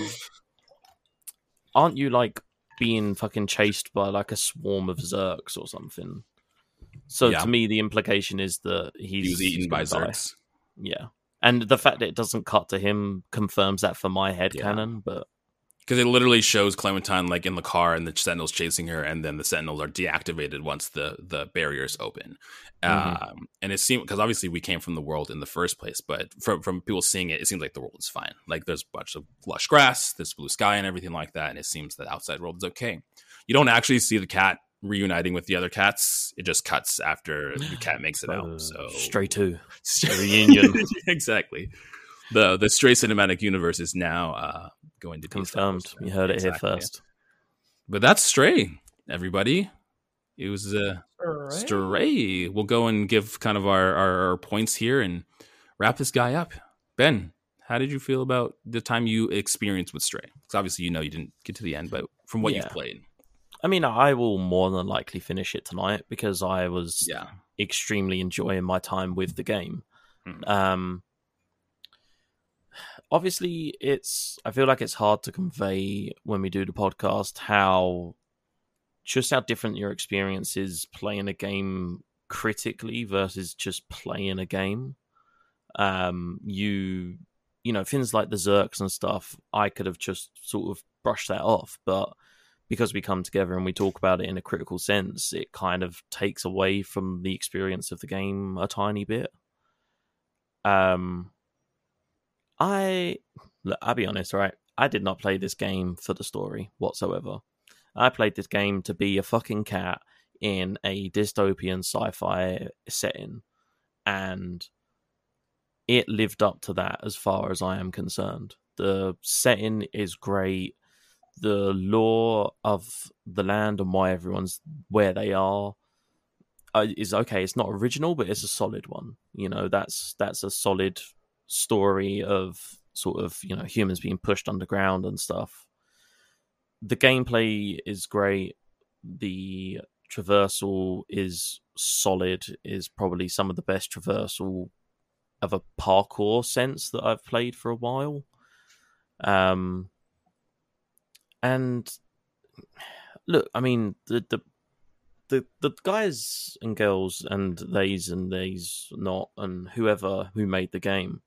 aren't you like being fucking chased by like a swarm of Zurks or something? So Yeah. to me, the implication is that he's he was eaten by gonna die. Zurks. Yeah, and the fact that it doesn't cut to him confirms that for my head Yeah. canon. But because it literally shows Clementine like in the car and the Sentinels chasing her, and then the Sentinels are deactivated once the the barriers open. Mhm. Um, and it seemed because obviously we came from the world in the first place, but from from people seeing it, it seems like the world is fine. Like there's a bunch of lush grass, there's blue sky, and everything like that, and it seems that outside world is okay. You don't actually see the cat reuniting with the other cats. It just cuts after the cat makes it uh, out. So Stray Two Stray- reunion. exactly. The the Stray cinematic universe is now uh, going to be confirmed. established. You heard it Exactly. here first. But that's Stray, everybody. It was uh, Alright. Stray. We'll go and give kind of our, our, our points here and wrap this guy up. Ben, how did you feel about the time you experienced with Stray? Because obviously you know you didn't get to the end, but from what Yeah. you've played, I mean, I will more than likely finish it tonight because I was yeah, extremely enjoying my time with the game. Hmm. Um, obviously, it's I feel like it's hard to convey when we do the podcast how just how different your experience is playing a game critically versus just playing a game. Um, you you know things like the Zurks and stuff. I could have just sort of brushed that off, but because we come together and we talk about it in a critical sense, it kind of takes away from the experience of the game a tiny bit. Um, I look, I'll be honest, right? I did not play this game for the story whatsoever. I played this game to be a fucking cat in a dystopian sci-fi setting, and it lived up to that as far as I am concerned. The setting is great. The lore of the land and why everyone's where they are uh, is okay. It's not original, but it's a solid one. You know, that's that's a solid story of sort of you know humans being pushed underground and stuff. The gameplay is great. The traversal is solid. Is probably some of the best traversal of a parkour sense that I've played for a while. Um, and look, I mean the the the the guys and girls and theys and theys not and whoever who made the game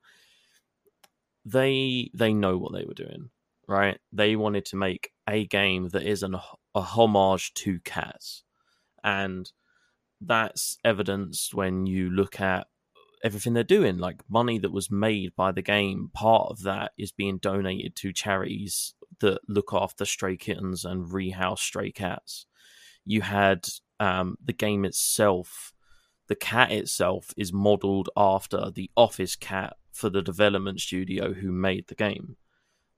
they they know what they were doing right? They wanted to make a game that is an, a homage to cats and that's evidenced when you look at everything they're doing like money that was made by the game. Part of that is being donated to charities that look after stray kittens and rehouse stray cats. You had um, the game itself, the cat itself is modeled after the office cat for the development studio who made the game.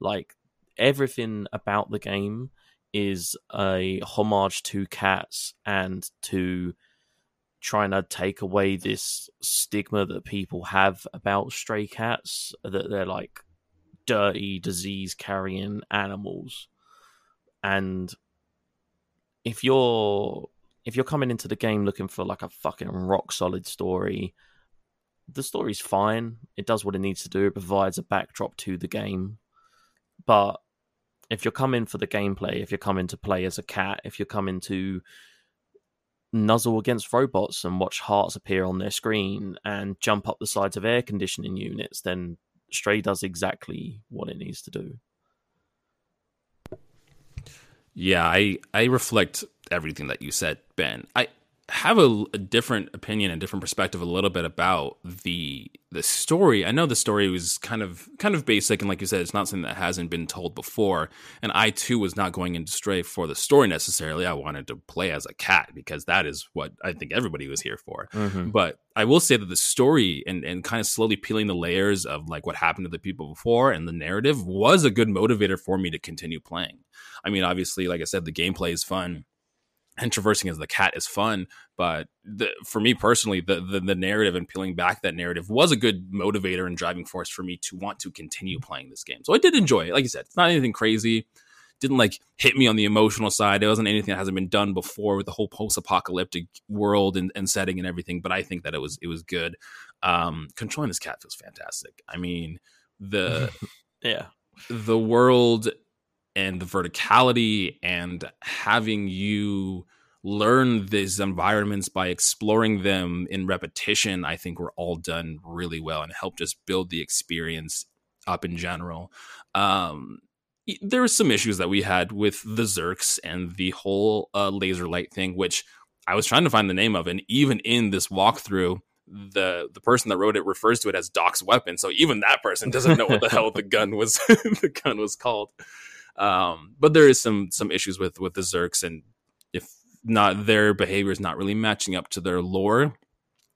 Like everything about the game is a homage to cats and to trying to take away this stigma that people have about stray cats that they're like dirty disease carrying animals and if you're if you're coming into the game looking for like a fucking rock solid story, the story's fine. It does what it needs to do. It provides a backdrop to the game. But if you're coming for the gameplay, if you're coming to play as a cat, if you're coming to nuzzle against robots and watch hearts appear on their screen and jump up the sides of air conditioning units, then Stray does exactly what it needs to do. Yeah, I I reflect everything that you said, Ben. I have a, a, different opinion and different perspective a little bit about the the story. I know the story was kind of kind of basic and like you said, it's not something that hasn't been told before. And I too was not going into Stray for the story necessarily. I wanted to play as a cat because that is what I think everybody was here for. Mm-hmm. But I will say that the story and, and kind of slowly peeling the layers of like what happened to the people before and the narrative was a good motivator for me to continue playing. I mean, obviously, like I said, the gameplay is fun and traversing as the cat is fun but the, for me personally the, the, the narrative and peeling back that narrative was a good motivator and driving force for me to want to continue playing this game. So i did enjoy it. Like you said it's not anything crazy. Didn't like hit me on the emotional side. It wasn't anything that hasn't been done before with the whole post-apocalyptic world and, and setting and everything but i think that it was it was good. Um controlling this cat feels fantastic. I mean the yeah. the world and the verticality and having you learn these environments by exploring them in repetition, I think were all done really well and helped us build the experience up in general. Um, there were some issues that we had with the Zurks and the whole uh, laser light thing, which I was trying to find the name of, and even in this walkthrough, the the person that wrote it refers to it as Doc's weapon. So even that person doesn't know what the hell the gun was the gun was called. Um, but there is some some issues with with the Zurks, and if not their behavior is not really matching up to their lore,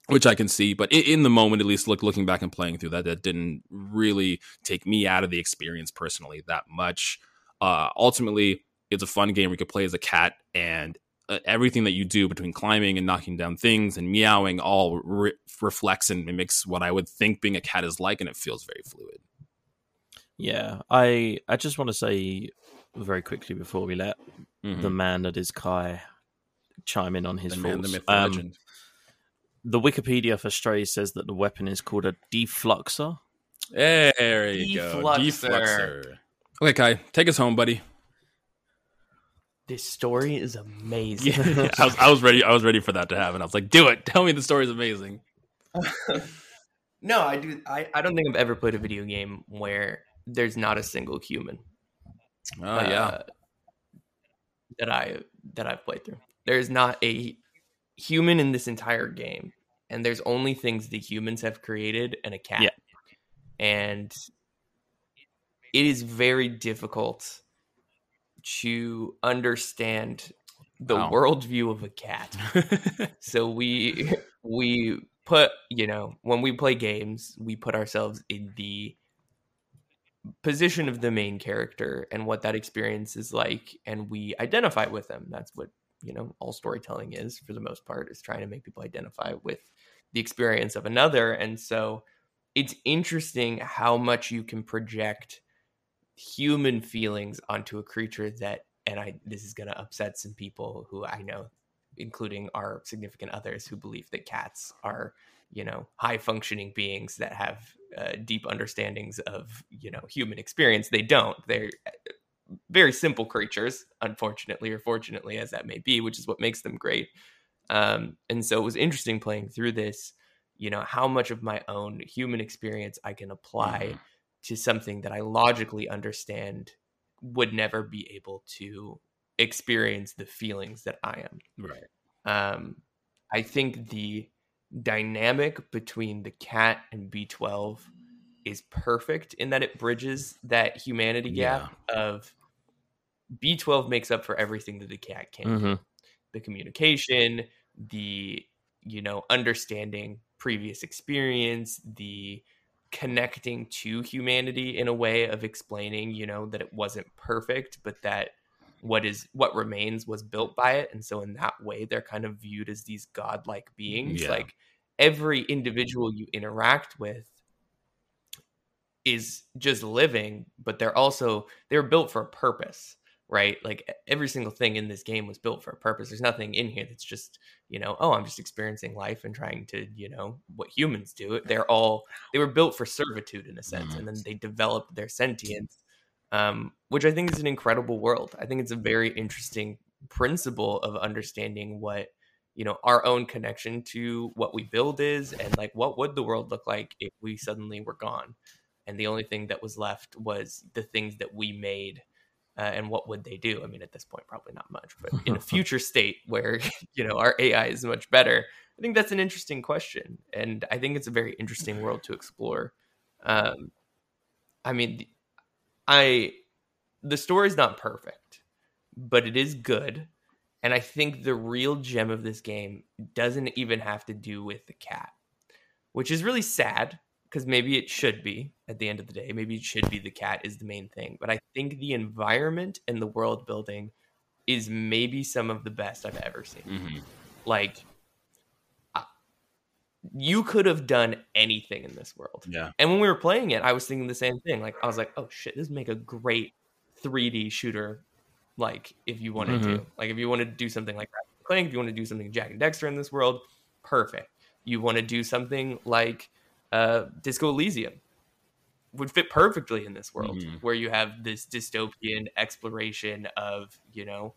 which I can see. But in, in the moment, at least, look looking back and playing through that, that didn't really take me out of the experience personally that much. Uh, ultimately, it's a fun game. We could play as a cat, and uh, everything that you do between climbing and knocking down things and meowing all re- reflects and mimics what I would think being a cat is like, and it feels very fluid. Yeah, I I just want to say very quickly before we let mm-hmm. the man that is Kai chime in on his the thoughts. Man, the, myth, the, um, legend. the Wikipedia for Stray says that the weapon is called a defluxer. There you defluxer. go, defluxer. Okay, Kai, take us home, buddy. This story is amazing. Yeah, I, was, I was ready. I was ready for that to happen. I was like, "Do it! Tell me the story is amazing." no, I do. I, I don't think I've ever played a video game where there's not a single human. Oh uh, yeah. That I that I've played through. There's not a human in this entire game, and there's only things the humans have created and a cat. Yeah. and it is very difficult to understand the Wow. worldview of a cat. so we we put you know when we play games we put ourselves in the position of the main character and what that experience is like and we identify with them. That's what you know all storytelling is for the most part is trying to make people identify with the experience of another. And so it's interesting how much you can project human feelings onto a creature that and i this is going to upset some people who i know including our significant others who believe that cats are you know high functioning beings that have uh, deep understandings of you know human experience they don't they're uh, very simple creatures unfortunately or fortunately as that may be which is what makes them great um, and so it was interesting playing through this you know how much of my own human experience i can apply Mhm. to something that i logically understand would never be able to experience the feelings that i am right. um, I think the dynamic between the cat and B12 is perfect in that it bridges that humanity gap of B12 makes up for everything that the cat can't do. Mhm. The communication, the you know, understanding previous experience, the connecting to humanity in a way of explaining, you know, that it wasn't perfect, but that what is what remains was built by it and so in that way they're kind of viewed as these godlike beings. Yeah. like every individual you interact with is just living but they're also they're built for a purpose right? Like every single thing in this game was built for a purpose. There's nothing in here that's just you know oh i'm just experiencing life and trying to you know what humans do. They're all they were built for servitude in a sense mm-hmm. and then they developed their sentience um, which I think is an incredible world. I think it's a very interesting principle of understanding what you know our own connection to what we build is, and like what would the world look like if we suddenly were gone, and the only thing that was left was the things that we made. Uh, and what would they do? I mean, at this point, probably not much. But in a future state where you know our AI is much better, I think that's an interesting question, and I think it's a very interesting world to explore. Um, I mean, I the story's not perfect, but it is good. And I think the real gem of this game doesn't even have to do with the cat, which is really sad because maybe it should be at the end of the day. Maybe it should be the cat is the main thing. But I think the environment and the world building is maybe some of the best I've ever seen. Mhm. Like, you could have done anything in this world. Yeah. And when we were playing it, I was thinking the same thing. Like I was like, oh shit, this would make a great 3D shooter. Like if you wanted to, like if you wanted to do something like Ratchet and Clank, if you want to do something Jak and Daxter in this world, perfect. You want to do something like uh, Disco Elysium, would fit perfectly in this world Mhm. where you have this dystopian exploration of you know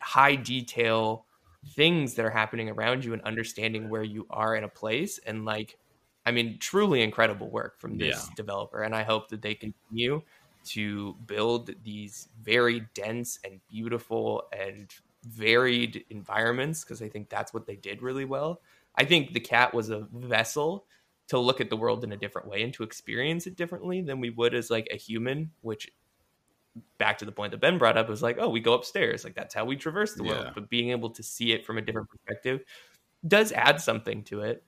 high detail things that are happening around you and understanding where you are in a place and like i mean truly incredible work from this Yeah. developer and i hope that they continue to build these very dense and beautiful and varied environments because i think that's what they did really well i think the cat was a vessel to look at the world in a different way and to experience it differently than we would as like a human which back to the point that ben brought up was like oh we go upstairs like that's how we traverse the world Yeah. but being able to see it from a different perspective does add something to it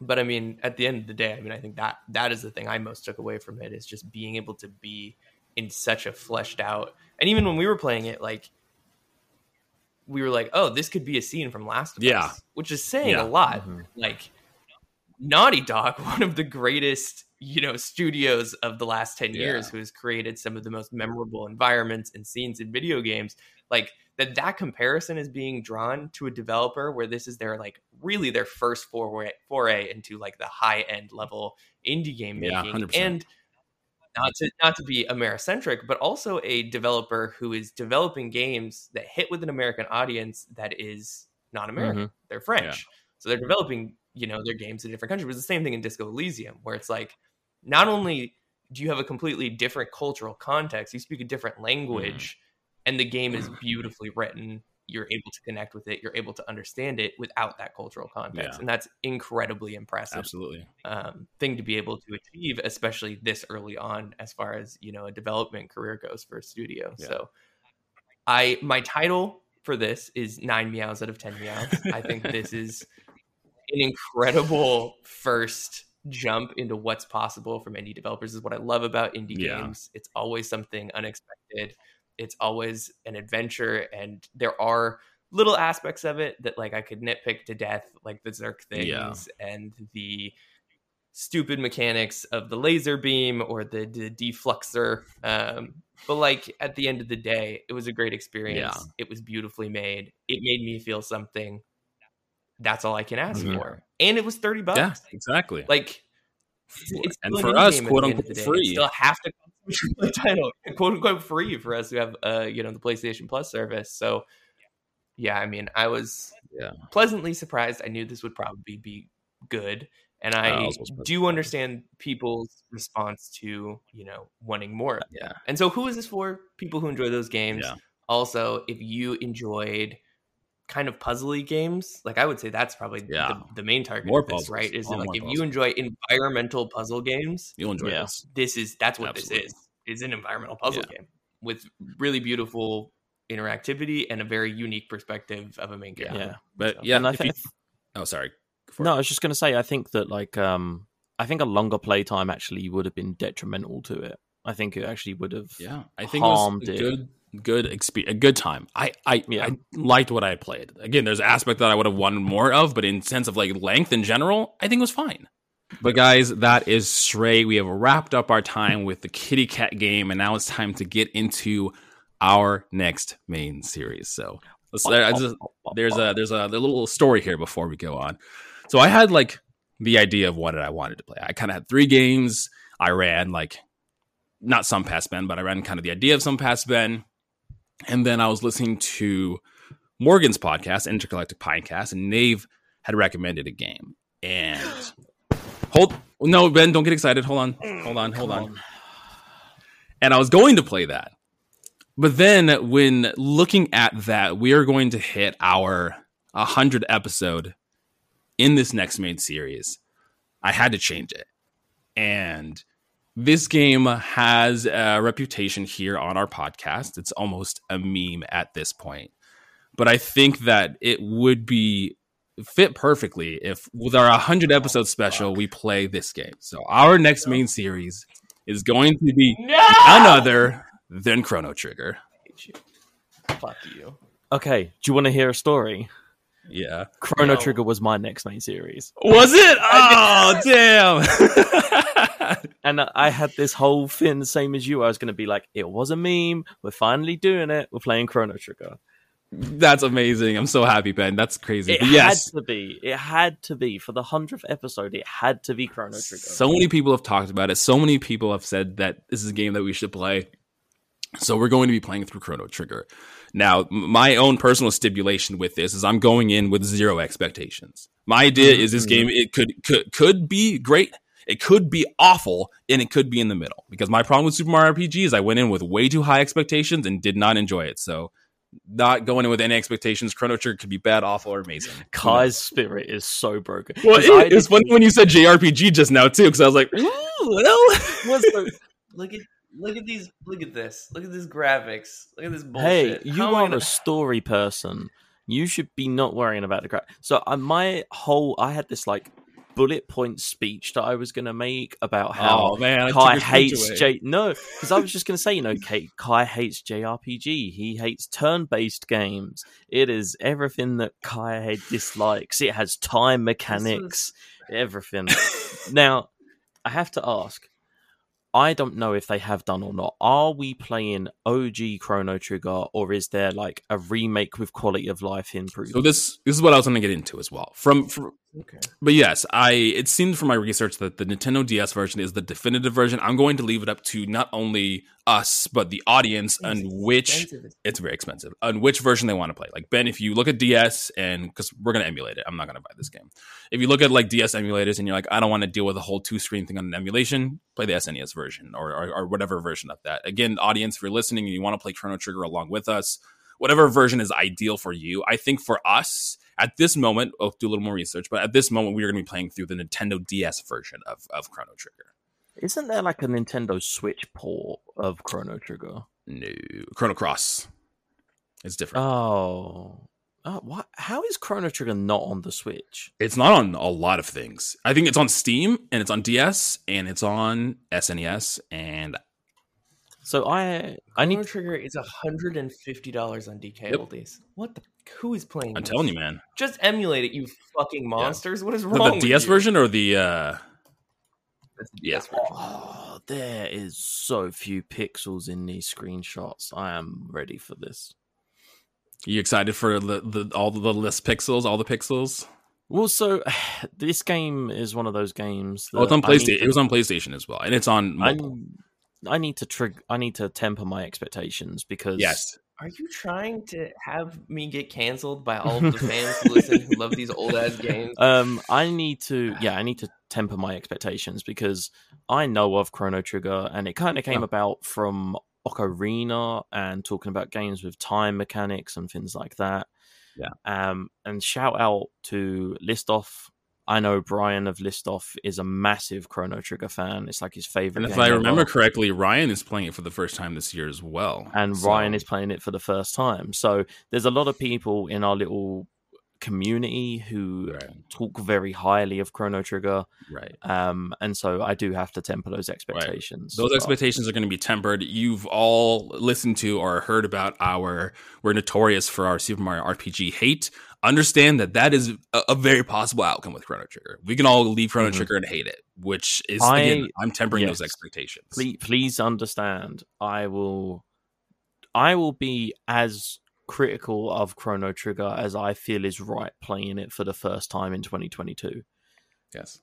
but i mean at the end of the day i mean i think that that is the thing i most took away from it is just being able to be in such a fleshed out and even when we were playing it like we were like oh this could be a scene from last of Yeah. us which is saying Yeah. a lot Mhm. like Naughty Dog, one of the greatest, you know, studios of the last 10 years who has created some of the most memorable environments and scenes in video games, like that that comparison is being drawn to a developer where this is their like really their first foray foray into like the high end level indie game Yeah, making 100%. and not to not to be Americentric, but also a developer who is developing games that hit with an American audience that is not American. Mhm. They're French. So they're developing, you know, their games in different countries. But it's the same thing in Disco Elysium, where it's like not only do you have a completely different cultural context, you speak a different language, and the game is beautifully written you're able to connect with it, you're able to understand it without that cultural context, Yeah. and that's incredibly impressive Absolutely. um, thing to be able to achieve, especially this early on, as far as you know a development career goes for a studio. Yeah. So, I my title for this is nine meows out of ten meows. I think this is an incredible first jump into what's possible from indie developers. Is what I love about indie Yeah. games. It's always something unexpected. It's always an adventure, and there are little aspects of it that like I could nitpick to death, like the Zurk things Yeah. and the stupid mechanics of the laser beam or the, the defluxer. Um, but like at the end of the day, it was a great experience. Yeah. It was beautifully made. It made me feel something. That's all I can ask Mhm. for. And it was 30 bucks. Yeah, exactly. Like it's And for an us, indie game at quote the end of unquote, the day. It free. still have to a title, quote unquote free for us who have uh you know the PlayStation Plus service. So yeah, I mean, I was Yeah. pleasantly surprised. I knew this would probably be good, and I I do understand people's response to you know wanting more. yeah. And so, who is this for? People who enjoy those games. Yeah. Also, if you enjoyed kind of puzzly games, like I would say that's probably Yeah. the, the main target More of this, puzzles. right? Is A that like more if you enjoy environmental puzzle games, You'll enjoy Yeah. this. this is that's what Absolutely. this is. It's an environmental puzzle Yeah. game with really beautiful interactivity and a very unique perspective of a main character. Yeah. But So- yeah, and I if you- think oh sorry. Before- no, I was just going to say I think that like um I think a longer playtime actually would have been detrimental to it. I think it actually would have. Yeah, I think it was harmed a it. good, good experience, a good time. I, I, Yeah. I liked what I played. Again, there's aspect that I would have wanted more of, but in sense of like length in general, I think it was fine. But guys, that is Stray. We have wrapped up our time with the Kitty Cat game, and now it's time to get into our next main series. So let's. I just, there's a there's a, little story here before we go on. So I had like the idea of what I wanted to play. I kind of had three games. I ran like not some past Ben, but I ran kind of the idea of some past Ben, and then I was listening to Morgan's podcast, Intergalactic Pinecast, and Nave had recommended a game. And hold no Ben, don't get excited. Hold on, hold on, hold on. And I was going to play that. But then when looking at that, we are going to hit our 100 episode in this next main series. I had to change it. And this game has a reputation here on our podcast. It's almost a meme at this point. But I think that it would be fit perfectly if with our 100 episode special we play this game. So our next main series is going to be none other than Chrono Trigger. hate you. Fuck you. Okay, do you want to hear a story? Yeah. Chrono No. Trigger was my next main series, Was it? Oh, damn. and I had this whole thing, the same as you. I was going to be like, "It was a meme. We're finally doing it. We're playing Chrono Trigger." That's amazing. I'm so happy, Ben. That's crazy. It yes, had to be. It had to be for the hundredth episode. It had to be Chrono Trigger. so many people have talked about it. So many people have said that this is a game that we should play. So we're going to be playing through Chrono Trigger. Now, my own personal stipulation with this is I'm going in with zero expectations. My idea is this mm. game it could could could be great, it could be awful, and it could be in the middle. Because my problem with Super Mario RPG is I went in with way too high expectations and did not enjoy it. So, not going in with any expectations, Chrono Trigger could be bad, awful, or amazing. Kai's spirit is so broken. Well, 'Cause it, I it was funny when you said JRPG just now too, because I was like, ooh, well. Was the- look at look at these look at this look at this graphics look at this bullshit. Hey, you How am are gonna- a story person. You should be not worrying about the crap. So uh, my whole, I had this like bullet point speech that I was going to make about how oh man, I Kai hates. J. No, because I was just going to say, you know, Kai, Kai hates JRPG. He hates turn-based games. It is everything that Kai dislikes. It has time mechanics, everything. now, I have to ask. I don't know if they have done or not. Are we playing OG Chrono Trigger, or is there like a remake with quality of life improved? So this this is what I was going to get into as well. From, from Okay. but yes, I it seemed from my research that the Nintendo DS version is the definitive version. I'm going to leave it up to not only us but the audience on which Expensive it's very expensive on which version they want to play. Like Ben, if you look at DS and because we're gonna emulate it, I'm not gonna buy this game. If you look at like DS emulators and you're like, I don't want to deal with a whole two screen thing on an emulation, play the SNES version or, or or whatever version of that. Again, audience, if you're listening and you want to play Chrono Trigger along with us, whatever version is ideal for you. I think for us at this moment, I'll do a little more research, but at this moment, we are going to be playing through the Nintendo DS version of, of Chrono Trigger. Isn't there like a Nintendo Switch port of Chrono Trigger? No, Chrono Cross. It's different. Oh, uh, what? How is Chrono Trigger not on the Switch? It's not on a lot of things. I think it's on Steam and it's on DS and it's on SNES and So I I Chrono need Trigger is hundred and fifty dollars on DK Yep. oldies. What the? Who is playing? I'm this? telling you, man. Just emulate it, you fucking monsters. What is The, wrong? the with DS you? version or the uh That's the Yeah. Version. Oh, there is so few pixels in these screenshots. I am ready for this. you excited for the, the all the less pixels, all the pixels? Well, so this game is one of those games. That Oh, it's on I need PlayStation. to- It was on PlayStation as well, and it's on I, need to trig- I need to temper my expectations because Yes, Are you trying to have me get canceled by all of the fans who listen who love these old ass games? Um, I need to, yeah, I need to temper my expectations because I know of Chrono Trigger, and it kind of came Oh. about from Ocarina and talking about games with time mechanics and things like that. Yeah. Um, and shout out to Listoff. I know Brian of Listoff is a massive Chrono Trigger fan. It's like his favorite. and if I remember correctly, Ryan is playing it for the first time this year as well. and So- Ryan is playing it for the first time. So there's a lot of people in our little community who right, talk very highly of Chrono Trigger. right. Um, and so I do have to temper those expectations. Those But- expectations are going to be tempered. You've all listened to or heard about our. We're notorious for our Super Mario RPG hate. Understand that that is a, a very possible outcome with Chrono Trigger. We can all leave Chrono Mhm. Trigger and hate it, which is I- again, I'm tempering yes. those expectations. please, please understand. I will, I will be as critical of Chrono Trigger as I feel is right playing it for the first time in 2022. Yes,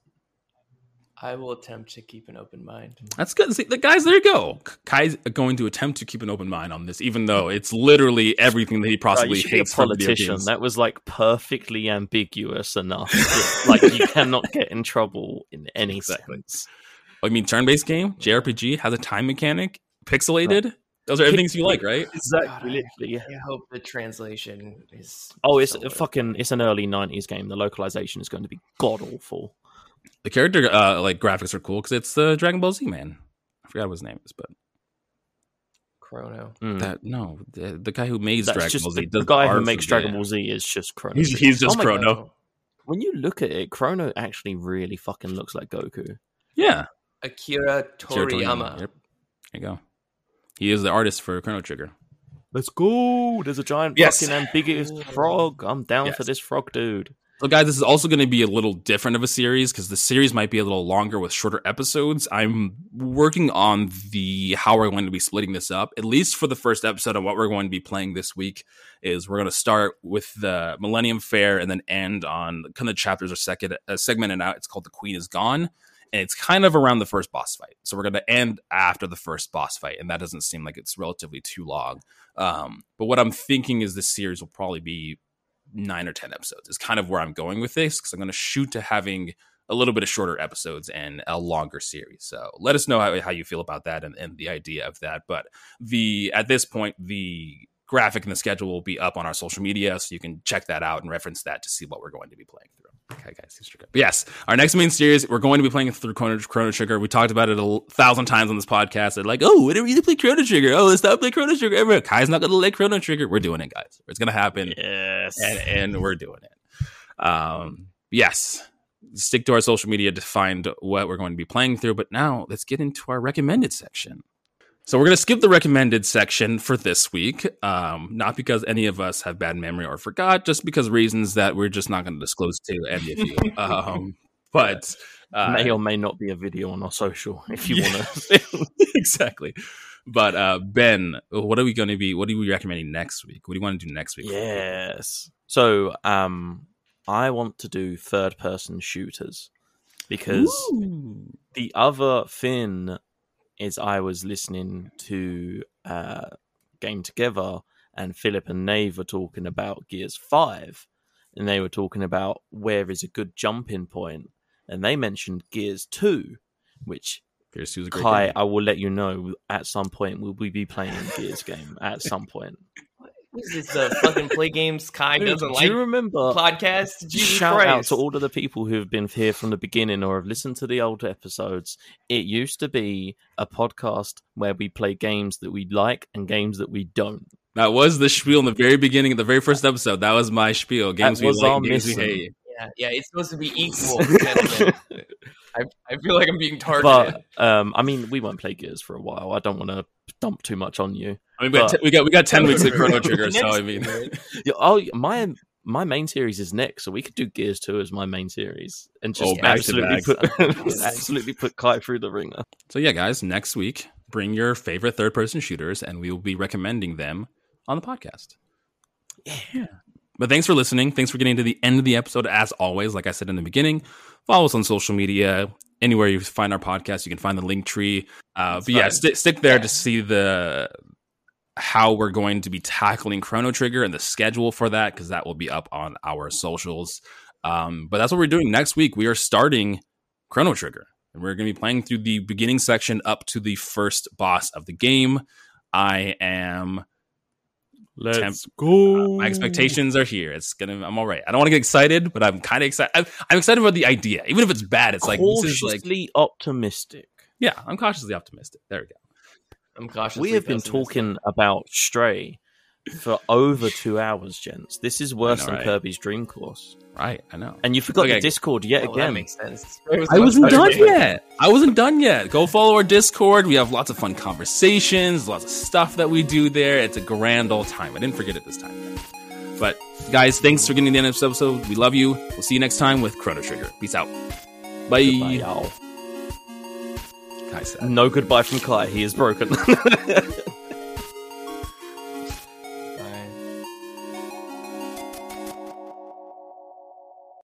I will attempt to keep an open mind. that's good. See, the guys, there you go. Kai's going to attempt to keep an open mind on this, even though it's literally everything that he possibly you should a hates politician. That was like perfectly ambiguous enough. that, like you cannot get in trouble in any Exactly. sense. Oh, I mean, turn-based game, JRPG has a time mechanic, pixelated. Those are everythings you like, right? Exactly. God, literally. I hope the translation is. Oh, it's a fucking it's an early '90s game. The localization is going to be god awful. The character uh, like graphics are cool because it's the Dragon Ball Z man. I forgot what his name is, but Chrono. Mm. that no, the, the guy who made That's Dragon just Ball Z, the, the guy who makes Dragon Ball Z is just Chrono. He's, he's just Oh Chrono. When you look at it, Chrono actually really fucking looks like Goku. Yeah, Akira Akira Toriyama. Yep, there you go. He is the artist for Chrono Trigger. Let's go! There's a giant Yes. fucking ambiguous frog. I'm down for this frog, dude. So, guys, this is also going to be a little different of a series because the series might be a little longer with shorter episodes. I'm working on the how we're going to be splitting this up. At least for the first episode, and what we're going to be playing this week is we're going to start with the Millennium Fair and then end on kind of chapters or second uh, segmented out. It's called "The Queen Is Gone." And it's kind of around the first boss fight. So we're going to end after the first boss fight. And that doesn't seem like it's relatively too long. Um, but what I'm thinking is this series will probably be nine or ten episodes is kind of where i'm going with this because i'm going to shoot to having a little bit of shorter episodes and a longer series so let us know how, how you feel about that and, and the idea of that but the at this point the graphic and the schedule will be up on our social media so you can check that out and reference that to see what we're going to be playing through okay guys these are good. But yes our next main series we're going to be playing through chrono, chrono trigger we talked about it a thousand times on this podcast They're like oh when are going to play chrono trigger oh let's not play chrono trigger Everyone, kai's not going to let chrono trigger we're doing it guys it's going to happen Yes. and, and we're doing it. Um, yes, stick to our social media to find what we're going to be playing through. But now let's get into our recommended section. So we're going to skip the recommended section for this week, um, not because any of us have bad memory or forgot, just because reasons that we're just not going to disclose to any of you. um, but uh, may or may not be a video on our social if you Yeah. want to. exactly. But uh, Ben, what are we going to be? What are we recommending next week? What do you want to do next week? yes. So, um, I want to do third-person shooters because Ooh. the other thing is I was listening to uh, Game Together, and Philip and Nave were talking about Gears Five, and they were talking about where is a good jumping point, and they mentioned Gears Two, which Gears 2 is a great Kai, game. I will let you know at some point will we be playing Gears game at some point. Who's this? The fucking play games Kai Dude, doesn't do like you remember? podcast. Jesus Shout Christ! out to all of the people who have been here from the beginning or have listened to the old episodes. It used to be a podcast where we play games that we like and games that we don't. That was the spiel in the very beginning of the very first episode. That was my spiel. Games we was like, our games we hate. Yeah, yeah, it's supposed to be equal. gentlemen. I, I feel like I'm being targeted. But um, I mean, we won't play Gears for a while. I don't want to dump too much on you. I mean, we got, t- we got we got ten weeks of Chrono Trigger, so I mean. Yeah, Oh, my my main series is next, so we could do Gears Two as my main series and just Oh, absolutely put absolutely put Kai through the ringer. so yeah, guys. Next week, bring your favorite third-person shooters, and we will be recommending them on the podcast. Yeah. But thanks for listening. Thanks for getting to the end of the episode. As always, like I said in the beginning, follow us on social media. Anywhere you find our podcast, you can find the link tree. Uh, but yeah, sti stick there Yeah. to see the how we're going to be tackling Chrono Trigger and the schedule for that because that will be up on our socials. Um, but that's what we're doing next week. We are starting Chrono Trigger, and we're going to be playing through the beginning section up to the first boss of the game. I am Let's Temp- go. Uh, my expectations are here. It's gonna. I'm all right. I don't want to get excited, but I'm kind of excited. I'm, I'm excited about the idea, even if it's bad. It's like this is like, cautiously optimistic. yeah, I'm cautiously optimistic. There we go. I'm cautious. We have been talking about Stray for over two hours, gents. This is worse know, than right? Kirby's Dream Course. Right, I know. And you forgot Okay. the Discord yet Oh, that again. makes sense. I wasn't done yet. I wasn't done yet. Go follow our Discord. We have lots of fun conversations, lots of stuff that we do there. It's a grand old time. I didn't forget it this time. But guys, thanks for getting to the end of this episode. We love you. We'll see you next time with Chrono Trigger. Peace out. Bye. Goodbye, y'all. Kai said. No goodbye from Kai. He is broken.